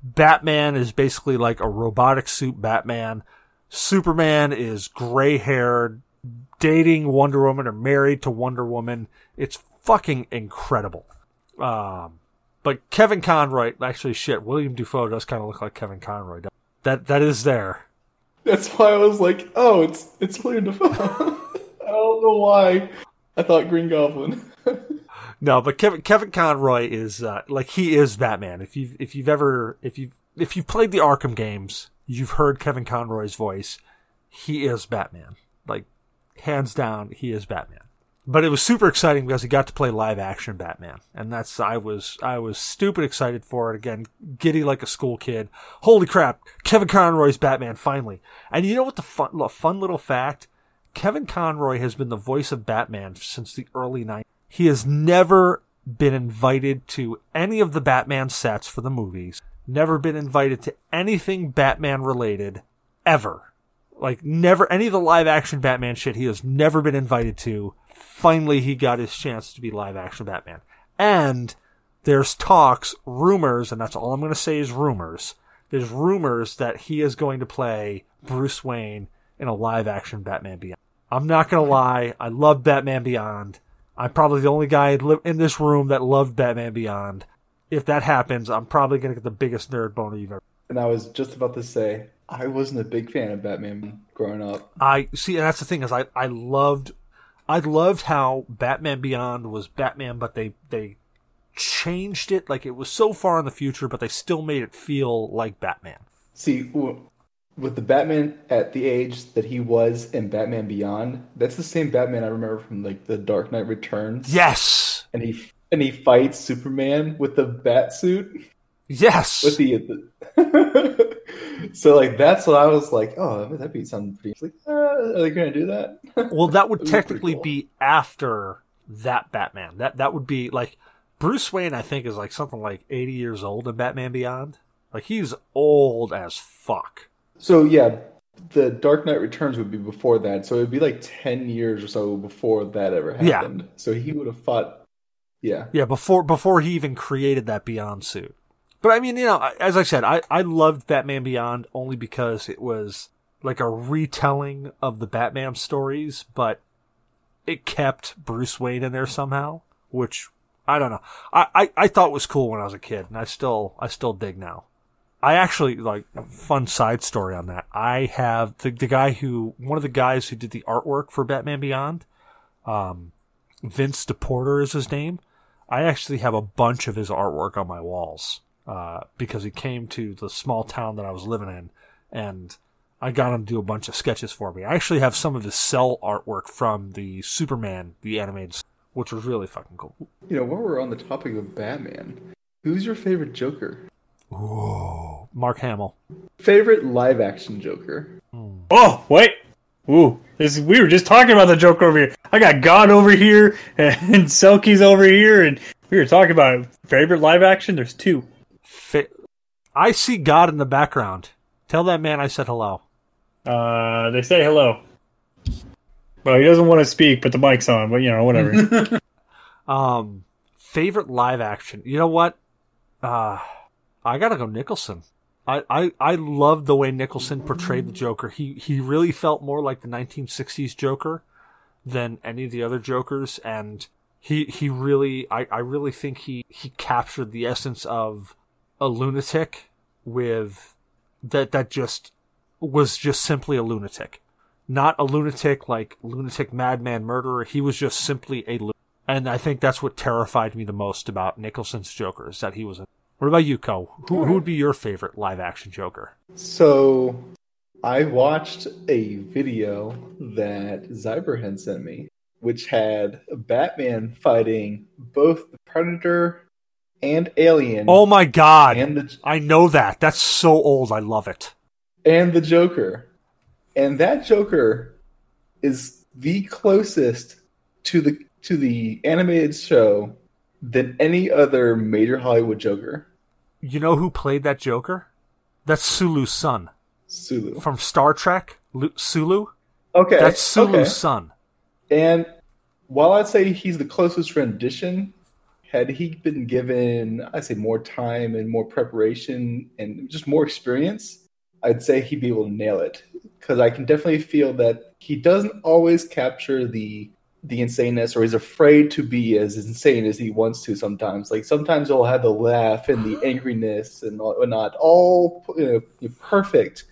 Batman is basically like a robotic suit Batman. Superman is gray haired, dating Wonder Woman or married to Wonder Woman. It's fucking incredible. Um, but Kevin Conroy, actually, shit, William Dafoe does kind of look like Kevin Conroy. That that is there. That's why I was like, oh, it's it's William Dafoe. I don't know why. I thought Green Goblin. No, but Kevin Kevin Conroy is uh, like he is Batman. If you if you've ever if you if you've played the Arkham games, you've heard Kevin Conroy's voice. He is Batman. Like hands down, he is Batman. But it was super exciting because he got to play live action Batman, and that's I was I was stupid excited for it again, giddy like a school kid. Holy crap, Kevin Conroy's Batman finally! And you know what the fun fun little fact? Kevin Conroy has been the voice of Batman since the early 90s. He has never been invited to any of the Batman sets for the movies, never been invited to anything Batman related, ever. Like, never, any of the live action Batman shit he has never been invited to. Finally, he got his chance to be live action Batman. And there's talks, rumors, and that's all I'm going to say is rumors. There's rumors that he is going to play Bruce Wayne in a live action Batman Beyond. I'm not going to lie, I love Batman Beyond. I'm probably the only guy in this room that loved Batman Beyond. If that happens, I'm probably going to get the biggest nerd boner you've ever. and I was just about to say, I wasn't a big fan of Batman growing up. I see, and that's the thing is, I I loved, I loved how Batman Beyond was Batman, but they they changed it like it was so far in the future, but they still made it feel like Batman. See, with the Batman at the age that he was in Batman Beyond, that's the same Batman I remember from like the Dark Knight Returns. Yes, and he and he fights Superman with the bat suit. Yes. with the, the so like that's what I was like. Oh, that'd be something pretty. Like, uh, are they going to do that? well, that would technically cool. be after that Batman. That that would be like Bruce Wayne. I think is like something like eighty years old in Batman Beyond. Like he's old as fuck. So yeah, the Dark Knight Returns would be before that. So it'd be like ten years or so before that ever happened. Yeah. happened. So he would have fought. Yeah, Yeah, before before he even created that Beyond suit. But I mean, you know, as I said, I I loved Batman Beyond only because it was like a retelling of the Batman stories, but it kept Bruce Wayne in there somehow, which I don't know. I, I, I thought was cool when I was a kid, and I still I still dig now. I actually like fun side story on that. I have the the guy who one of the guys who did the artwork for Batman Beyond, um, Vince DePorter is his name. I actually have a bunch of his artwork on my walls uh, because he came to the small town that I was living in, and I got him to do a bunch of sketches for me. I actually have some of his cell artwork from the Superman, the animated, which was really fucking cool. you know, while we're on the topic of Batman, who's your favorite Joker? Ooh, Mark Hamill. Favorite live action Joker? Oh, wait. Ooh, this we were just talking about the Joker over here. I got God over here and Selkie's over here, and we were talking about favorite live action. There's two. Fa- I see God in the background. Tell that man I said hello. Uh, they say hello. Well, he doesn't want to speak, but the mic's on. But you know, whatever. Um, favorite live action. You know what? Uh, I gotta go Nicholson. I, I, I love the way Nicholson portrayed the Joker. He he really felt more like the 1960s Joker than any of the other Jokers, and he he really I, I really think he he captured the essence of a lunatic with that that just was just simply a lunatic, not a lunatic like lunatic madman murderer. He was just simply a lunatic. And I think that's what terrified me the most about Nicholson's Joker is that he was a. What about you, Koh? Who, who would be your favorite live action Joker? So, I watched a video that Zyberhen sent me, which had Batman fighting both the Predator and Alien, Oh my god! and the I know that. That's so old. I love it. and the Joker, and that Joker is the closest to the to the animated show than any other major Hollywood Joker. You know who played that Joker? That's Sulu's son Sulu. from Star Trek. Lu- Sulu. Okay, That's Sulu's okay. son. And while I'd say he's the closest rendition, had he been given, I'd say, more time and more preparation and just more experience, I'd say he'd be able to nail it. Because I can definitely feel that he doesn't always capture the the insaneness, or he's afraid to be as insane as he wants to. Sometimes, like sometimes he'll have the laugh and the angriness and whatnot, all you know, perfect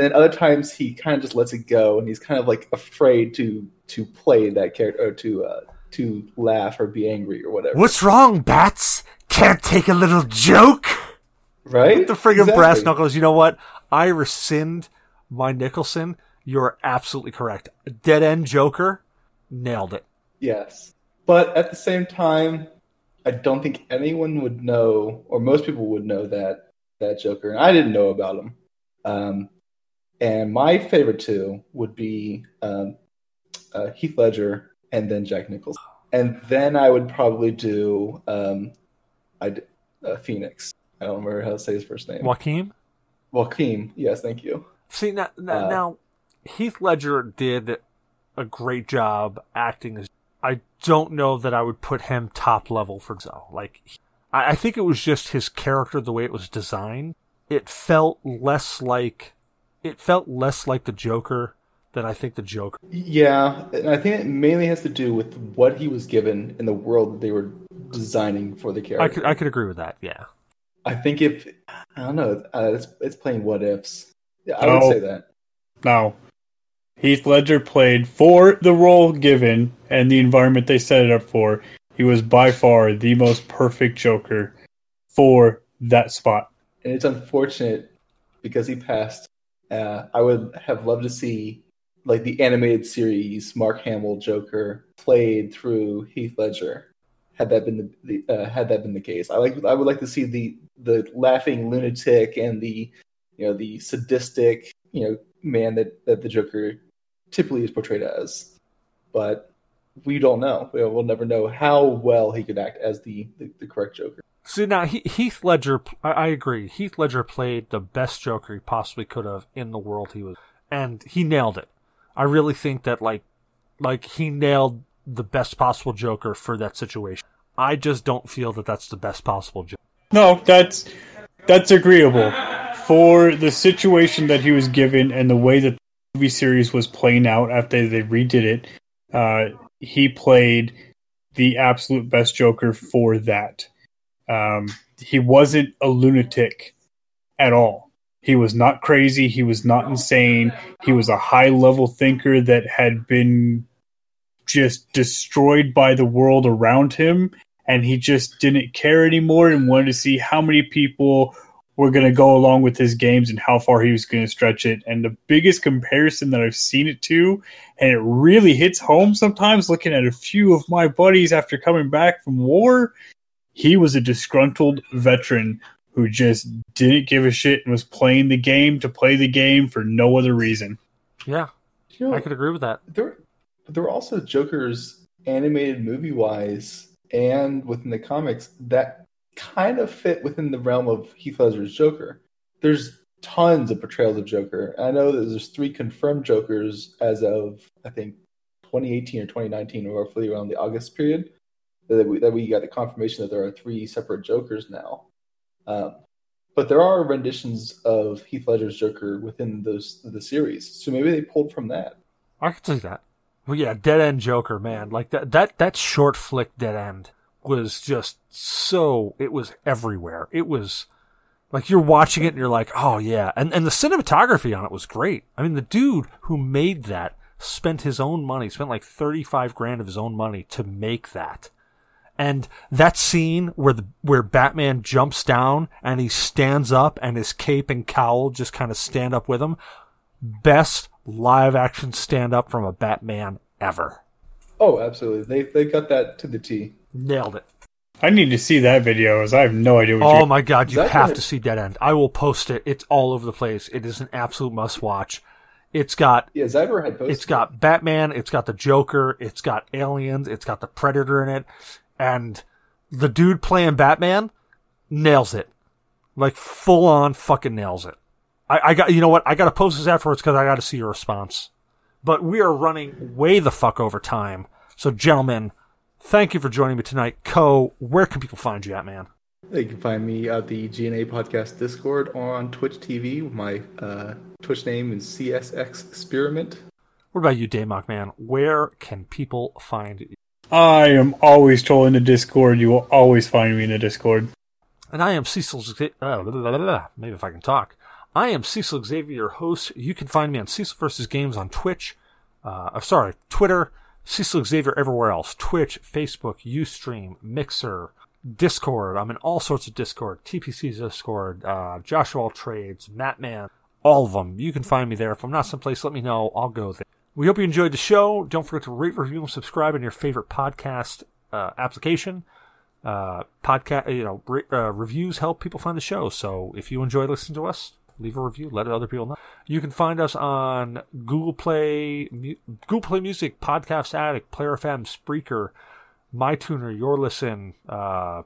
and then other times he kind of just lets it go and he's kind of like afraid to to play that character or to uh to laugh or be angry or whatever What's wrong, Bats? Can't take a little joke? right The friggin' Exactly. brass knuckles. You know what? I rescind my Nicholson. You're absolutely correct. Dead end Joker. Nailed it. yes but at the same time i don't think anyone would know or most people would know that that joker and i didn't know about him um and my favorite two would be um uh, heath ledger and then jack nicholson and then i would probably do um i uh, phoenix i don't remember how to say his first name Joaquin? Joaquin, yes, thank you. See now, now, Uh, now, Heath Ledger did a great job acting as. I don't know that I would put him top level for so. Like, I, I think it was just his character, the way it was designed. It felt less like, it felt less like the Joker than I think the Joker. Yeah, and I think it mainly has to do with what he was given in the world that they were designing for the character. I could, I could agree with that. Yeah. I think if I don't know, uh, it's it's playing what ifs. Yeah, I would Oh. say that. No, Heath Ledger played for the role given and the environment they set it up for. He was by far the most perfect Joker for that spot. And it's unfortunate because he passed. Uh, I would have loved to see like the animated series Mark Hamill Joker played through Heath Ledger. had that been the, the uh, had that been the case. I like I would like to see the the laughing lunatic and the you know the sadistic you know man that that the Joker typically is portrayed as, but we don't know. We'll, never know how well he could act as the the, the correct Joker. See now, Heath Ledger. I agree. Heath Ledger played the best Joker he possibly could have in the world he was, and he nailed it. I really think that like, like he nailed the best possible Joker for that situation. I just don't feel that that's the best possible Joker. No, that's that's agreeable for the situation that he was given and the way that the movie series was playing out after they redid it. Uh, he played the absolute best Joker for that. Um, he wasn't a lunatic at all. He was not crazy. He was not insane. He was a high level thinker that had been just destroyed by the world around him. And he just didn't care anymore and wanted to see how many people were going to go along with his games and how far he was going to stretch it. And the biggest comparison that I've seen it to, and it really hits home sometimes looking at a few of my buddies after coming back from war, he was a disgruntled veteran who just didn't give a shit and was playing the game to play the game for no other reason. Yeah, You know, I could agree with that. there there were also Jokers animated movie wise and within the comics that kind of fit within the realm of Heath Ledger's Joker. There's tons of portrayals of Joker. I know that there's three confirmed Jokers as of I think 2018 or 2019, or roughly around the August period. That we, that we got the confirmation that there are three separate Jokers now. Um, but there are renditions of Heath Ledger's Joker within those the series, so maybe they pulled from that. I could see that. Well, yeah, Dead End Joker, man, like that that that short flick Dead End was just so it was everywhere. It was like you're watching it and you're like, oh yeah, and and the cinematography on it was great. I mean, the dude who made that spent his own money, spent like thirty five grand of his own money to make that. And that scene where the where Batman jumps down and he stands up and his cape and cowl just kind of stand up with him, best live action stand up from a Batman ever. Oh, absolutely. They they got that to the T. Nailed it. I need to see that video as I have no idea what Oh you're my god, you That have guy- to see Dead End. I will post it. It's all over the place. It is an absolute must watch. It's got Yeah, Zyber had posted. it's got Batman, it's got the Joker, it's got aliens, it's got the Predator in it, and the dude playing Batman nails it. Like full on fucking nails it. I, I got you know what? I gotta post this afterwards because I gotta see your response. But we are running way the fuck over time. So gentlemen, thank you for joining me tonight. Koh, where can people find you at, man? They can find me at the GNA Podcast Discord or on Twitch TV. My uh, Twitch name is CSX Experiment. What about you, Damok man? Where can people find you? I am always trolling the Discord. You will always find me in the Discord. And I am Cecil. Uh. Maybe if I can talk. I am Cecil Xavier, your host. You can find me on Cecil versus Games on Twitch. Uh, sorry, Twitter. Cecil Xavier everywhere else. Twitch, Facebook, UStream, Mixer, Discord. I'm in all sorts of Discord. TPC's Discord, uh, Joshua Trades, Mattman, all of them. You can find me there. If I'm not someplace, let me know. I'll go there. We hope you enjoyed the show. Don't forget to rate, review, and subscribe in your favorite podcast uh, application uh, podcast, you know, re- uh, reviews help people find the show. So if you enjoy listening to us, leave a review, let other people know. You can find us on Google Play, Mu- Google Play Music, Podcast Addict, Player FM, Spreaker, MyTuner, Your Listen, uh,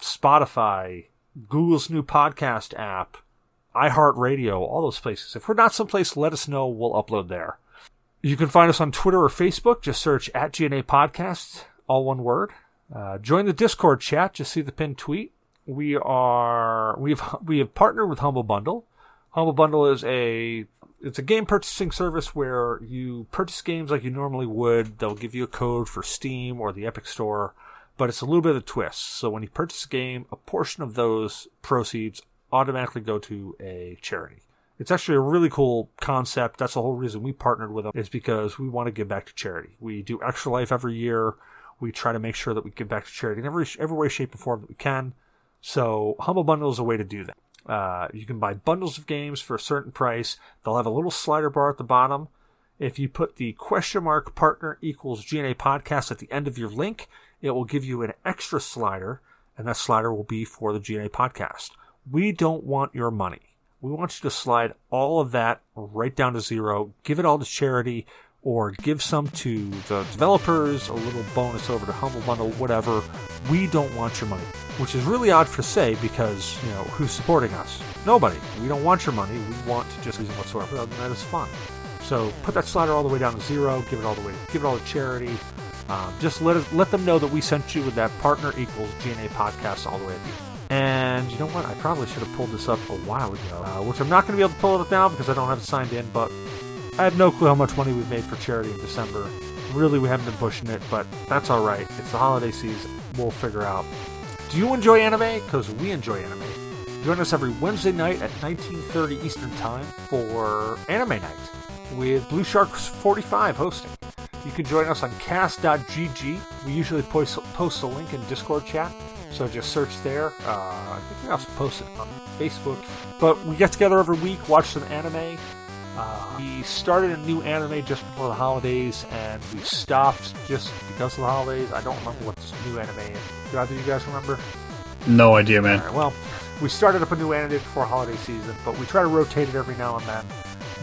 Spotify, Google's new podcast app, iHeartRadio, all those places. If we're not someplace, let us know. We'll upload there. You can find us on Twitter or Facebook. Just search at GNA Podcasts, all one word. Uh, join the Discord chat. Just see the pinned tweet. We are we've we have partnered with Humble Bundle. Humble Bundle is a it's a game purchasing service where you purchase games like you normally would. They'll give you a code for Steam or the Epic Store, but it's a little bit of a twist. So when you purchase a game, a portion of those proceeds automatically go to a charity. It's actually a really cool concept. That's the whole reason we partnered with them is because we want to give back to charity. We do Extra Life every year. We try to make sure that we give back to charity in every every way, shape, and form that we can. So Humble Bundle is a way to do that. Uh, you can buy bundles of games for a certain price. They'll have a little slider bar at the bottom. If you put the question mark partner equals GNA podcast at the end of your link, it will give you an extra slider, and that slider will be for the GNA podcast. We don't want your money. We want you to slide all of that right down to zero, give it all to charity, or give some to the developers, a little bonus over to Humble Bundle, whatever. We don't want your money. Which is really odd to say because, you know, who's supporting us? Nobody. We don't want your money. We want to just use it whatsoever. That is fun. So put that slider all the way down to zero. Give it all the way. Give it all to charity. Um, just let us let them know that we sent you with that partner equals GNA podcast all the way at the end. And you know what? I probably should have pulled this up a while ago, uh, which I'm not going to be able to pull it up now because I don't have it signed in. But I have no clue how much money we've made for charity in December. Really, we haven't been pushing it, but that's all right. It's the holiday season. We'll figure out. Do you enjoy anime? Because we enjoy anime. Join us every Wednesday night at 19:30 Eastern Time for Anime Night with Blue Sharks 45 hosting. You can join us on kast.gg. We usually post, post a link in Discord chat, so just search there. Uh, I think we also post it on Facebook. But we get together every week, watch some anime. Uh, we started a new anime just before the holidays, and we stopped just because of the holidays. I don't remember what this new anime is. Do either of you guys remember? No idea, man. Right, well, we started up a new anime before holiday season, but we try to rotate it every now and then.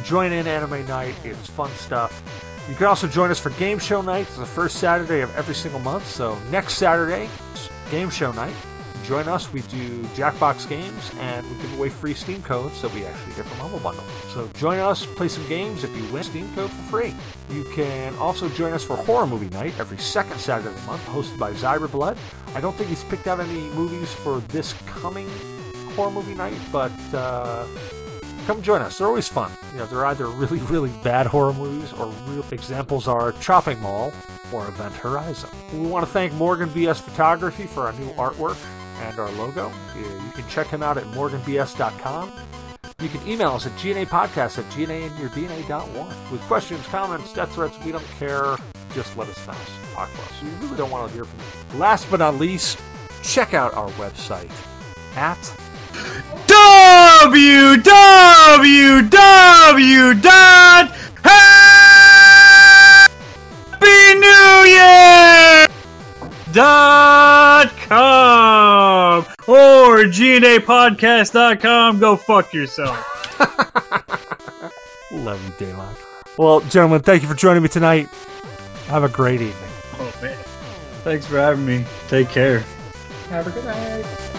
Join in anime night; it's fun stuff. You can also join us for game show night. It's the first Saturday of every single month. So next Saturday, game show night. Join us. We do Jackbox games, and we give away free Steam codes that we actually get from Humble Bundle. So join us, play some games. If you win, Steam code for free. You can also join us for Horror Movie Night every second Saturday of the month, hosted by Zyra Blood. I don't think he's picked out any movies for this coming Horror Movie Night, but uh, come join us. They're always fun. You know, they're either really, really bad horror movies or real examples are Chopping Mall or Event Horizon. We want to thank Morgan BS Photography for our new artwork and our logo. You can check him out at morganbs.com. You can email us at gnapodcast at gnainyourdna.one. With questions, comments, death threats, we don't care. Just let us know. Talk to us. We really don't want to hear from you. Last but not least, check out our website at www dot Happy New Year dot com or GNApodcast dot com. Go fuck yourself. 11 Daylock. Well, gentlemen, thank you for joining me tonight. Have a great evening. Oh man. Thanks for having me. Take care. Have a good night.